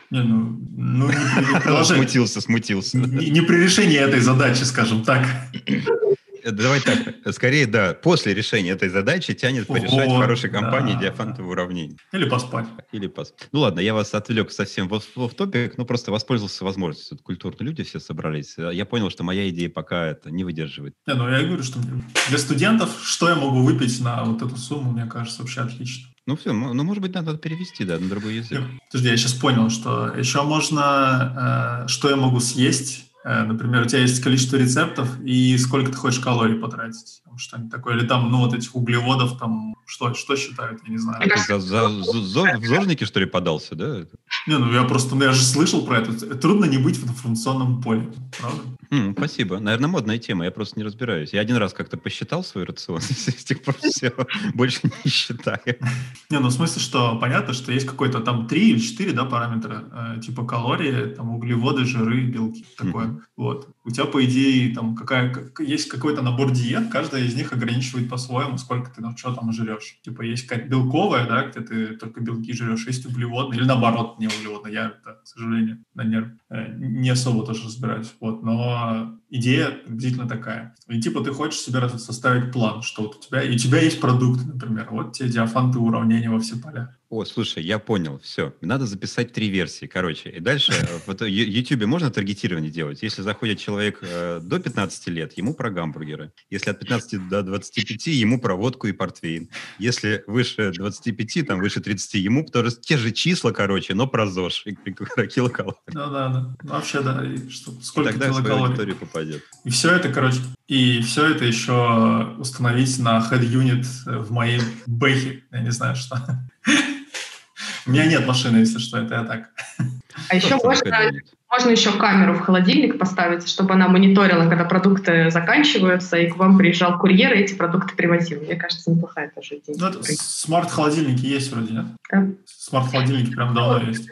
Не, ну, ну не приложении. Смутился, смутился. Не, не при решении этой задачи, скажем так. Давай так, скорее, да, после решения этой задачи тянет порешать в хорошей компании да. диафантовое уравнение. Или поспать. Или поспать. Ну ладно, я вас отвлек совсем в, в топик, но просто воспользовался возможностью. Тут культурные люди все собрались. Я понял, что моя идея пока это не выдерживает. Не, ну я говорю, что для студентов, что я могу выпить на вот эту сумму, мне кажется, вообще отлично. Ну все, ну может быть надо перевести, да, на другой язык. Подожди, я сейчас понял, что еще можно, э, что я могу съесть например, у тебя есть количество рецептов и сколько ты хочешь калорий потратить. Что-нибудь такое. Или там, ну, вот этих углеводов, там, что, что считают, я не знаю. Ты за, за, за, в зожники, что ли, подался, да? Не, ну, я просто, ну, я же слышал про это. Трудно не быть в информационном поле, правда? Mm, спасибо. Наверное, модная тема, я просто не разбираюсь. Я один раз как-то посчитал свой рацион, с тех пор все, больше не считаю. Не, ну в смысле, что понятно, что есть какой-то там три или четыре, да, параметра, э, типа калории, там углеводы, жиры, белки, такое. Mm-hmm. Вот. У тебя, по идее, там какая, есть какой-то набор диет, каждая из них ограничивает по-своему, сколько ты там, что там жрешь. Типа есть какая-то белковая, да, где ты только белки жрешь, есть углеводная, или наоборот, не углеводная. Я, это, к сожалению, на нерв э, не особо тоже разбираюсь. Вот. Но идея приблизительно такая. И типа ты хочешь себе составить план, что вот у тебя, и у тебя есть продукт, например, вот тебе диафанты уравнения во все поля. О, слушай, я понял, все. Надо записать три версии, короче. И дальше э, в YouTube можно таргетирование делать. Если заходит человек э, до 15 лет, ему про гамбургеры. Если от 15 до 25, ему про водку и портвейн. Если выше 25, там выше 30, ему тоже те же числа, короче, но про ЗОЖ и про килокалории. Да, да, да. Вообще, да. И что, сколько и тогда килокалорий. попадет. И все это, короче, и все это еще установить на head unit в моей бэхе. Я не знаю, что. У меня нет машины, если что, это я так. А еще можно, можно еще камеру в холодильник поставить, чтобы она мониторила, когда продукты заканчиваются, и к вам приезжал курьер, и эти продукты привозил. Мне кажется, неплохая тоже идея. Ну, смарт-холодильники есть вроде, нет? Да. Смарт-холодильники прям давно есть.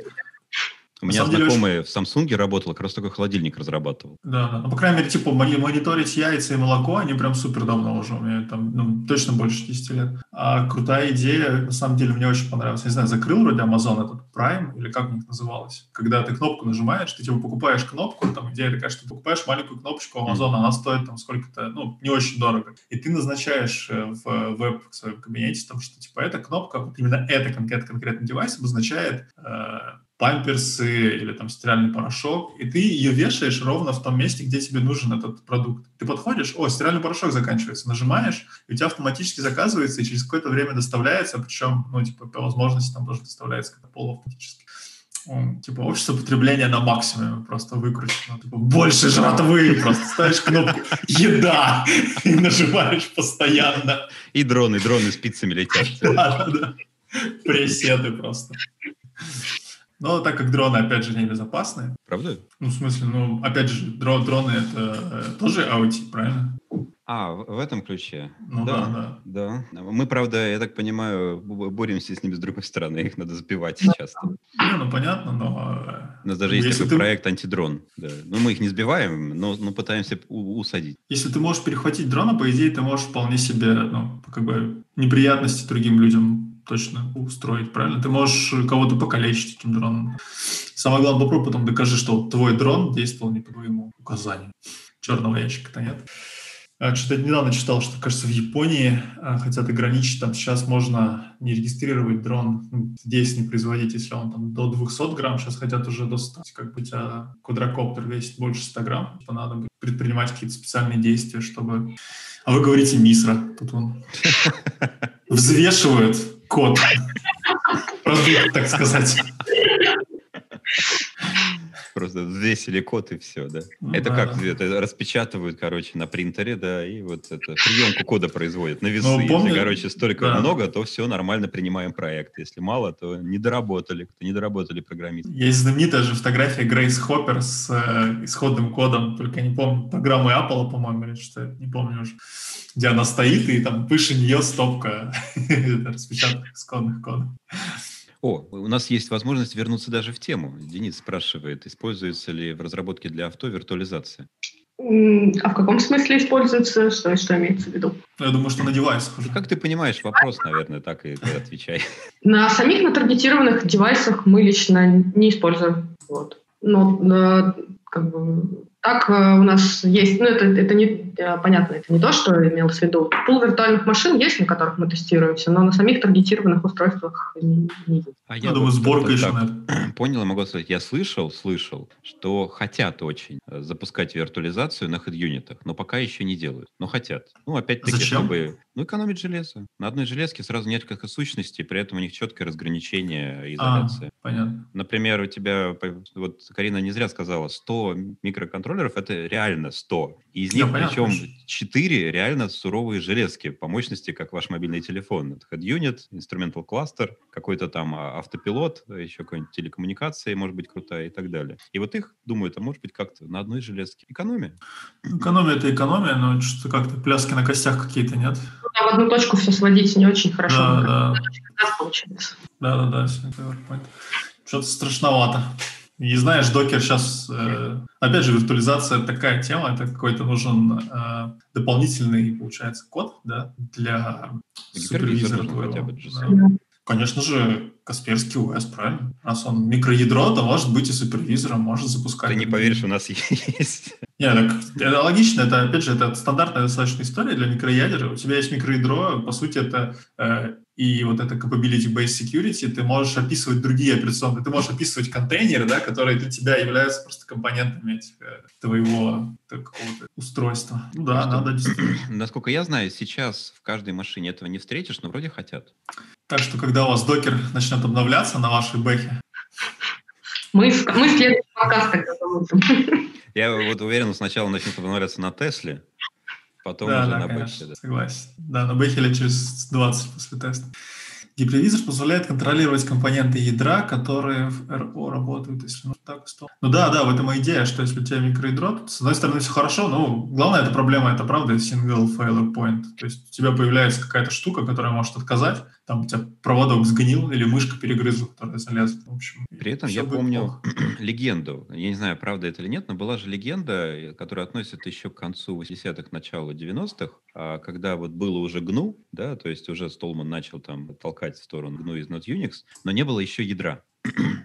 У меня знакомый деле, в Samsung работал, как раз такой холодильник разрабатывал. Да, да. Ну, по крайней мере, типа, мониторить яйца и молоко, они прям супер давно уже. У меня там, ну, точно больше 10 лет. А крутая идея, на самом деле, мне очень понравилась. Я не знаю, закрыл вроде Amazon этот Prime, или как у них называлось. Когда ты кнопку нажимаешь, ты, типа, покупаешь кнопку, там, идея такая, что ты покупаешь маленькую кнопочку Amazon, она стоит там сколько-то, ну, не очень дорого. И ты назначаешь э, в веб в своем кабинете, там, что, типа, эта кнопка, вот именно эта конкретно конкретный девайс обозначает э, памперсы или там стиральный порошок, и ты ее вешаешь ровно в том месте, где тебе нужен этот продукт. Ты подходишь, о, стиральный порошок заканчивается, нажимаешь, и у тебя автоматически заказывается, и через какое-то время доставляется, причем, ну, типа, по возможности там тоже доставляется как-то полуавтоматически. Типа, общество потребления на максимуме просто выкручено. Типа, больше жратвы, просто ставишь кнопку «Еда» и нажимаешь постоянно. И дроны, дроны спицами летят. Да, да, да. Пресеты просто. Но так как дроны, опять же, небезопасны. Правда? Ну, в смысле, ну, опять же, дрон, дроны — это э, тоже IoT, правильно? А, в, этом ключе. Ну да, да, да. Мы, правда, я так понимаю, боремся с ними с другой стороны, их надо сбивать часто. Не, ну понятно, но... Э, У нас даже есть такой ты... проект антидрон. Да. Ну, мы их не сбиваем, но, но пытаемся усадить. Если ты можешь перехватить дрона, по идее, ты можешь вполне себе, ну, как бы неприятности другим людям точно устроить, правильно? Ты можешь кого-то покалечить этим дроном. Самое главное, попробуй потом докажи, что твой дрон действовал не по твоему указанию. Черного ящика-то нет. А, Что-то недавно читал, что, кажется, в Японии а, хотят ограничить, там сейчас можно не регистрировать дрон, ну, здесь не производить, если он там до 200 грамм, сейчас хотят уже до 100. Как бы у тебя квадрокоптер весит больше 100 грамм, то надо будет предпринимать какие-то специальные действия, чтобы... А вы говорите мисра, тут он взвешивает код, продукт, так сказать. Просто взвесили код и все, да. Ну это да, как, да. это распечатывают, короче, на принтере, да, и вот это приемку кода производят на весы. Ну, помню- Если, короче, столько да. много, то все нормально принимаем проект. Если мало, то не доработали, кто не доработали программисты. Есть знаменитая же фотография Грейс Хоппер с э, исходным кодом, только я не помню, программы Apple, по-моему, или что, не помню уже, где она стоит, и там выше нее стопка распечатанных исходных кодов. О, у нас есть возможность вернуться даже в тему. Денис спрашивает, используется ли в разработке для авто виртуализация? А в каком смысле используется? Что, что имеется в виду? Ну, Я думаю, что на девайсах уже. Ну, Как ты понимаешь, вопрос, наверное, так и отвечай. На самих натаргетированных девайсах мы лично не используем. Вот. Но э, как бы, так э, у нас есть, ну это, это не понятно, это не то, что имелось в виду. Пул виртуальных машин есть, на которых мы тестируемся, но на самих таргетированных устройствах не, не есть. А Я думаю, вот сборка как-то еще, наверное. Понял, и могу сказать, я слышал, слышал, что хотят очень э, запускать виртуализацию на хед-юнитах, но пока еще не делают, но хотят. Ну, опять-таки, Зачем? чтобы ну, экономить железо. На одной железке сразу несколько сущностей, при этом у них четкое разграничение и А, изоляция. понятно. Например, у тебя, вот Карина не зря сказала, 100 микроконтроллеров — это реально 100. И из них, причем, конечно. 4 реально суровые железки по мощности, как ваш мобильный телефон. Это Head Unit, Instrumental Cluster, какой-то там а, автопилот, еще какой-нибудь телекоммуникация, может быть, крутая и так далее. И вот их, думаю, это может быть как-то на одной железке. Экономия. Экономия — это экономия, но что-то как-то пляски на костях какие-то, нет? А в одну точку все сводить не очень хорошо. Да, да. всё это PowerPoint. Что-то страшновато. И знаешь, докер сейчас, э, опять же, виртуализация такая тема, это какой-то нужен э, дополнительный, получается, код, да, для супервизора твоего. Да. Конечно же, Касперский ОС, правильно? Раз он микроядро, то может быть и супервизором, может запускать. Ты не поверишь, у нас есть. Не, так это логично, это, опять же, это стандартная достаточно история для микроядер. У тебя есть микроядро, по сути, это э, и вот это capability-based security, ты можешь описывать другие операционные, ты можешь описывать контейнеры, да, которые для тебя являются просто компонентами этих, э, твоего какого-то устройства. Ну да, Просто- надо действительно. Насколько я знаю, сейчас в каждой машине этого не встретишь, но вроде хотят. Так что, когда у вас докер начнет обновляться на вашей бэхе, Мы, в- мы следующий подкаст тогда замутим. Я вот уверен, сначала начнет обновляться на Тесле, потом да, уже да, на конечно, Бэхе. да. согласен. Да, на бэхе лет через 20 после теста. Гипервизор позволяет контролировать компоненты ядра, которые в РО работают, если ну, так что. Ну да, да, в этом и идея, что если у тебя микроядро, то, с одной стороны, все хорошо, но главная эта проблема, это правда single failure point. То есть у тебя появляется какая-то штука, которая может отказать, там у тебя проводок сгнил или мышка перегрызла, которая залезла. В общем, При этом я помню плохо. легенду. Я не знаю, правда это или нет, но была же легенда, которая относится еще к концу 80-х, началу 90-х, а, когда вот было уже GNU, да, то есть уже Столман начал там толкать в сторону GNU из Not Unix, но не было еще ядра.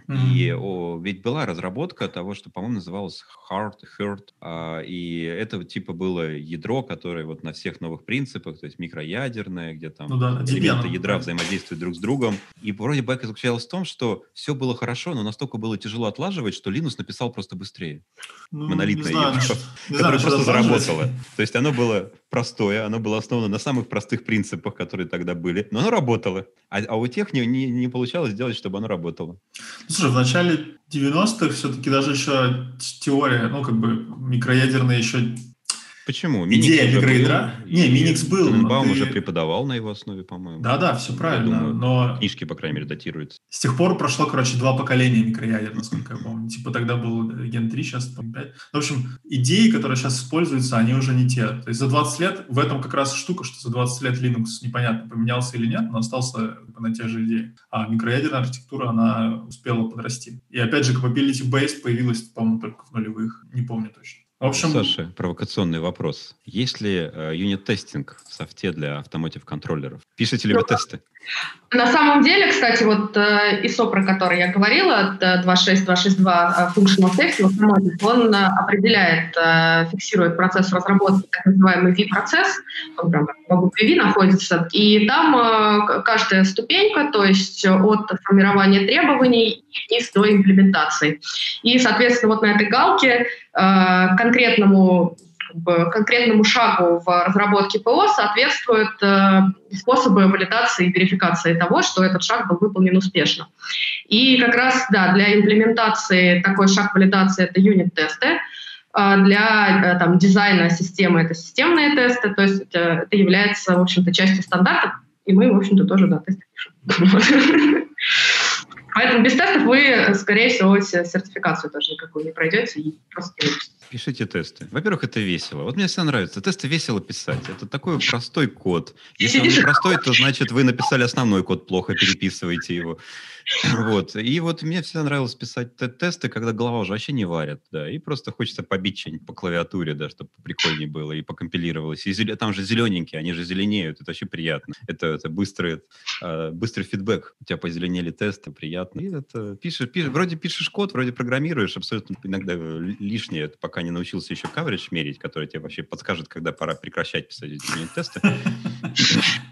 И о, ведь была разработка того, что, по-моему, называлось Hard, Hurt, а, и это типа было ядро, которое вот на всех новых принципах, то есть микроядерное, где там Ну да, элементы Debian. ядра взаимодействуют друг с другом. И вроде бы это заключалось в том, что все было хорошо, но настолько было тяжело отлаживать, что Linux написал просто быстрее, Ну, монолитное не знаю, ядро, не которое просто заработало. То есть оно было простое, оно было основано на самых простых принципах, которые тогда были, но оно работало. А, а у тех не, не, не получалось сделать, чтобы оно работало. Ну, Слушай, в начале 90-х все-таки даже еще теория, ну, как бы микроядерная еще... Почему? Идея микроядра? был, Не, Миникс был, Тененбаум ты- уже преподавал на его основе, по-моему. Да-да, все правильно, думаю, но Книжки, по крайней мере, датируются. с тех пор прошло, короче, два поколения микроядер, насколько я помню. Типа тогда был Ген 3, сейчас по 5. В общем, идеи, которые сейчас используются, они уже не те. То есть за 20 лет, в этом как раз штука, что за 20 лет Linux непонятно, поменялся или нет, но остался на те же идеи. А микроядерная архитектура, она успела подрасти. И опять же, capability-based появилась, по-моему, только в нулевых. Не помню точно. В общем... Саша, провокационный вопрос. Есть ли э, юнит-тестинг в софте для автомотив-контроллеров? Пишете ли вы ну, тесты? На самом деле, кстати, вот э, ISO, про который я говорила, 26262 э, Functional Automotive, он э, определяет, э, фиксирует процесс разработки, так называемый V-процесс, он прям по букве V находится, и там э, каждая ступенька, то есть от формирования требований вниз до имплементации. И, соответственно, вот на этой галке э, конкретному конкретному шагу в разработке ПО соответствуют э, способы валидации и верификации того, что этот шаг был выполнен успешно. И как раз да, для имплементации такой шаг валидации это юнит-тесты, а для э, там, дизайна системы это системные тесты, то есть это, это является, в общем-то, частью стандартов, и мы, в общем-то, тоже да, тесты пишем. Поэтому без тестов вы, скорее всего, сертификацию тоже никакую не пройдете и просто не Пишите тесты. Во-первых, это весело. Вот мне всегда нравится. Тесты весело писать. Это такой простой код. Если он простой, то значит вы написали основной код плохо, переписываете его. Вот. И вот мне всегда нравилось писать тесты, когда голова уже вообще не варит, да, и просто хочется побить что-нибудь по клавиатуре, да, чтобы прикольнее было и покомпилировалось. И зел... там же зелененькие, они же зеленеют, это вообще приятно. Это, это быстрый, э, быстрый фидбэк. У тебя позеленели тесты, приятно. И это пишешь, пишешь, вроде пишешь код, вроде программируешь, абсолютно иногда лишнее, пока не научился еще coverage мерить, который тебе вообще подскажет, когда пора прекращать писать тесты.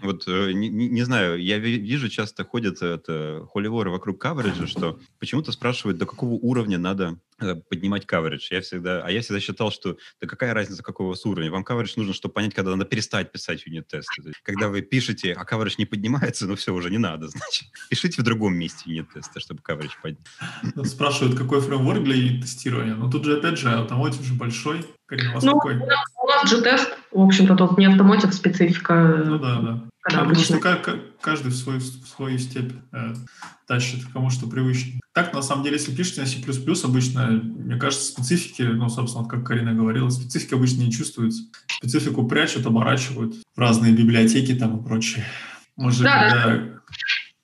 Вот, э, не знаю, я вижу, часто ходят это холиворы вокруг кавериджа, что почему-то спрашивают, до какого уровня надо э, поднимать каверидж. Я всегда, а я всегда считал, что да какая разница, какого у вас уровня. Вам каверидж нужно, чтобы понять, когда надо перестать писать юнит-тесты. Когда вы пишете, а каверидж не поднимается, ну все, уже не надо, значит. Пишите в другом месте юнит-тесты, чтобы каверидж поднять. Спрашивают, какой фреймворк для юнит-тестирования. Но ну, тут же, опять же, автомотив же большой. Карин, у вас ну, какой? У нас же тест, в общем-то, тут не автомотив специфика. Ну да, да. Когда Просто каждый в свою, в свою степь э, тащит, кому что привычнее. Так, на самом деле, если пишете на C++, обычно, мне кажется, специфики, ну, собственно, вот как Карина говорила, специфики обычно не чувствуются. Специфику прячут, оборачивают в разные библиотеки там и прочее. Может, да, когда...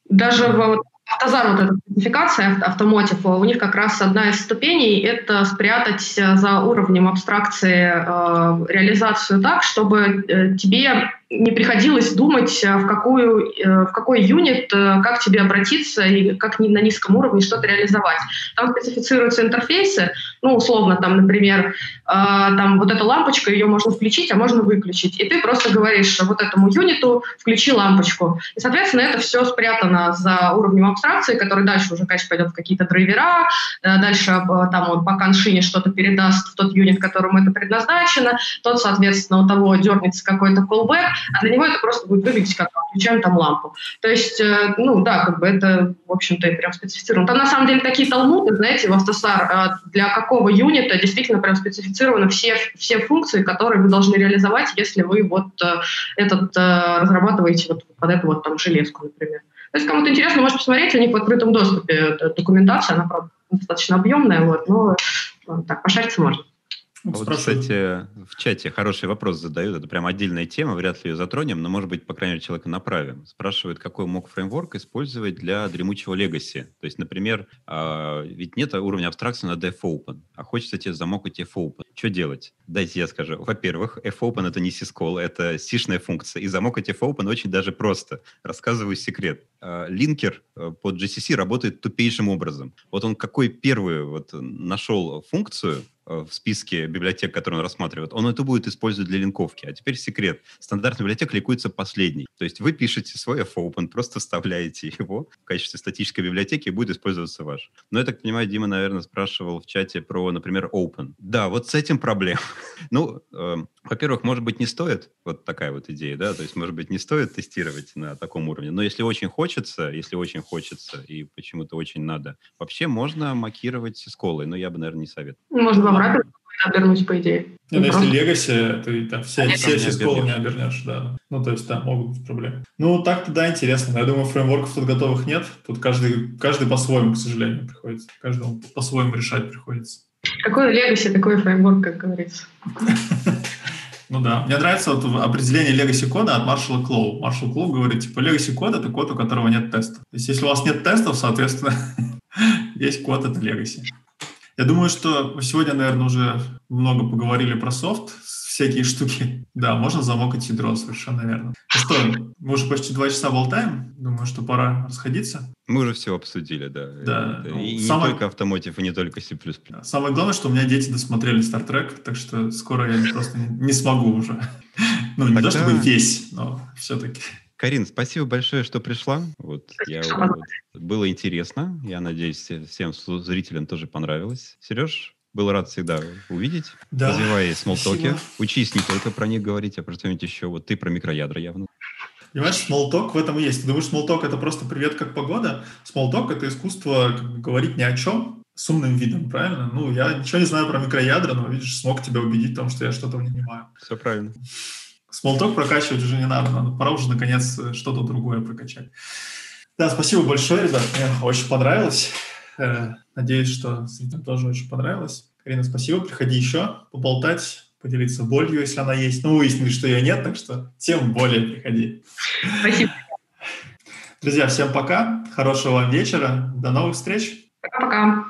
даже в Автозар, вот эта спецификация автомотив, у них как раз одна из ступеней — это спрятать за уровнем абстракции э, реализацию так, чтобы э, тебе не приходилось думать, э, в, какую, э, в какой юнит, э, как тебе обратиться и как на низком уровне что-то реализовать. Там специфицируются интерфейсы, ну, условно, там, например, там вот эта лампочка, ее можно включить, а можно выключить. И ты просто говоришь вот этому юниту «включи лампочку». И, соответственно, это все спрятано за уровнем абстракции, который дальше уже, конечно, пойдет в какие-то драйвера, дальше там он по коншине что-то передаст в тот юнит, которому это предназначено, тот, соответственно, у того дернется какой-то callback, а для него это просто будет выглядеть как включаем там лампу. То есть, э, ну да, как бы это, в общем-то, и прям специфицировано. Там на самом деле такие талмуды, знаете, в автосар, э, для какого юнита действительно прям специфицированы все, все функции, которые вы должны реализовать, если вы вот э, этот разрабатываете вот под эту вот там железку, например. То есть кому-то интересно, может посмотреть, у них в открытом доступе документация, она, правда, достаточно объемная, вот, но так, пошариться можно. Вот, вот кстати, в чате хороший вопрос задают. Это прям отдельная тема, вряд ли ее затронем, но, может быть, по крайней мере, человека направим. Спрашивают, какой мог фреймворк использовать для дремучего легаси. То есть, например, э, ведь нет уровня абстракции на DevOpen, а хочется тебе замокать FOpen. Что делать? Дайте я скажу. Во-первых, FOpen — это не syscall, это сишная функция. И замокать FOpen очень даже просто. Рассказываю секрет. Э, линкер э, под GCC работает тупейшим образом. Вот он какой первый вот нашел функцию, Э, в списке библиотек, которые он рассматривает, он это будет использовать для линковки. А теперь секрет. Стандартная библиотека ликуется последней. То есть вы пишете свой fopen, просто вставляете его в качестве статической библиотеки, и будет использоваться ваш. Но я так понимаю, Дима, наверное, спрашивал в чате про, например, open. Да, вот с этим проблем. ну, э, во-первых, может быть, не стоит, вот такая вот идея, да, то есть, может быть, не стоит тестировать на таком уровне, но если очень хочется, если очень хочется и почему-то очень надо, вообще можно макировать с колой, но я бы, наверное, не советовал. Можно во враппер обернуть, по идее. Не, ну, если легаси, ты там все, а все сисколы не обернешь, да. Ну, то есть там могут быть проблемы. Ну, так-то да, интересно. Я думаю, фреймворков тут готовых нет. Тут каждый, каждый по-своему, к сожалению, приходится. Каждому по-своему решать приходится. Какой легаси, такой фреймворк, как говорится. Ну да. Мне нравится вот определение legacy кода от Маршала Клоу. Маршал Клоу говорит, типа, legacy код — это код, у которого нет тестов. То есть если у вас нет тестов, соответственно, есть код — это legacy. Я думаю, что сегодня, наверное, уже много поговорили про софт, всякие штуки. Да, можно замокать ядро, совершенно верно. Ну что, мы уже почти два часа болтаем. Думаю, что пора расходиться. Мы уже все обсудили, да. Да. Это, ну, и самое... не только автомотив, и не только C++. Самое главное, что у меня дети досмотрели Star Trek, так что скоро я просто не смогу уже. Ну, не Тогда... то чтобы весь, но все-таки. Карин, спасибо большое, что пришла. Вот, я, вот, было интересно. Я надеюсь, всем зрителям тоже понравилось. Сереж, был рад всегда увидеть. Да. Развивай смолтоки. Учись не только про них говорить, а про что-нибудь еще. Вот ты про микроядра явно. Понимаешь, смолток в этом и есть. Ты думаешь, смолток это просто привет, как погода? Смолток это искусство говорить ни о чем с умным видом, правильно? Ну, я ничего не знаю про микроядра, но, видишь, смог тебя убедить в том, что я что-то не понимаю. Все правильно. Смолток прокачивать уже не надо, надо пора уже, наконец, что-то другое прокачать. Да, спасибо большое, ребят, мне очень понравилось. Э, надеюсь, что зрителям тоже очень понравилось. Карина, спасибо. Приходи еще поболтать, поделиться болью, если она есть. Ну, выяснили, что ее нет, так что тем более приходи. Спасибо. Друзья, всем пока. Хорошего вам вечера. До новых встреч. Пока-пока.